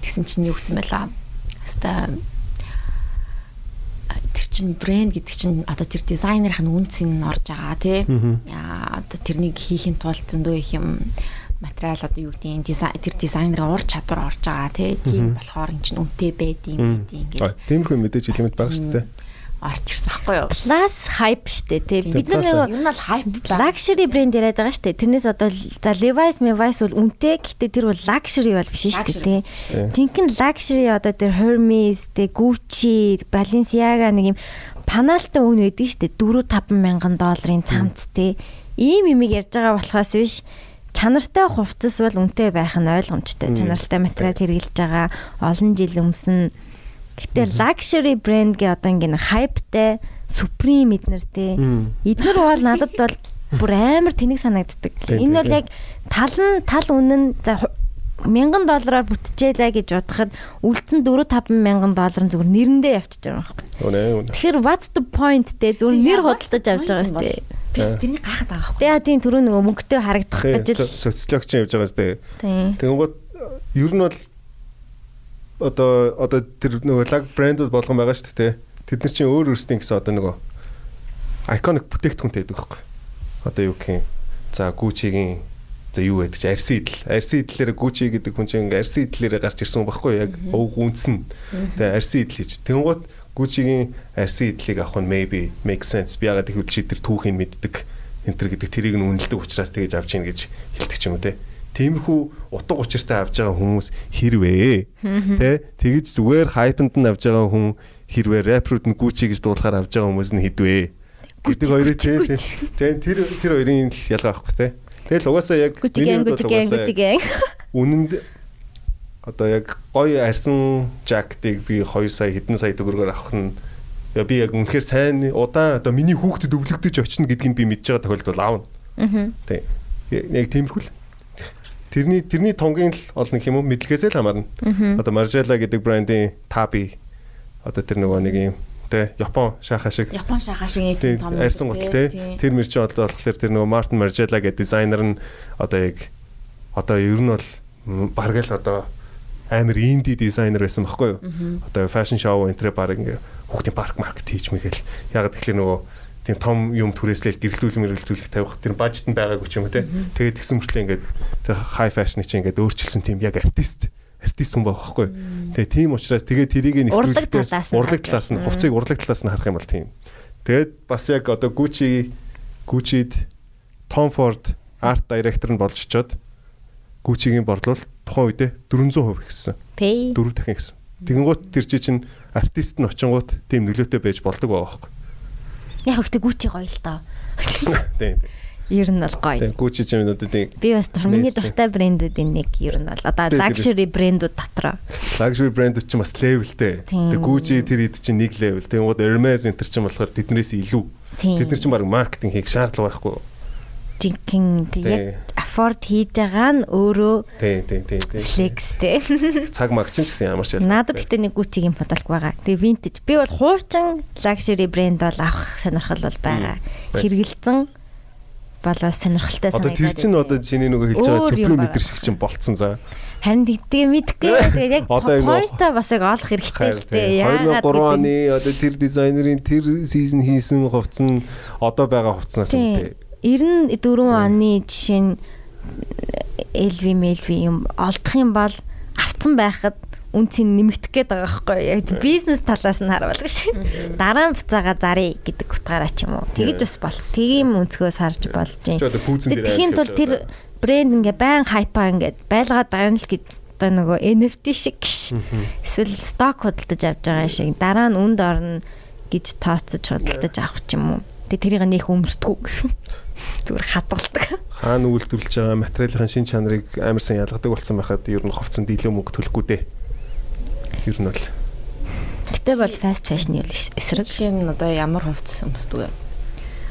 тэгсэн чинь юу гэсэн байлаа. Хаста тэр чин брэнд гэдэг чин одоо тэр дизайнерын үнц нь орж байгаа тий. Яа одоо тэрнийг хийхин тулд зөндөө их юм материал одоо юу гэдэг дизайн тэр дизайнерын ур чадвар орж байгаа тий. Тийм болохоор эн чин үнэтэй байдığım байдığım ингээд. Тиймэрхүү мэдээж хэлмэд байгаа шүү дээ орж ирсэн байхгүй юу? Plus hype штэ тий. Бид нар нэг юм бол hype luxury брэнд яриад байгаа штэ. Тэрнээс одоо за Levi's, Levi's бол үнэтэй гэхдээ тэр бол luxury бол биш штэ тий. Жинхэнэ luxury одоо тэр Hermes, тий Gucci, Balenciaga нэг юм панаалтай үн өгдөг штэ. 4 5 мянган долларын цамц тий. Ийм юмыг ярьж байгаа болохоос биш чанартай хувцас бол үнэтэй байх нь ойлгомжтой. Чанартай материал хэрэгжилж байгаа олон жил өмсөн Гэтэ luxury brand гэ одоо ингэ hypeтай Supreme эднэртэй. Эднэр бол надад бол бүр амар тэнэг санагддаг. Энэ бол яг тал нь тал үнэн за мянган доллараар бүтчихээлээ гэж бодоход үлдсэн 4 5 мянган доллар нь зүгээр нэрэндээ явчихж байгаа юм байна. Үнэ үнэ. Тэгэхээр what's the point те зүгээр нэр худалдаж авч байгаа юм сте. Бис тэрний гайхаад байгаа байхгүй. Тэгээ тийм түрүү нөгөө мөнгөтэй харагдах гэж социологч явж байгаа сте. Тэгэнгүүт ер нь бол одоо одоо тэр нөгөө лаг брэндүүд болгон байгаа шүү дээ. Тэд нар чинь өөр өөрсдийн гэсэн одоо нөгөө iconic бүтээгдэхүүнтэй байдаг байхгүй. Одоо юу гэх юм. За Gucci-гийн за юу байдаг чи арси идэл. Арси идлээр Gucci гэдэг хүн чинь арси идлээрээ гарч ирсэн байхгүй яг өг үнсэн. Тэгээ арси идэл хийж. Тэнгуут Gucci-гийн арси идлийг авах нь maybe make sense. Би ягаад үл чи тэр түүхийг мэддэг. Энтер гэдэг тэрийг нь үнэлдэг учраас тэгэж авч ийн гэж хэлдэг ч юм уу те тиймэрхүү утга учиртай авж байгаа хүмүүс хэрвээ тэ тэгэж зүгээр хайпанд нь авж байгаа хүн хэрвээ рэпрууд нь Gucci гэж дуулахаар авж байгаа хүмүүс нь хідвэ гэдэг хоёрыг тэ тэр тэр хоёрын ялгаа байхгүй тэ тэгэл угаасаа яг үнэнд одоо яг гоё арьсан жактыг би 2 сая хэдэн сая төгрөгөөр авах нь би яг үнэхээр сайн удаан одоо миний хүүхдэд өвлөгдөж очино гэдгийг би мэдж байгаа тохиолдолд аавна. Аа. Тэг. Яг тиймэрхүү л. Тэрний тэрний тунгийн л ол нэг юм уу? Мэдлэгээсээ л хамаарна. Одоо Margiela гэдэг брендийн Tabi. Одоо тэр нөгөө нэг юм тэ Япон шахаа шиг. Япон шахаа шиг тийм том арьсан гутал тэ. тэр мэр чинь одоо болохоор тэр нөгөө Martin Margiela гэдэг дизайнер нь одоо яг одоо ер нь бол бараг л одоо амар инди дизайнер байсан байхгүй юу? Одоо фэшн шоу энтрэ баг ингээ хүүхдийн парк маркет хийж мэгэл. Яг тэгэхээр нөгөө тийм том юм түрээслэл гэрэлтүүл мэрэлтүүлэх тавих тэр бажет нь байгаагүй ч юм уу те. Тэгээд тэгсэн мөртлөө ингээд тэр хай фэшн чинь ингээд өөрчилсөн тийм яг артист артист хүн байхгүй. Тэгээ тийм учраас тэгээ тэрийг нэвтрүүлэхдээ урлаг талаас нь хувцыг урлаг талаас нь харах юм бол тийм. Тэгээд бас яг одоо Gucci Gucci-д Tom Ford арт директор нь болж очоод Gucci-гийн борлуул тухайн үедээ 400% ихсэн. Дөрөв дахин ихсэн. Тэгэнгუთ тэр чинь артист нь очингууд тийм нөлөөтэй байж болдог байгаа байхгүй. Яг хөвгтэй гүчи гоё л доо. Тийм. Ер нь бол гоё. Тийм гүчи ч юм уу тийм. Би бас миний дуртай брэндүүдийн нэг ер нь бол одоо luxury брэндүүд дотор. Luxury брэндүүд ч бас левелтэй. Тэгээ гүчи тэр ид чинь нэг левел. Тэнгууд Hermes энэ төр чинь болохоор тэднээс илүү. Тэд нар чинь баг маркетинг хийх шаардлага байхгүй жинхэнэ яг afford хийж байгаа нь өөрөө тий тий тий тий flex тий *laughs* цаг магчин ч гэсэн ямар ч надад гэтээ нэг Gucci-гийн бодолгүй байгаа. Тэгээ vintage би бол хуучин luxury брэнд бол авах сонирхол бол байгаа. Хэрэгэлцэн болоо сонирхолтой санагдаад. Одоо тэр чинь одоо чиний нөгөө хэлж байгаа Supreme метр шиг чинь болцсон за. Харин тэгээ мэдгүй. *laughs* Тэгээ яг point-а бас яг олох хэрэгтэй л дээ. Яагаад 2003 оны одоо тэр дизайнерын тэр season хийсэн хувцас нь одоо байгаа хувцснаас үнэтэй 94 оны жишээ нь LV MLV юм олдох юм бол авцсан байхад үнцийг нэмэгдэх гээд байгаа байхгүй яг бизнес талаас нь харуул гэж. Дараа нь буцаага заръя гэдэг утгаараа ч юм уу. Тэгэж бас болох. Тийм өнцгөөс харж болж юм. Тэгэхийн тулд тэр брэнд ингээ байн хайпаа ингээ байлгаад байгаа нь л гэж одоо нөгөө NFT шиг гш. Эсвэл сток худалдаж авч байгаа шиг дараа нь үнд орно гэж тооцож худалдаж авах ч юм уу. Тэгээ тэрийг нөх өмсдөггүй. Зүгээр хадгалдаг. Хаана үйлдвэрлэж байгаа материалын шин чанарыг амар сайн ялгадаг болсон байхад ер нь хувцсан дийлэн мөнгө төлөхгүй дээ. Ер нь бол. Гэтэ бол fast fashion-ы эсрэг. Жишээ нь одоо ямар хувцас өмсдөг вэ?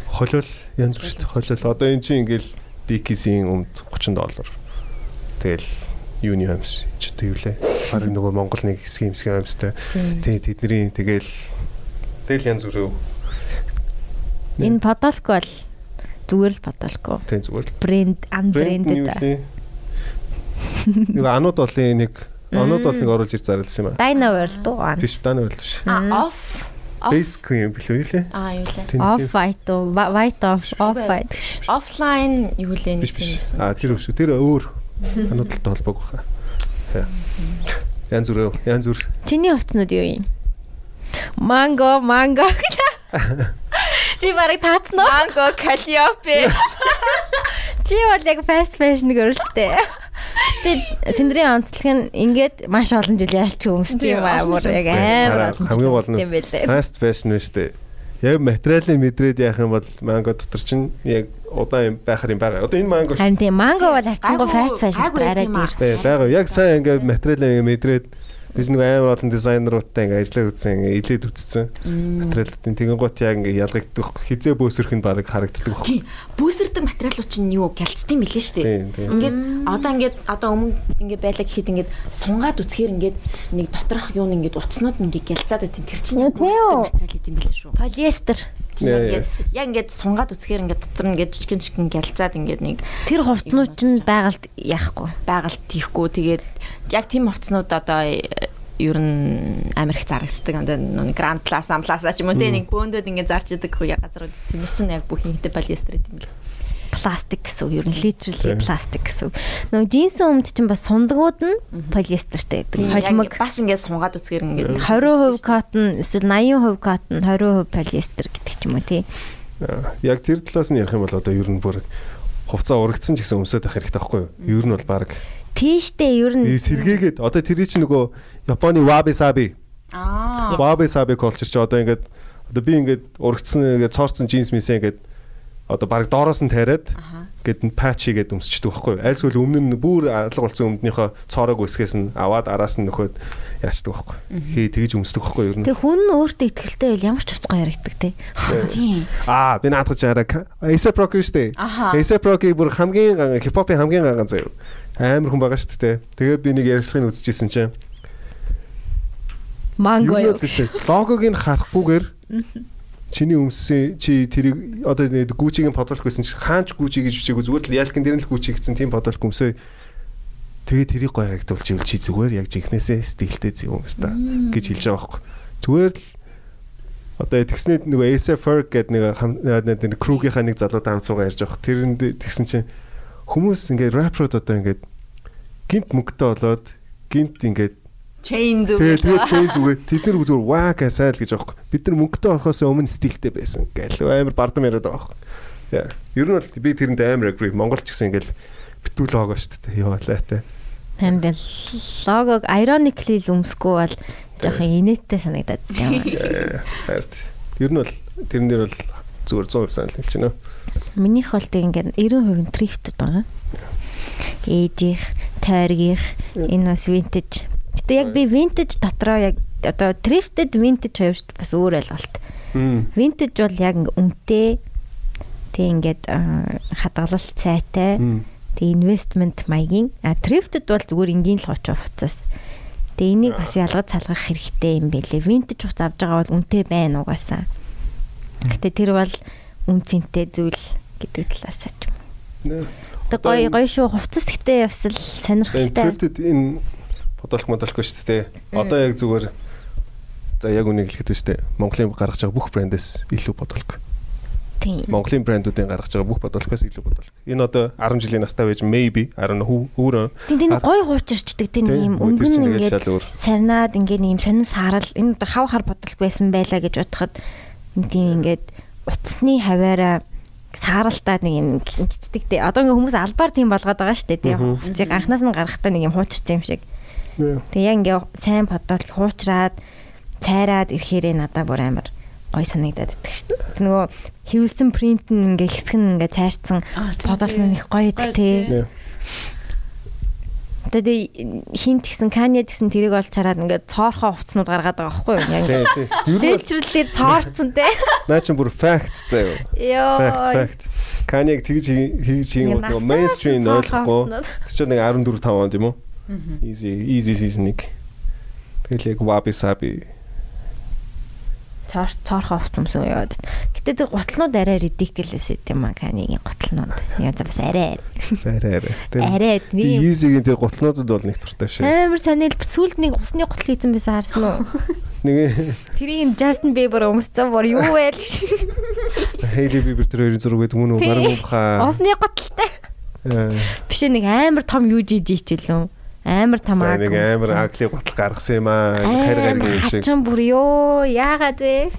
Холиол янз бүр шүү дээ. Холиол одоо энэ чинь ингээл Dickies-ийн өмд 30 доллар. Тэгэл юуны юмс ч одоо юу лээ. Бараг нөгөө Монгол нэг хэсгийн хэсгийн юмстай. Тий тэдний тэгэл тэгэл янз бүр Энэ подолк бол зүгээр л подолк. тий зүгээр л. Брэнд unbranded. Нэг анууд болын нэг анууд бол нэг оруулж ир зарласан юм аа. Dino World уу? Биш Dino World биш. А off Base cream билүү лээ. А юу лээ. Off white уу? Whi- White off off white гэж. Offline юу лээ нэг биш. юм. А тэр биш. Тэр өөр ануудтай холбоог баха. Янз бүр янз бүр. Чиний хувцнууд юу юм? Манго, манго. *laughs* Би барыг таацнаа. Mango Calliope. Чи бол яг fast fashion гөр штэ. Гэтэ синдрийн онцлог нь ингээд маш олон жил ялч өмсдөг юм аа. Бүр яг амар олон хамгийн гол нь fast fashion биш үү? Яг материалын мэдрээд яах юм бол манго дотор чинь яг удаан юм байхаар юм байгаа. Одоо энэ манго ш- Харин тийм манго бол харцангуй fast fashion арай тийм дээр. байгаа. Яг сайн ингээд материалын мэдрээд биш нэг амар олон дизайнеруудтай ингээд ажиллаад үзсэн, ингээд илээд үзсэн. Материалуудын тэгэн гот яг ингээд ялгагддаг. Хизээ бөөсөрх нь баг харагддаг баг. Тий. Бүүсэрдэг материалууд чинь юу гялцдаг юм билээ шүү дээ. Тийм тийм. Ингээд одоо ингээд одоо өмнө ингээд байлаа гэхэд ингээд сунгаад үцхээр ингээд нэг доторх юу нь ингээд утаснууд нь ингээд гялцаад байт. Тэр чинь бүүсэрдэг материал гэдэм билээ шүү. Полиэстер. Ингээд yes. яг ингээд сунгаад үцхээр ингээд дотор нь ингээд жижигэн жижигэн гялцаад ингээд нэг Тэр хувцнууд чинь байгальд яахгүй. байгальд тийхгүй тэгээд яг тийм хувцснууд одоо э, ер нь амар их зарагддаг. Одоо нэг гранд класс, амлаасаа ч юм уу те нэг бөөндөөд ингээд зарч идэг хөө газрууд тиймэр чинь яг бүх ихтэй полиэстер гэдэг юм л. Пластик гэсэн үг. Ер нь literally пластик гэсэн үг. Нөгөө джинсийн өмд чинь бас сундагууд нь полиэстертэй гэдэг. Холимог бас ингээд сунгаад үцгээр ингээд 20% cotton эсвэл 80% cotton 20% полиэстер гэдэг ч юм уу тий. Яг тэр талаас нь ярих юм бол одоо ер нь бүр хувцас урагдсан ч гэсэн өмсөд байх хэрэгтэй байхгүй юу? Ер нь бол баг Тийштэй ер нь сэргээгээд одоо тэр чинь нөгөө Японы wabi sabi аа wabi sabi culture чи одоо ингээд одоо би ингээд урагдсан ингээд цоорцсон джинс мисээ ингээд одоо баг доороос нь тариад гээд нь патч хийгээд өмсчдөг байхгүй юу? Айлсгүй өмнө нь бүр алга болсон өмнөнийхөө цоорог үсгээс нь аваад араас нь нөхөд яачдаг байхгүй юу? Хий тэгж өмсдөг байхгүй юу? Тэг хүн нь өөртөө ихтэй байл ямар ч хувцгаа яригдаг тий. тийм Аа би наадах Rocky шүү дээ. Аха. ASAP Rocky бүр хамгийн хипхопын хамгийн ган заяа. Амар хүн байгаа шүү дээ. Тэгээд би нэг ярилцлагыг үзчихсэн чинь Манго л. Логог нь харахгүйгээр чиний өмссөн чи тэрийг одоо нэг Gucci-гийн подолк байсан чи хаач Gucci гэж бичээгүй зүгээр л ялгын дээр нь л Gucci гэсэн тийм подолк өмсөө. Тэгээ тэрийг гоё харагдуулж ивэл чи зүгээр яг жинхнээсээ стилтэй зүг юмс та гэж хэлж байгаа байхгүй. Зүгээр л одоо тэгснээд нөгөө Ferg гэдэг нэг нэг круугийнхаа нэг залуутай хамт суугаа ярьж байгаа. Тэрэнд тэгсэн чинь хүмүүс ингээд рэпрууд одоо ингээд гинт мөнгөтэй болоод гинт ингээд chain зүгээр тэгээ чей зүгээр тэд нар зүгээр ваа гэсайл гэж аахгүй. Бид нар мөнгөтэй болохоос өмнө стилтэй байсан гэл амар бардам яриад байгаа байхгүй. Яа. Ер нь бол би тэрэнд амар agree. Монгол ч гэсэн ингээл битүүл байгаа шүү дээ. Яваалаа те. Танд логог ironically л өмсөхгүй бол жоохон инээдтэй санагдаад *laughs* байна. Хайрт. Ер нь бол тэрэн дээр бол зүгээр 100% санал хэлж байна. Минийх бол тэг ингээд 90% трифтүүд байгаа. Ээжих, тойргих, энэ бас vintage. Гэтэ яг би vintage дотроо яг одоо thrifted vintage хоёрт бас өөр ойлголт. Vintage бол яг үнэтэй тэг ингээд хадгалалт цайтай. Тэг investment маягийн. А thrifted бол зүгээр энгийн л очоо хуцас. Тэг энийг бас ялгаж салгах хэрэгтэй юм бэлээ. Vintage хуц авч байгаа бол үнэтэй байна угаасаа. Гэтэ тэр бол үнцэнтэй зүйл гэдэг талаас ч юм. Тэг гоё гоё шүү. Хувцас гэтээ бас л сонирхолтой. thrifted энэ бодолх модолхгүй шүү дээ. Одоо яг зүгээр за яг үнийг хэлэхэд шүү дээ. Монголын гаргаж байгаа бүх брэндээс илүү бодолх. Тийм. Монголын брэндүүдийн гаргаж байгаа бүх бодолхоос илүү бодолх. Энэ одоо 10 жилийн настай байж maybe I don't know who who Тийм тийм гоё хуучирчдаг тийм чинь өнгөн ингээд сарнаад ингээд юм сонин саарал энэ одоо хав хар бодол байсан байлаа гэж бодоход тийм ингээд утасны хаваараа сааралтаад нэг юм гिचдэг дээ. Одоо ингээ хүмүүс албаар тийм болгоод байгаа шүү дээ. Тийм анханаас нь гарахтаа нэг юм хуучирсан юм шиг. Тэгээ яг ингээ сайн бодоод хуучраад цайраад ирэхээрээ надад бүр амар гой санагдаад байдаг шүү дээ. Нөгөө хевлсэн принт нь ингээ хэсэг нь ингээ цайрцсан бодолт нь их гоё байдаг тий. Тэгээд хинт гэсэн Kanye гэсэн тэрийг олж хараад ингээд цоорхоо хувцснууд гаргаад байгаа байхгүй юу? Яг литерally цоорцсон те. *laughs* Наа чи бүр fact заяа. Йоо. Fact fact. Kanye тэгж хийж хийм нөгөө mainstream ойлгохгүй. Тэр чинь нэг 14 5 онд юм уу? Easy easy season нэг. Тэгэл яг wabi sabi цоор цоорхоо хувцсан яваад. Гэтэ тэр гутлнууд арай ridiculous гэдэг юм аа Kanye-гийн гутлнууд. Яа за бас арай. Арай арай. Арай. Easy-гийн тэр гутлнуудад бол нэг туртай шээ. Амар сонир сүлд нэг усны гутал хийсэн байсан харсан уу? *laughs* Нэг Тэрийг Justin Bieber өмссөн бор юу вэ л шин. Hailey Bieber тэр хоёрын зураг байдаг мөн үү? Баруун муухай. Усны гуталтай. Биш нэг амар том UGG хичээлэн амар том аг. Нэг амар агли гутал гаргасан юм аа. Хайр гаргийн юм шиг. Хачин бүр ёо яагаад вэ?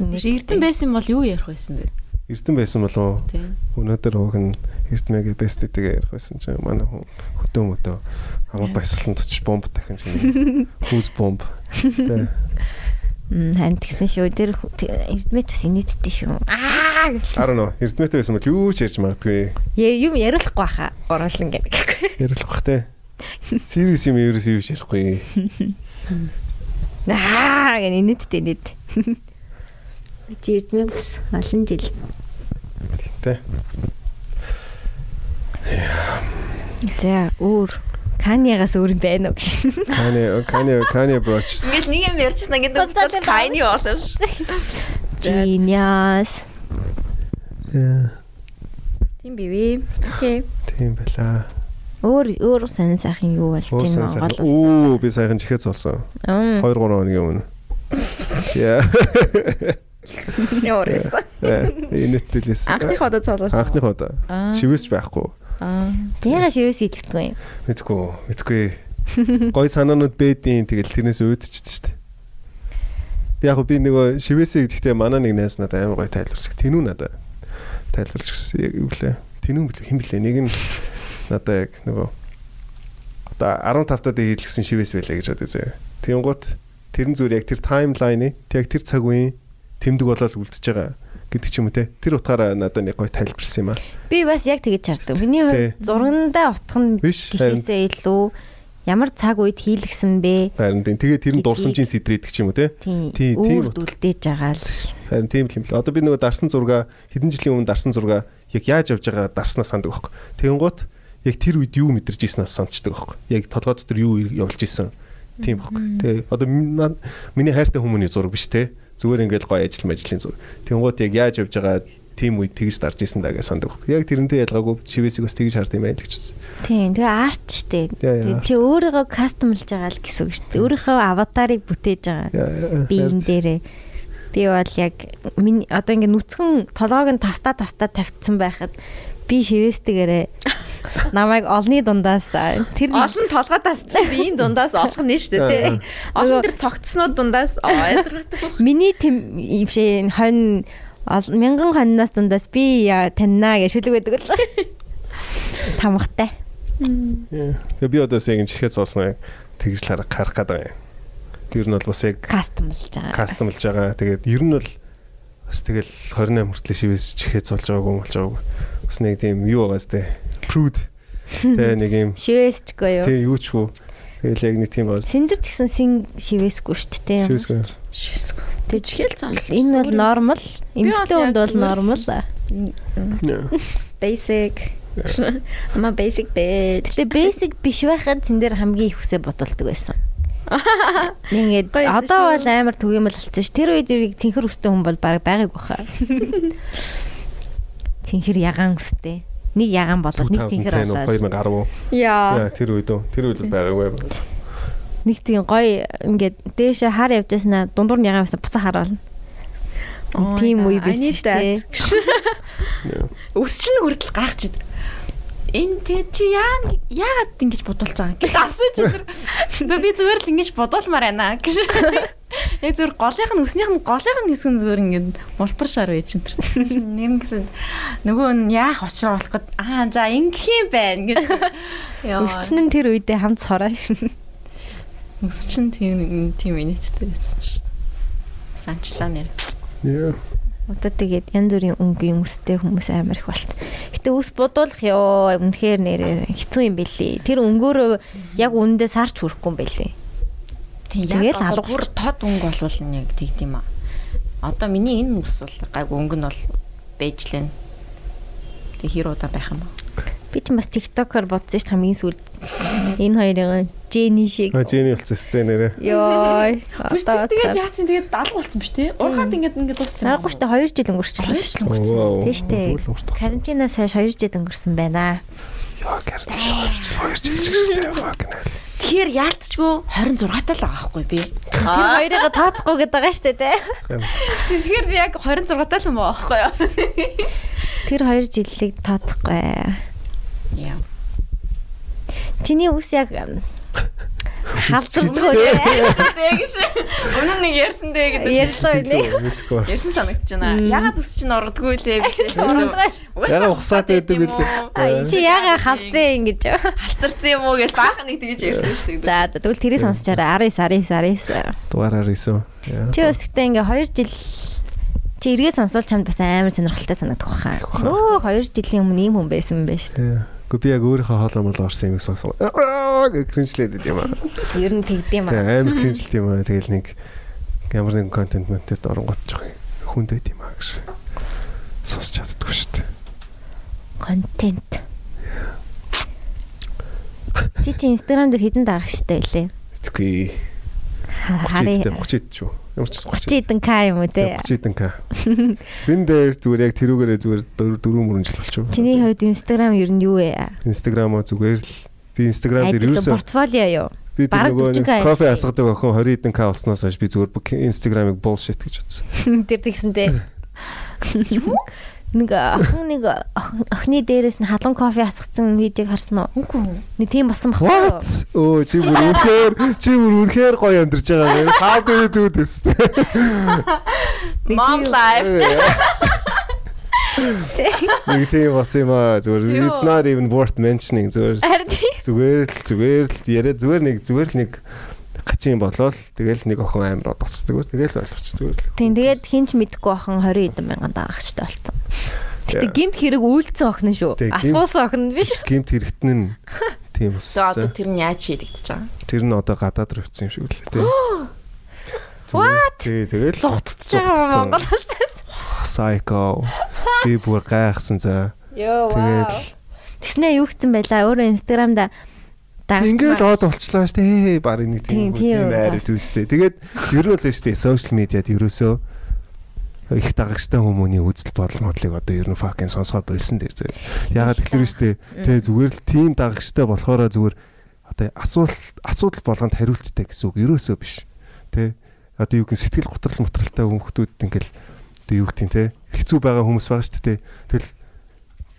Эрдэн байсан бол юу ярих байсан бэ? Эрдэн байсан болов уу? Өнөөдөр уг нь эрдмэгээ бесттэйгээ ярих байсан чинь манай хүн хөтөө мөтөө хамаг баясгалан точиж бомб дахин чинь *laughs* хүүс бомб. Тэ. Харин тэгсэн шүү. Тэр эрдмэт бас инээдтэй шүү. Аа гэх. Харин уу. Эрдмэт байсан бол юу ч ярьж магадгүй. Юм яриулахгүй баха. Оруулан гэдэг. Яриулах бах те. Serious юм ерөөс юу ч ярихгүй. *laughs* Аа гэх инээдтэй инээд. Би чи эрдмэт бас олон жил. Тэ. За өөр Каньягаас өөр юм байна уу гэж. Кани Кани Кани броч. Ингээл нэг юм ярьчихсан гэдэг нь Кани болов шүү. Genius. Яа. Тийм бивэ. Окей. Тийм байла. Өөр өөр сайн сайхан юу болж байна гол. Оо би сайхан чихээ цолсон. 2 3 хоногийн өмнө. Яа. Яорис. Инэтэлээс. Анхны ходоо цолуулж. Анхны ходоо. Шивээс байхгүй. Аа. Яга шивээс идэгдгүй юм. Мэдгүй, мэдгүй. Гой санаанууд бэдийн тэгэл тэрнээс өөдчихсэн шүү дээ. Яг би нөгөө шивээсээ гэхдээ манай нэг найз надад амар гой тайлбарч. Тэнүү надад тайлбарлаж гисэн юу лээ. Тэнүү хэн блэ? Нэг нь надад яг нөгөө одоо 15 таад хийлгсэн шивээс байлаа гэж бодъё зөө. Тэнгуут тэрэн зүгээр яг тэр таймлайны яг тэр цаг үеийн тэмдэг болоод үлдчихэж байгаа гэдэг ч юм уу те. Тэр утгаараа надад нэг гой тайлбарсан юм аа. Би бас яг тэгэж чарддаг. Миний хувьд зургандаа утгах нь гэхээсээ илүү ямар цаг үед хийлгсэн бэ? Харин тийм. Тэгээд тэр нь дурсамжийн сэтрээдэг ч юм уу те. Тийм. Тийм үлдээж байгаа л. Харин тийм л юм л. Одоо би нөгөө дарсан зурга хэдэн жилийн өмнө дарсан зурга яг яаж явж байгаа дарснаа санддаг байхгүй. Тэгэнгუთ яг тэр үед юу мэдэрч ийснээс санацдаг байхгүй. Яг толгой дотор юу явуулж ийсэн. Тийм байхгүй. Тэ одоо миний хайртай хүмүүний зураг биш те зүгээр ингээл гоё ажил мэжлийн зүг. Тэнгууд яг яаж явж байгаа тим үед тэгж дарж исэн даа гэж санддаг. Яг тэрнтэй ялгаагүй чивээсийг бас тэгж хард юм байл гэж үзсэн. Тийм. Тэгээ арт штэ. Тэгээ чи өөрийгөө кастомлж байгаа л гэсэн үг штэ. Өөрийнхөө аватарыг бүтээж байгаа. Би энэ дээрээ би бол яг миний одоо ингээ нүцгэн толгойг нь тастаа тастаа тавьчихсан байхад би шивээстэйгээрээ намайг олны дундаас тэр олон толгой тасцсан би энэ дундаас олох нь шүү дээ тий. Олон тэр цогцснууд дундаас миний тэм ившээ хонь мянган хоньноос дундаас би таньнаа гэж шүлэг байдаг л. Тамхтай. Тэгээ би одоо яг чихээ цоосноо тэгж л харах гэдэг юм. Тэр нь бол бас яг кастомлж байгаа. Кастомлж байгаа. Тэгээд ер нь бол бас тэгэл 28 хүртэл шивээс чихээ цолж байгаагүй болж байгаагүй. Бас нэг тийм юу байгаа сте prude тэ *laughs* нэг юм шивээсчгүй юу. Тэ юу ч үү. Тэгэл яг нэг тийм байна. Синдэр ч гэсэн син шивээсгүй шүү дээ. Шивээсгүй. Шивээсгүй. Тэг чихэл цаал. Энэ бол нормал. Эмэгтэй хүнд бол нормал. *laughs* Basic. Ама *laughs* basic bitch. Гэтэ basic биш байхад цэн дээр хамгийн их хүсээ бодулдаг байсан. Ингээд одоо бол амар түгээмэл болчихсон ш. Тэр үед үрийг цэнхэр өстэй хүн бол баг байгааг баха. Цэнхэр ягаан өстэй нэг ягаан болол нэг цэнхэр болоод. 2010 яа. Тэр үед тэр үед байгаагүй нэг тийм гоё ингээд дээшээ хар явж байснаа дундуур нь ягаан байсан буцаа хараал тийм үе байсан шүү дээ өсч нь хүртэл гайхаж энэ тэг чи яа яагаад ингэж бодуулж байгаа гэж асууж өдөр би зүгээр л ингэж бодуулмаар байна гэж Яг зүгээр голынх нь өснийх нь голынх нь хэсэг нь зүгээр ингээд мулпар шар байж энэ. Нэм гэсэн нөгөө нь яах учраа болох гээд аа за ингэх юм байна гэж. Өсчин нь тэр үедээ хамт сороо шин. Өсчин тийм тийм инэттэй байсан шүү дээ. Санчлаа нэр. Яа. Одоо тэгээд янз бүрийн өнгийн өстэй хүмүүс амар их болт. Гэтэ өс бодуулах ёо үнэхээр нэрээ хэцүү юм бэлээ. Тэр өнгөөрөө яг үндэ сарч хүрэхгүй юм бэлээ. Тэгээд алгуур тод өнгө болвол нэг тэгд юм аа. Одоо миний энэ ус бол гайг өнгө нь бол бэжлэн. Тэг хэр удаа байх юм бэ? Би ч бас TikTok-оор бодсон шүү дээ хамгийн сүүлд. Энэ хоёрын Jenny шиг. А Jenny болсон сте нэрээ. Йой. Одоо тэгээд яатсан тэгээд алга болсон биш тий? Ургаад ингээд ингээд дууссан. Аргагүй шүү дээ 2 жил өнгөрчлөө. 2 жил өнгөрсөн. Тийм шүү дээ. Карантинаас хойш 2 жил өнгөрсөн байна. Яа карантин 2 жил 2 жил ч гэжтэй fucking hell. Тэгэхээр яалтчгүй 26 тал байгаа байхгүй би. Тэр хоёрыг тооцохгүй гэдэг байгаа шүү дээ. Тэгэхээр би яг 26 тал юм байхгүй юу? Тэр 2 жилийг тооцохгүй. Яа. Чиний үс яг халдваргүй. Тэгш. Өмнө нэг ярьсан дээ гэдэг. Ярьлаа нэ. Ярьсан санагдаж байна. Ягаад үс чинь ордггүй лээ *laughs* гэж. Яга ухсаад байдаг үлээ. Чи яга халзээ ингэж. Халцарсан юм уу гэж баах нэг тэгж ярьсан шүү дээ. За тэгвэл тэрийг сонсчаараа 19 19 19. Дугаараар исэн. Чи өсгтээ ингээ 2 жил чи эргээ сонсвол чамд бас амар сонирхолтой санагдах баха. Өө 2 жилийн өмнө ийм хүн байсан юм байна шүү дээ. Гэхдээ би яг өөрийнхөө хоолой мол орсон юм сонсон. Гэх кринжлээд юм аа. Ер нь тэгдэм аа. Амар кринжлт юм аа. Тэгэл нэг ямар нэг контент мөнтэд оронгот жоох хүнд байт юм аа гэж. Сонсч чаддгүй шүү дээ. Контент. Чи чи Instagram дээр хідэн даах штэ илээ. Тэггүй. Хари 30 хэд шүү. Ямар ч 30 хэдэн к юм уу те. 30 хэдэн к. *laughs* Бин дээр зүгээр яг тэрүүгээрээ зүгээр дөрөв мөрөн жил болчихоо. Чиний хувьд Instagram ер нь юу вэ? Instagram-аа зүгээр л би Instagram дээр Ажил юусэн портфолио юу? би тэр нөгөө 40K нэг кофе асгадаг охин 20 хэдэн к болсноос хойш би зүгээр Instagram-ыг bullshit гэж бодсон. *laughs* Тэр тэгсэн те. *laughs* Нэг охин нэг охин- охины дээрээс нь халуун кофе асгацсан видеог харсан уу? Үгүй. Нэг тийм басан юу? What? Оо чи бүр үнэхээр чи бүр үнэхээр гоё амьдарч байгаа юм. You do this? Mom life. Нэг тийм бас юм аа зүгээр it's not even worth mentioning зүгээр зүгээр л зүгээр л яриа зүгээр нэг зүгээр л нэг гачин болоод тэгэл нэг охин амар одоос зүгээр тэгэл ойлгоч зүгээр л. Тийм тэгээд хинч мэдгүй охин 20 хэдэн мянган даах штэ болцсон. Гэтэ гимт хэрэг үйлцсэн охин нь шүү. Асуусан охин биш. Гимт хэрэгтэн нь *laughs* тийм бас. Тэгээ одоо тэр нь яаж хийдэгдэж байгаа? Тэр нь одоо гадаад руу явсан юм шиг үлээ тий. *gasps* What? Тэгэл Зугтчихж байгаа. Монголоос. Psycho. Би бүр гайхсан за. Йоо Тэгэл. Тэгснэ юу гэсэн байлаа өөрөө инстаграмда. Ингээд од болчлоо шүү дээ. Баг нэг тийм Тийм, бас. үүдтэй. Тэгээд ер нь шүү дээ. Сошиал медиад ерөөсөө их дагагчтай хүмүүний үзэл бодол модлыг одоо ер нь fucking сонсгоо болсон дээр зөө. Ягаад тэгэхээр шүү дээ. Тэ зүгээр л тийм дагагчтай болохоор зүгээр одоо асуулт асуудал болгонд хариулттай гэсэн үг ерөөсөө биш. Тэ одоо юу гэн сэтгэл готрол мотролтой хүмүүстүүд ингээл одоо юу гэх тийм те хэцүү байгаа хүмүүс байгаа шүү дээ. Тэгэл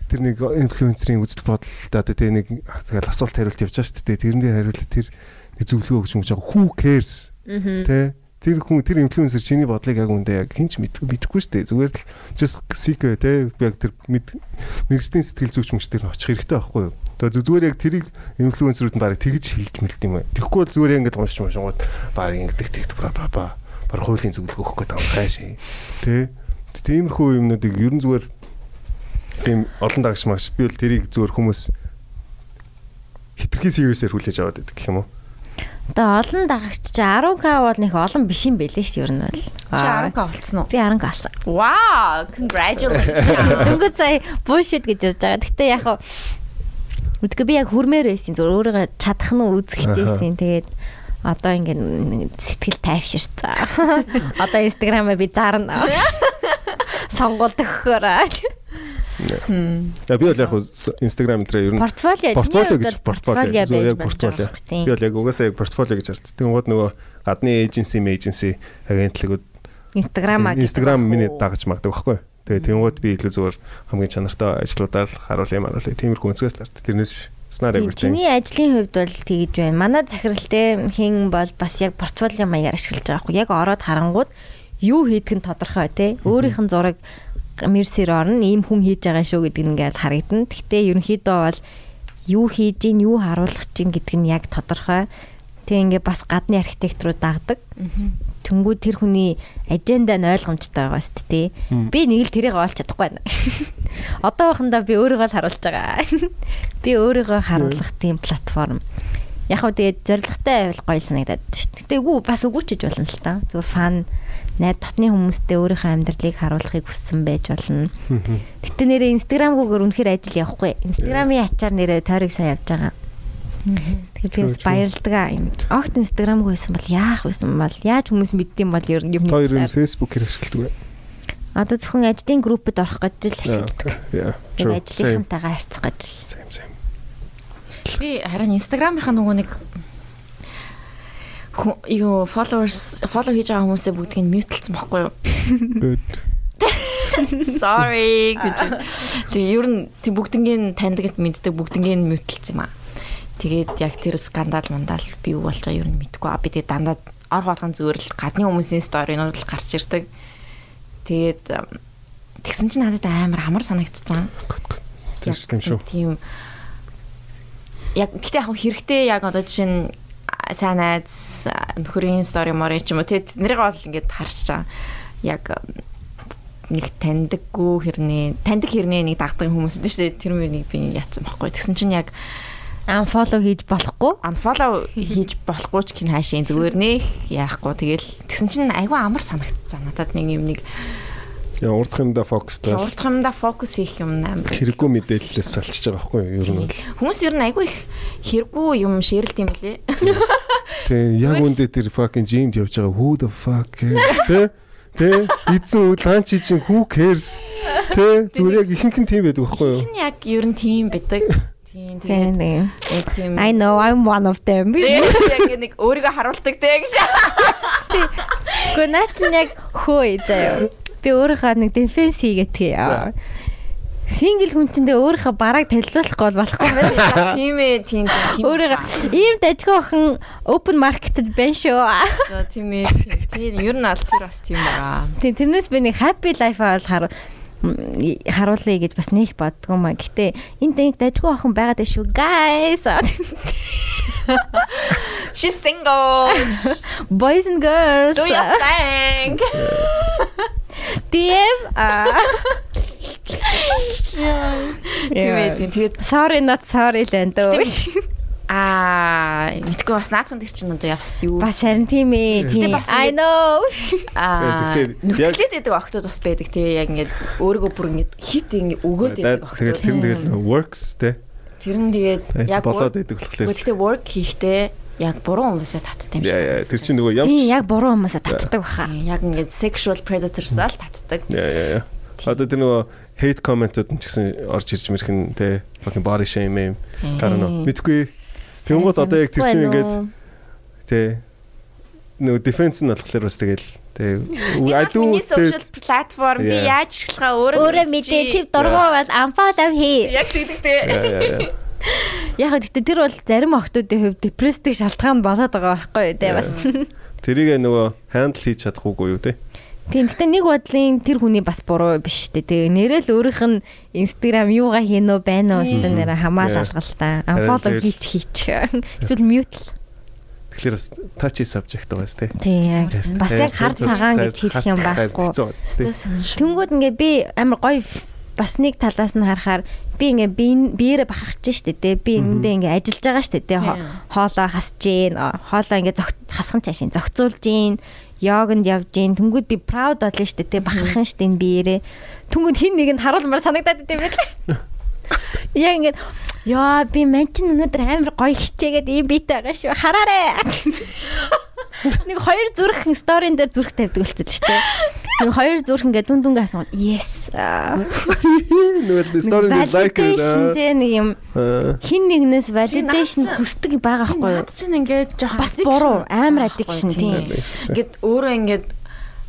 тэр нэг инфлюенсерийн үзэл бодолтой одоо тэр нэг тэгэл асуулт хариулт явж байгаа шүү дээ. Тэрэн дээр хариулт тэр нэг зөвлөгөө өгч юм гэж байгаа. Who cares? Тэ тэр хүн тэр инфлюенсер чиний бодлыг яг үндэ яг хинч мэдэхгүй шүү дээ. Зүгээр л just seek тэ яг тэр мэд мэрэгчдийн сэтгэл зүйч мөч тэр очих хэрэгтэй байхгүй юу? Тэгээ зүгээр яг тэрийг инфлюенсерүүд нь баг тэгж хэлж мэлт юм байна. Тэгэхгүй бол зүгээр ингээд уншиж уншингууд баг ингээд тэгт ба ба ба баг хуулийн зөвлөгөө өгөх гэдэг юм хайшаа. Тэ тиймэрхүү юмнуудыг ер нь зүгээр тийм олон дагш магш би бол тэрийг зүгээр хүмүүс хитрхи сериусээр хүлээж аваад байдаг гэх юм уу? Одоо олон дагагч чи 10k бол нэг олон биш юм бэлээ ш ер нь бол. Чи 10k болцсон уу? Би 10k алсан. Wow, congratulations. *laughs* Дөнгөж сая bullshit гэж ярьж байгаа. Гэтэ яг хав Үгүй би яг хүрмээр байсан. Зөв өөрийгөө чадах нь үзэх хийжсэн. Тэгээд одоо ингээд сэтгэл тайвширцаа. *laughs* Одоо инстаграмаа би зарна. *laughs* Сонгуульд өгөхөөрэй. За би бол яг Instagram дээр ер нь Портфолио портфолио гэж портфолио яг портфолио. Би бол яг угаасаа яг портфолио гэж хард. Тэнгууд нөгөө гадны эйженси, эйженси агентлагууд инстаграмаа Instagram миний дагаж магдаг байхгүй. Тэгээ тэнгууд би илүү зүгээр хамгийн чанартай ажлуудаа л харуулъя маруулъя. Тиймэрхүү өнцгөөс л хард. Тэрнээс not everything. Чиний ажлын хувьд бол тэгж байна. Манай захиралтай хин бол бас яг портфолио маягаар ашиглаж байгаа хгүй. Яг ороод харангууд юу хийдэг нь тодорхой тий. Өөрийнх нь зураг мерсер орно ийм хүн хийж байгаа шүү гэдэг нь ингээд харагдана. Гэхдээ ерөнхийдөө бол юу хийж гин юу харуулах чинь гэдэг нь яг тодорхой. Тэг ингээ бас гадны архитект руу дагдаг. Тэнгүүд тэр хүний аженда нь ойлгомжтой байгаа шүү дээ. Би нэг л тэрийг олж чадахгүй байна. *laughs* Одоо баханда би өөрийгөө л харуулж байгаа. *laughs* Би өөрийгөө харуулах тийм платформ. Яг хөө тэгээд зоригтой байвал гоё санагдаад шүү. Гэтэ үгүй бас үгүйчж болно л та. Зүгээр фан найд дотны хүмүүстэй өөрийнхөө амьдралыг харуулахыг хүссэн байж болно. Гэтэ нэрээ инстаграмгүйгээр үнэхээр ажил явахгүй. Инстаграмын ачаар нэрээ тойрог сайн явж байгаа. Тэгэхээр би бас баярлдаг аа. Огт инстаграмгүй байсан бол яах байсан бол яаж хүмүүс мэддэм бол ер нь юм. Хоёр нь фэйсбүүк хэр ашигладаг вэ? Одоо зөвхөн ажлын группэд орох гэж л ашигладаг. Ажлынхантайгаа харьцах гэж л. Би харин инстаграмынхаа нөгөө нэг юу followers follow хийж байгаа хүмүүсээ бүгдийг нь мьютлцсан байхгүй юу? Good. *laughs* Sorry гэж. Тэгээ ер нь тийм бүгднгийн таньдаг мэддэг бүгднгийн мьютлцсан юм аа. Тэгээд яг тэр скандал мандал би юу болж байгаа ер нь мэдэхгүй. Би тэгээ дандаа ор хоолгон зүгээр л гадны хүмүүсийн сторинууд л гарч ирдэг. Тэгээд тэгсэн чинь надад амар амар санагдцсан. Тийм шүү. Тийм яг гэхдээ яг хэрэгтэй яг одоо жишээ нь сайн найз нөхөрийн стори мори ч юм уу тэд нэрийг бол ингээд харч байгаа. Яг нэг таньдаггүй хэрнээ таньдаг хэрнээ нэг дагдаг хүмүүс дээ шүү дээ. Тэр мөрийг би яатсан байхгүй. Тэгсэн чинь яг unfollow хийж болохгүй. Unfollow хийж болохгүй ч хин хаашийн зүгээр нэх яахгүй. Тэгэл тэгсэн чинь айгүй амар санагдцаа. Надад нэг юм нэг Яа урдх юмда фокустай. урдх юмда фокус хийх юм амар. Хэрэггүй мэдээлэлээс салчиж байгаа байхгүй юу? Ер нь бол. Хүмүүс ер нь айгүй их хэрэггүй юм ширэлт юм лээ. Тэг *laughs* яг үндэ тэр fucking gym явж байгаа who the fuck тэ? Тэ эзэн үл ланч чинь who cares? Тэ зүгээр яг ихэнх нь тийм байдаг байхгүй юу? Энэ яг ер нь тийм байдаг. Тийм Тийм I know I'm one of them. яг нэг өөрийгөө харуулдаг те гэж. Гэхдээ наа чинь яг хөөе заяа. Би өөрийнхөө нэг дефенс хийгээдгээ. Сингл хүн чинь тэгээ өөрийнхөө бараг талиулахгүй бол болохгүй байна. Тийм ээ, тийм тийм. Өөрийгөө ийм дажгүй охин open marketed байна шүү. За, тийм ээ. тийм, ер нь аль тэр бас тийм байгаа. Тийм тэрнээс би нэг happy life бол харуу харуулъя гэж бас нэх боддгоо маа. Гэтэ энэ нэг дажгүй охин байгаад байна шүү. Guys. *laughs* She's single. Boys and girls. Do your thing. DM а ээ, тийм. Тэгээд sorry not sorry л энэ дөө. Аа, мэдгүй бас наадхан тэр чинь одоо бас юу Бас харин тийм ээ. Тийм. I know. *laughs* Аа, яг- нүцгэлээд байдаг охтууд бас байдаг тий яг ингээд өөрийгөө бүр ингээд хит ингээд өгөөд байдаг Тэгээд охтууд. тэр нь тэгэл works тэ. Тэр нь тэгээд Яг болоод байдаг болохоор. Гэхдээ work хийхдээ яг буруу хүмүүсээ татдаг юм шиг. Тэр чинь нөгөө Тийм ямар яг буруу хүмүүсээ татдаг баха. Тийм, яг ингээд sexual predators-аа л татдаг. Яа яа яа. Одоо тэр нөгөө hate comment-ууд нь ч гэсэн орж ирж мэрхэн тэ fucking body shame юм. Тарна. Мэдгүй. Тэнгууд одоо яг тэр чинь ингээд тэ нөгөө defense нь болохоор бас тэгэл тэ I do Миний social platform би яаж ашиглахаа өөрөө Өөрөө мэдээ чи дургу бол unfollow хий. яг тэгдэг те. Яа яа яа. Яг гэхдээ тэр бол зарим охтуудын хувьд депресстэй шалтгаан болоод байгаа байхгүй юу те бас. *laughs* Тэрийг нөгөө handle хийж чадахгүй юу тэ. Тийм гэхдээ нэг бодлын тэр хүний бас буруу биш те. Тэгээ нэрэл өөрийнх нь Instagram юугаа хийнө байна уу гэдэг нэр хамаал. Харин Unfollow тэгэл- хийч хийчих. *laughs* Эсвэл mute л. Тэгэхээр бас touchy subject байгаас тэ. Тийм бас яг хар цагаан гэж хэлэх юм байхгүй. Тэ. Тэнгүүд ингээ би амар гоё бас нэг талаас нь харахаар би ингээ би биеэрээ бахарч штэ тэ би эндээ ингээ ажиллаж байгаа штэ тэ хоолоо хасж гин хоолоо ингээ хасхан цаашин зогцуулж гин йогонд явж гин тэнгүүд би proud болно штэ тэ бахархан штэ энэ биеэрээ. Тэнгүүд хин нэгэнд харуулмаар санагдаад идэв байлаа. *laughs* Яг ингээ Яа би мэн чин өнөөдөр амар гоё хичээгээд ийм биетэй байгаа шүү. Хараарэ! *laughs* Нэг хоёр зүрх сторийн дээр зүрх тавьдаг болчихсон дээ. Нэг хоёр зүрх ингээ дүн дүнгээ асуу. Yes. Нөгөө story like Validation гэдэг. нэг юм хин нэгнээс validation хүсдэг байгаа байхгүй юу? Чинь ингээд жоохон Бас буруу, амар байхгүй, addiction, тийм. Ингээд өөрөө ингээд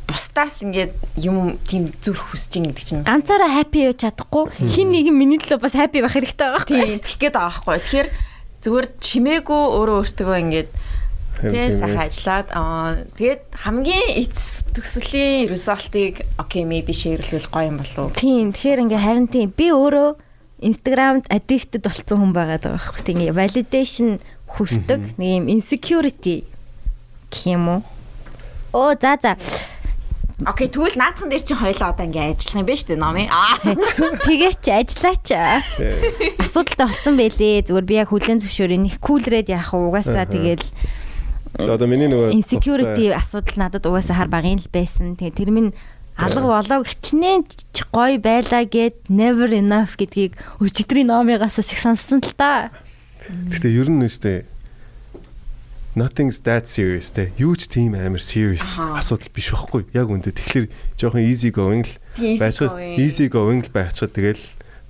бусдаас ингээд юм тийм зүрх хүсэж ин гэдэг чинь ганцаараа happy байж чадахгүй хин нэг миний төлөө бас happy байх хэрэгтэй байгаа. тийм тэгэх гээд байгаа байхгүй. Тэгэхээр зүгээр чимээгүй өөрөө өөртөө ингээд Тэгээ сайхан ажиллаад аа тэгээд хамгийн эц төгсөлийн результыг окей maybe шеэрлүүл гоё юм болов. Тийм тэгэхээр ингээ харин тийм би өөрөө Instagram-д addicted болсон хүн байгаад байгаа байхгүй. Тийм validation хүсдэг нэг юм insecurity гэх юм уу. Оо за за. Окей тэгвэл наадхан дээр чинь хоёлоо одоо ингээ ажиллах юм байна шүү дээ номи. *laughs* Аа Тэгээ чи ажиллаач. Асуудалтай болсон байлээ. Зүгээр би яг хүлэн зөвшөөрөө нэг кулрээд яах уу угаасаа тэгэл За одоо миний нөгөө insecurity асуудал надад угаасаа хар багын л байсан. Тэгээ тэр минь алга болоо хичнээн гоё байлаа гэд never enough гэдгийг өчигдрийн номигаас их сонссон л та. Гэтэ ер нь нэштэй nothing's that serious те. Юу ч тийм амар serious асуудал биш байхгүй. Яг үндэ тэгэхээр жоохон easy going л байцгаа easy going л байцгаа тэгэл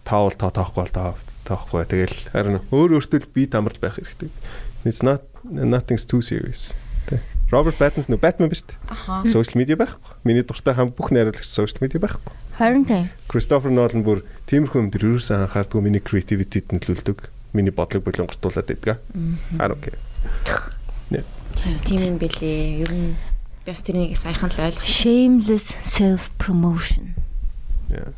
таавал тоо тоохгүй бол тоо тоохгүй. Тэгэл харин өөр өөртөө би тамарч байх хэрэгтэй. It's not nothing's too serious. Роберт Паттинс нөө Batman биш үү? Social media байхгүй. Миний дуртай хам бүх найруулагч social media байхгүй. Харин тийм. Кристофер Нолан бүр тиймэрхүү юм дээр ерөөсөө анхаардгүй миний creativity-д нөлөөлдөг. Миний бодлого болонгортуулаад байдаг. I don't care. тийм юм бэлээ. Ер нь би бас тэрнийг саяхан л ойлгох. Shameless self promotion. Yeah.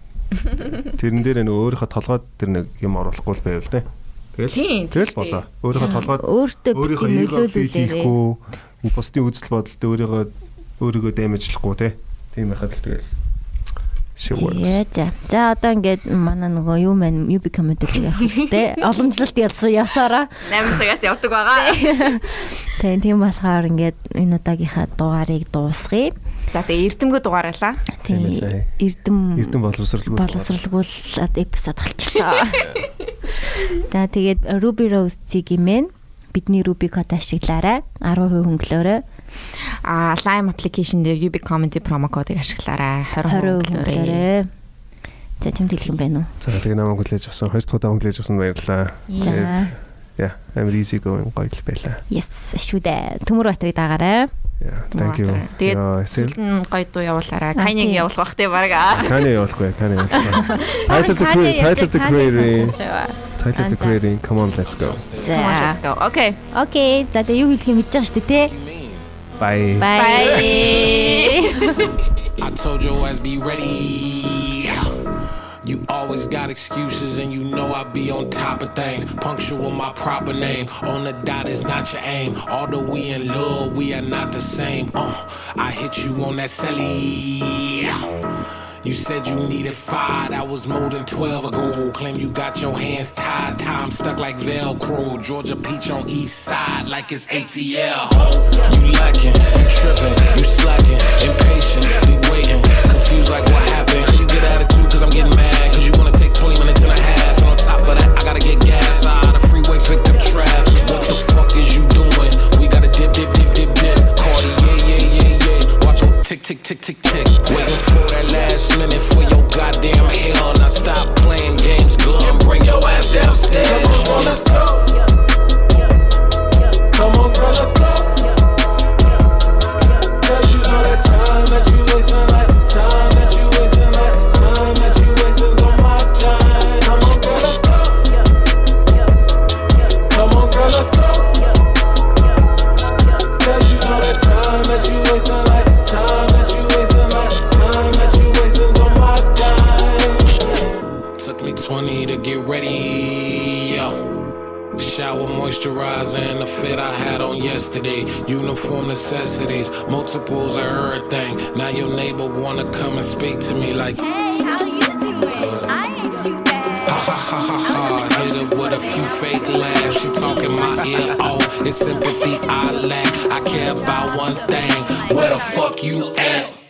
Тэрэн дээр нөгөө өөрийнхөө толгойд тэр нэг юм оруулахгүй л байвал те. Тийм. Тэгэл болоо. Өөрийнхөө толгойд Өөртөө нөлөөлүүлээрээ. бусдын үзэл бодолд өөрийгөө өөрийгөө дэмжлэхгүй те. Тийм байхад л тэгэл за. За одоо ингээд манай нөгөө юу мэн юу би коммент явах хэрэгтэй. Оламжлалт ялсан ясаараа. 8 цагаас явдаг байгаа. Тийм *laughs* тийм болохоор ингээд энэ удаагийнхаа дугаарыг дуусгая. За тэгээ эрдэмгөө дугааралаа. Тийм эрдэм Эрдэн боловсралгүй. боловсралгуулад эпизод болчихлоо. *laughs* За тэгээд Ruby Rose-ийг имэн бидний Ruby код ашиглаарай. 10% хөнгөлөөрэй. А Lime application дээр UB comedy promo кодыг ашиглаарай. 20% 20% хөнгөлөөрэй. За чамд хэлэх юм байна уу? За тэгээ намайг хүлээж авсан. Хоёр дахь удаа хүлээж авсан баярлалаа. За. Yeah, амар easy going гоё л байлаа. Yes, шүү дээ. Төмөр батрыг дагаарай. Yeah, thank you. Тэгээд сүүлд нь гоё дуу явуулаарай. Каниг тийм. явуулах бах те баг. аа. Каны явуулахгүй, Каны явуулахгүй. *laughs* Title the Creator, Title the Creator, Title the Creator. Come on, let's go. За. Let's go. Okay. Окей. За тэгээ юу хэлэх юм мэдэж байгаа шүү дээ, тий? Bye. Bye. *laughs* I told your ass be ready. You always got excuses and you know I be on top of things. Punctual my proper name. On the dot is not your aim. Although we in love, we are not the same. Uh, I hit you on that celly. You said you needed five, that was more than 12 ago. Claim you got your hands tied, time stuck like Velcro. Georgia Peach on east side like it's ATL. You lacking, you tripping, you slacking, impatient, we waiting, confused like what happened. How you get attitude cause I'm getting mad, tick, tick, tick, tick, tick. Waiting for that last minute for your goddamn hell. Now stop playing games, good, and bring your ass downstairs. Come on, let's go. Yesterday. Uniform necessities, multiples of everything. Now your neighbor wanna come and speak to me like Hey, how you doing? I ain't too bad. ha ha ha ha ha. Hit her with a few fake laughs. She talking my ear off. It's sympathy I lack. I care about one thing. Where the fuck you at?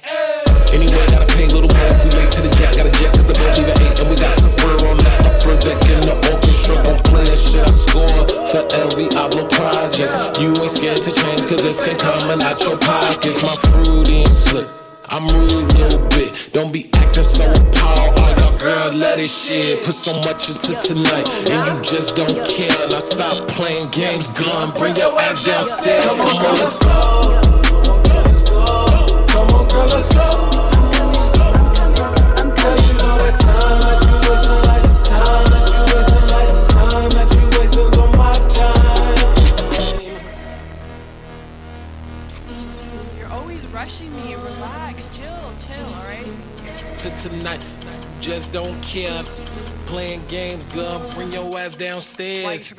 shit I score for every Oblo project. You ain't scared to change, cause it's in common out your pockets. My fruity and slick. I'm rude a little bit. Don't be acting so appalled. I got girl, let it shit. Put so much into tonight, and you just don't care. Now stop playing games, gun. Bring your ass downstairs. Come on, girl, let's go. Come on, girl, let's go. Come on, girl, let's go. tonight. Just don't care. Playing games, girl. Bring your ass downstairs.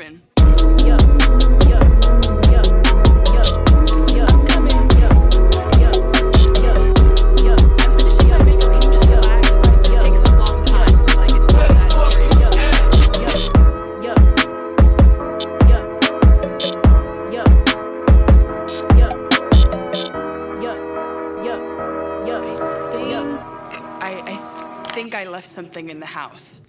left something in the house.